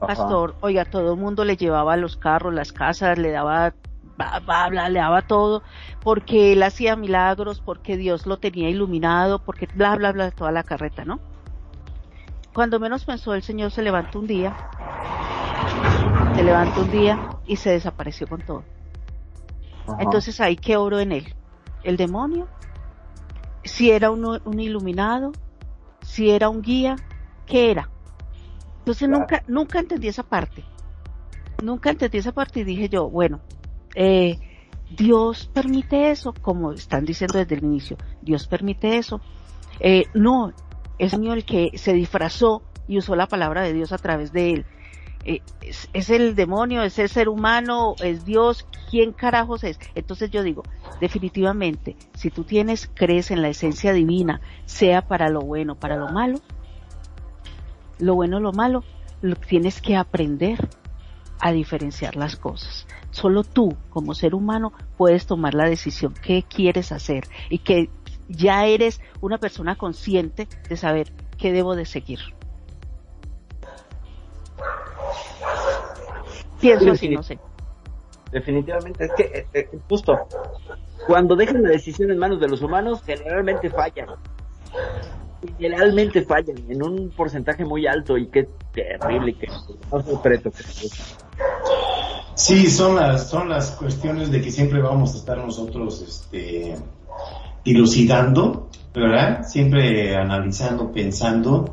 Speaker 4: pastor, oiga, todo el mundo le llevaba los carros, las casas, le daba, bla, bla, le daba todo, porque él hacía milagros, porque Dios lo tenía iluminado, porque bla, bla, bla, toda la carreta, ¿no? Cuando menos pensó, el Señor se levantó un día, se levantó un día y se desapareció con todo. Entonces ahí qué oro en él. El demonio, si era un, un iluminado, si era un guía, ¿qué era? Entonces nunca, nunca entendí esa parte. Nunca entendí esa parte y dije yo, bueno, eh, Dios permite eso, como están diciendo desde el inicio, Dios permite eso. Eh, no, es el que se disfrazó y usó la palabra de Dios a través de él. Eh, es, el demonio, es el ser humano, es Dios, ¿quién carajos es? Entonces yo digo, definitivamente, si tú tienes, crees en la esencia divina, sea para lo bueno, para lo malo, lo bueno, lo malo, lo, tienes que aprender a diferenciar las cosas. Solo tú, como ser humano, puedes tomar la decisión qué quieres hacer y que ya eres una persona consciente de saber qué debo de seguir. Pienso así, no sé.
Speaker 5: Definitivamente, es que eh, eh, justo cuando dejan la decisión en manos de los humanos, generalmente fallan. Generalmente fallan en un porcentaje muy alto y qué terrible que no preto que
Speaker 1: Sí, son las, son las cuestiones de que siempre vamos a estar nosotros este, dilucidando, ¿verdad? Siempre analizando, pensando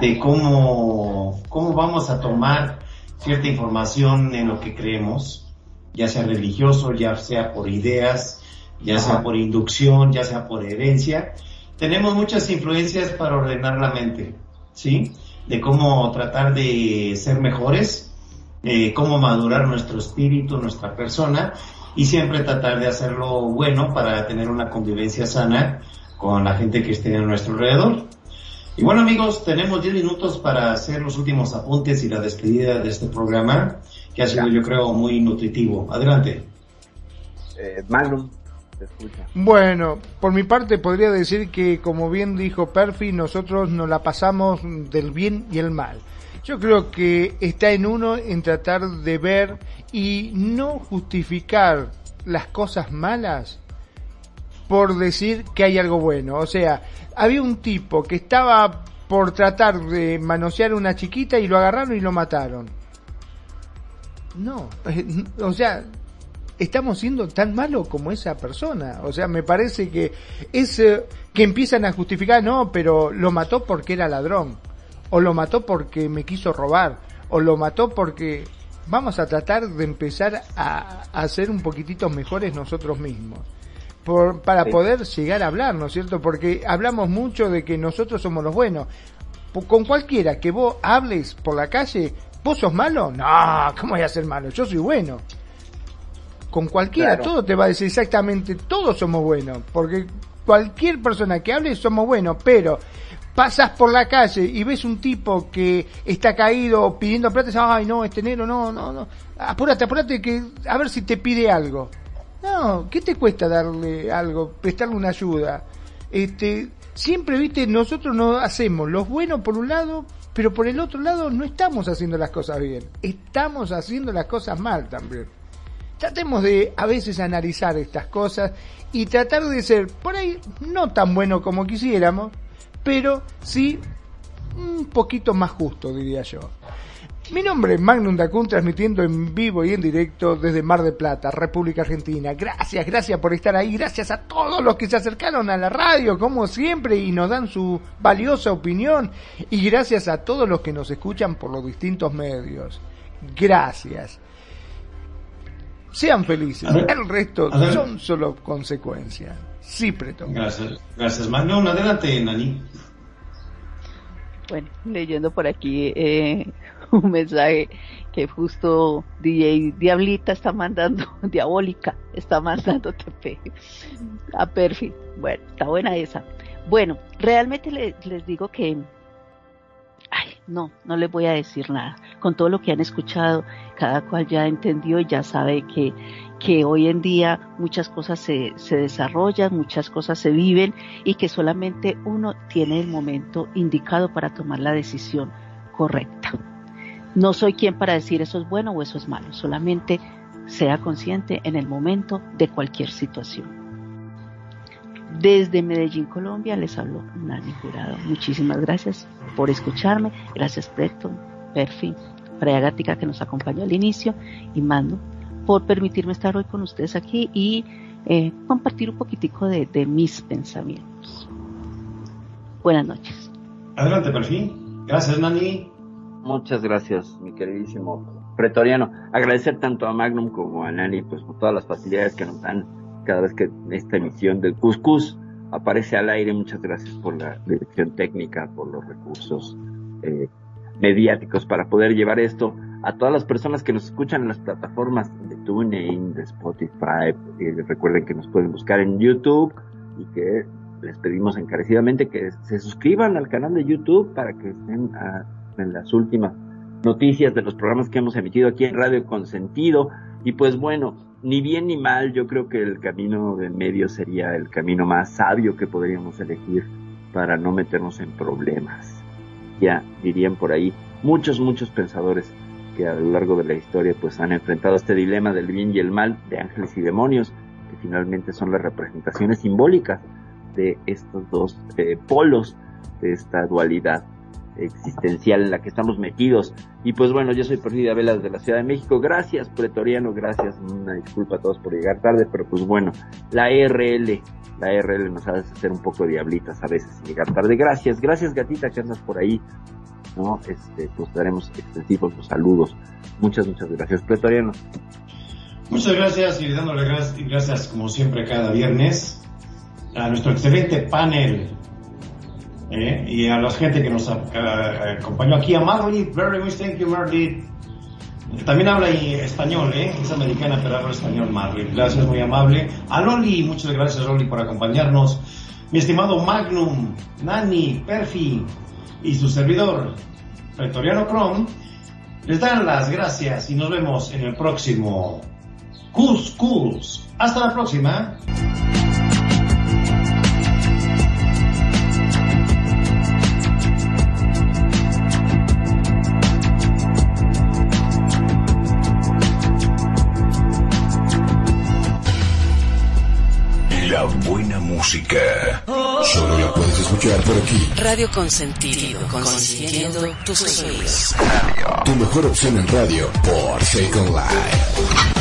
Speaker 1: de cómo, cómo vamos a tomar cierta información en lo que creemos, ya sea religioso, ya sea por ideas, ya sea por inducción, ya sea por herencia. Tenemos muchas influencias para ordenar la mente, ¿sí? De cómo tratar de ser mejores, eh, cómo madurar nuestro espíritu, nuestra persona y siempre tratar de hacerlo bueno para tener una convivencia sana con la gente que esté a nuestro alrededor. Y bueno amigos, tenemos 10 minutos para hacer los últimos apuntes y la despedida de este programa, que ha sido yo creo muy nutritivo. Adelante.
Speaker 5: Eh, Magnum,
Speaker 2: Bueno, por mi parte podría decir que como bien dijo Perfi, nosotros nos la pasamos del bien y el mal. Yo creo que está en uno en tratar de ver y no justificar las cosas malas por decir que hay algo bueno. O sea, había un tipo que estaba por tratar de manosear a una chiquita y lo agarraron y lo mataron. No, o sea, estamos siendo tan malos como esa persona. O sea, me parece que es eh, que empiezan a justificar, no, pero lo mató porque era ladrón o lo mató porque me quiso robar, o lo mató porque vamos a tratar de empezar a, a ser un poquitito mejores nosotros mismos. Por, para poder llegar a hablar, ¿no es cierto? Porque hablamos mucho de que nosotros somos los buenos. Con cualquiera que vos hables por la calle, ¿vos sos malo? No, ¿cómo voy a ser malo? Yo soy bueno. Con cualquiera, todo te va a decir exactamente, todos somos buenos. Porque cualquier persona que hable somos buenos, pero pasas por la calle y ves un tipo que está caído pidiendo plata y dices, ay no, este negro, no, no, no, apúrate, apúrate que a ver si te pide algo. No, ¿qué te cuesta darle algo, prestarle una ayuda? Este, siempre, viste, nosotros no hacemos los buenos por un lado, pero por el otro lado no estamos haciendo las cosas bien, estamos haciendo las cosas mal también. Tratemos de a veces analizar estas cosas y tratar de ser por ahí no tan bueno como quisiéramos, pero sí un poquito más justo, diría yo. Mi nombre es Magnum Dacun, transmitiendo en vivo y en directo desde Mar de Plata, República Argentina. Gracias, gracias por estar ahí, gracias a todos los que se acercaron a la radio, como siempre, y nos dan su valiosa opinión, y gracias a todos los que nos escuchan por los distintos medios. Gracias. Sean felices, el resto son solo consecuencias. Sí, Preto.
Speaker 1: Gracias, gracias Magnum. Adelante, Nani.
Speaker 4: Bueno, leyendo por aquí eh, un mensaje que justo DJ Diablita está mandando, Diabólica, está mandando TP a Perfi. Bueno, está buena esa. Bueno, realmente les digo que ay, no, no les voy a decir nada. Con todo lo que han escuchado, cada cual ya entendió y ya sabe que que hoy en día muchas cosas se, se desarrollan, muchas cosas se viven y que solamente uno tiene el momento indicado para tomar la decisión correcta. No soy quien para decir eso es bueno o eso es malo, solamente sea consciente en el momento de cualquier situación. Desde Medellín, Colombia, les hablo Nani Jurado. Muchísimas gracias por escucharme. Gracias, Preston, Perfi, Freya Gatica, que nos acompañó al inicio, y Mando, por permitirme estar hoy con ustedes aquí y eh, compartir un poquitico de, mis pensamientos. Buenas noches.
Speaker 1: Adelante, perfil. Gracias, Nani.
Speaker 5: Muchas gracias, mi queridísimo pretoriano. Agradecer tanto a Magnum como a Nani pues, por todas las facilidades que nos dan cada vez que esta emisión del Cuscus aparece al aire. Muchas gracias por la dirección técnica, por los recursos eh, mediáticos para poder llevar esto a todas las personas que nos escuchan en las plataformas de TuneIn, de Spotify. recuerden que nos pueden buscar en YouTube y que les pedimos encarecidamente que se suscriban al canal de YouTube para que estén en las últimas noticias de los programas que hemos emitido aquí en Radio Consentido. Y pues bueno, ni bien ni mal, yo creo que el camino del medio sería el camino más sabio que podríamos elegir para no meternos en problemas. Ya dirían por ahí muchos, muchos pensadores que a lo largo de la historia pues han enfrentado este dilema del bien y el mal, de ángeles y demonios, que finalmente son las representaciones simbólicas de estos dos eh, polos, de esta dualidad existencial en la que estamos metidos. Y pues bueno, yo soy Perfidia Velas de la Ciudad de México. Gracias, Pretoriano, gracias. Una disculpa a todos por llegar tarde, pero pues bueno, la RL, la RL nos hace hacer un poco diablitas a veces llegar tarde. Gracias, gracias gatita que andas por ahí. ¿no? Este, pues daremos extensivos los saludos. Muchas, muchas gracias, Pretoriano.
Speaker 1: Muchas gracias y dándole gracias, gracias como siempre cada viernes a nuestro excelente panel ¿eh? y a la gente que nos acompañó aquí, a Marley, very much thank you Marley. También habla español, ¿eh? es americana pero habla español Marley, gracias, muy amable. A Loli, muchas gracias Loli por acompañarnos. Mi estimado Magnum, Nani, Perfi y su servidor, Pretoriano Chrome, les dan las gracias y nos vemos en el próximo Cus Cus. Hasta la próxima.
Speaker 7: Música. Solo la puedes escuchar por aquí.
Speaker 8: Radio Consentido, consintiendo tus oídos.
Speaker 7: Tu mejor opción en radio por Second Life.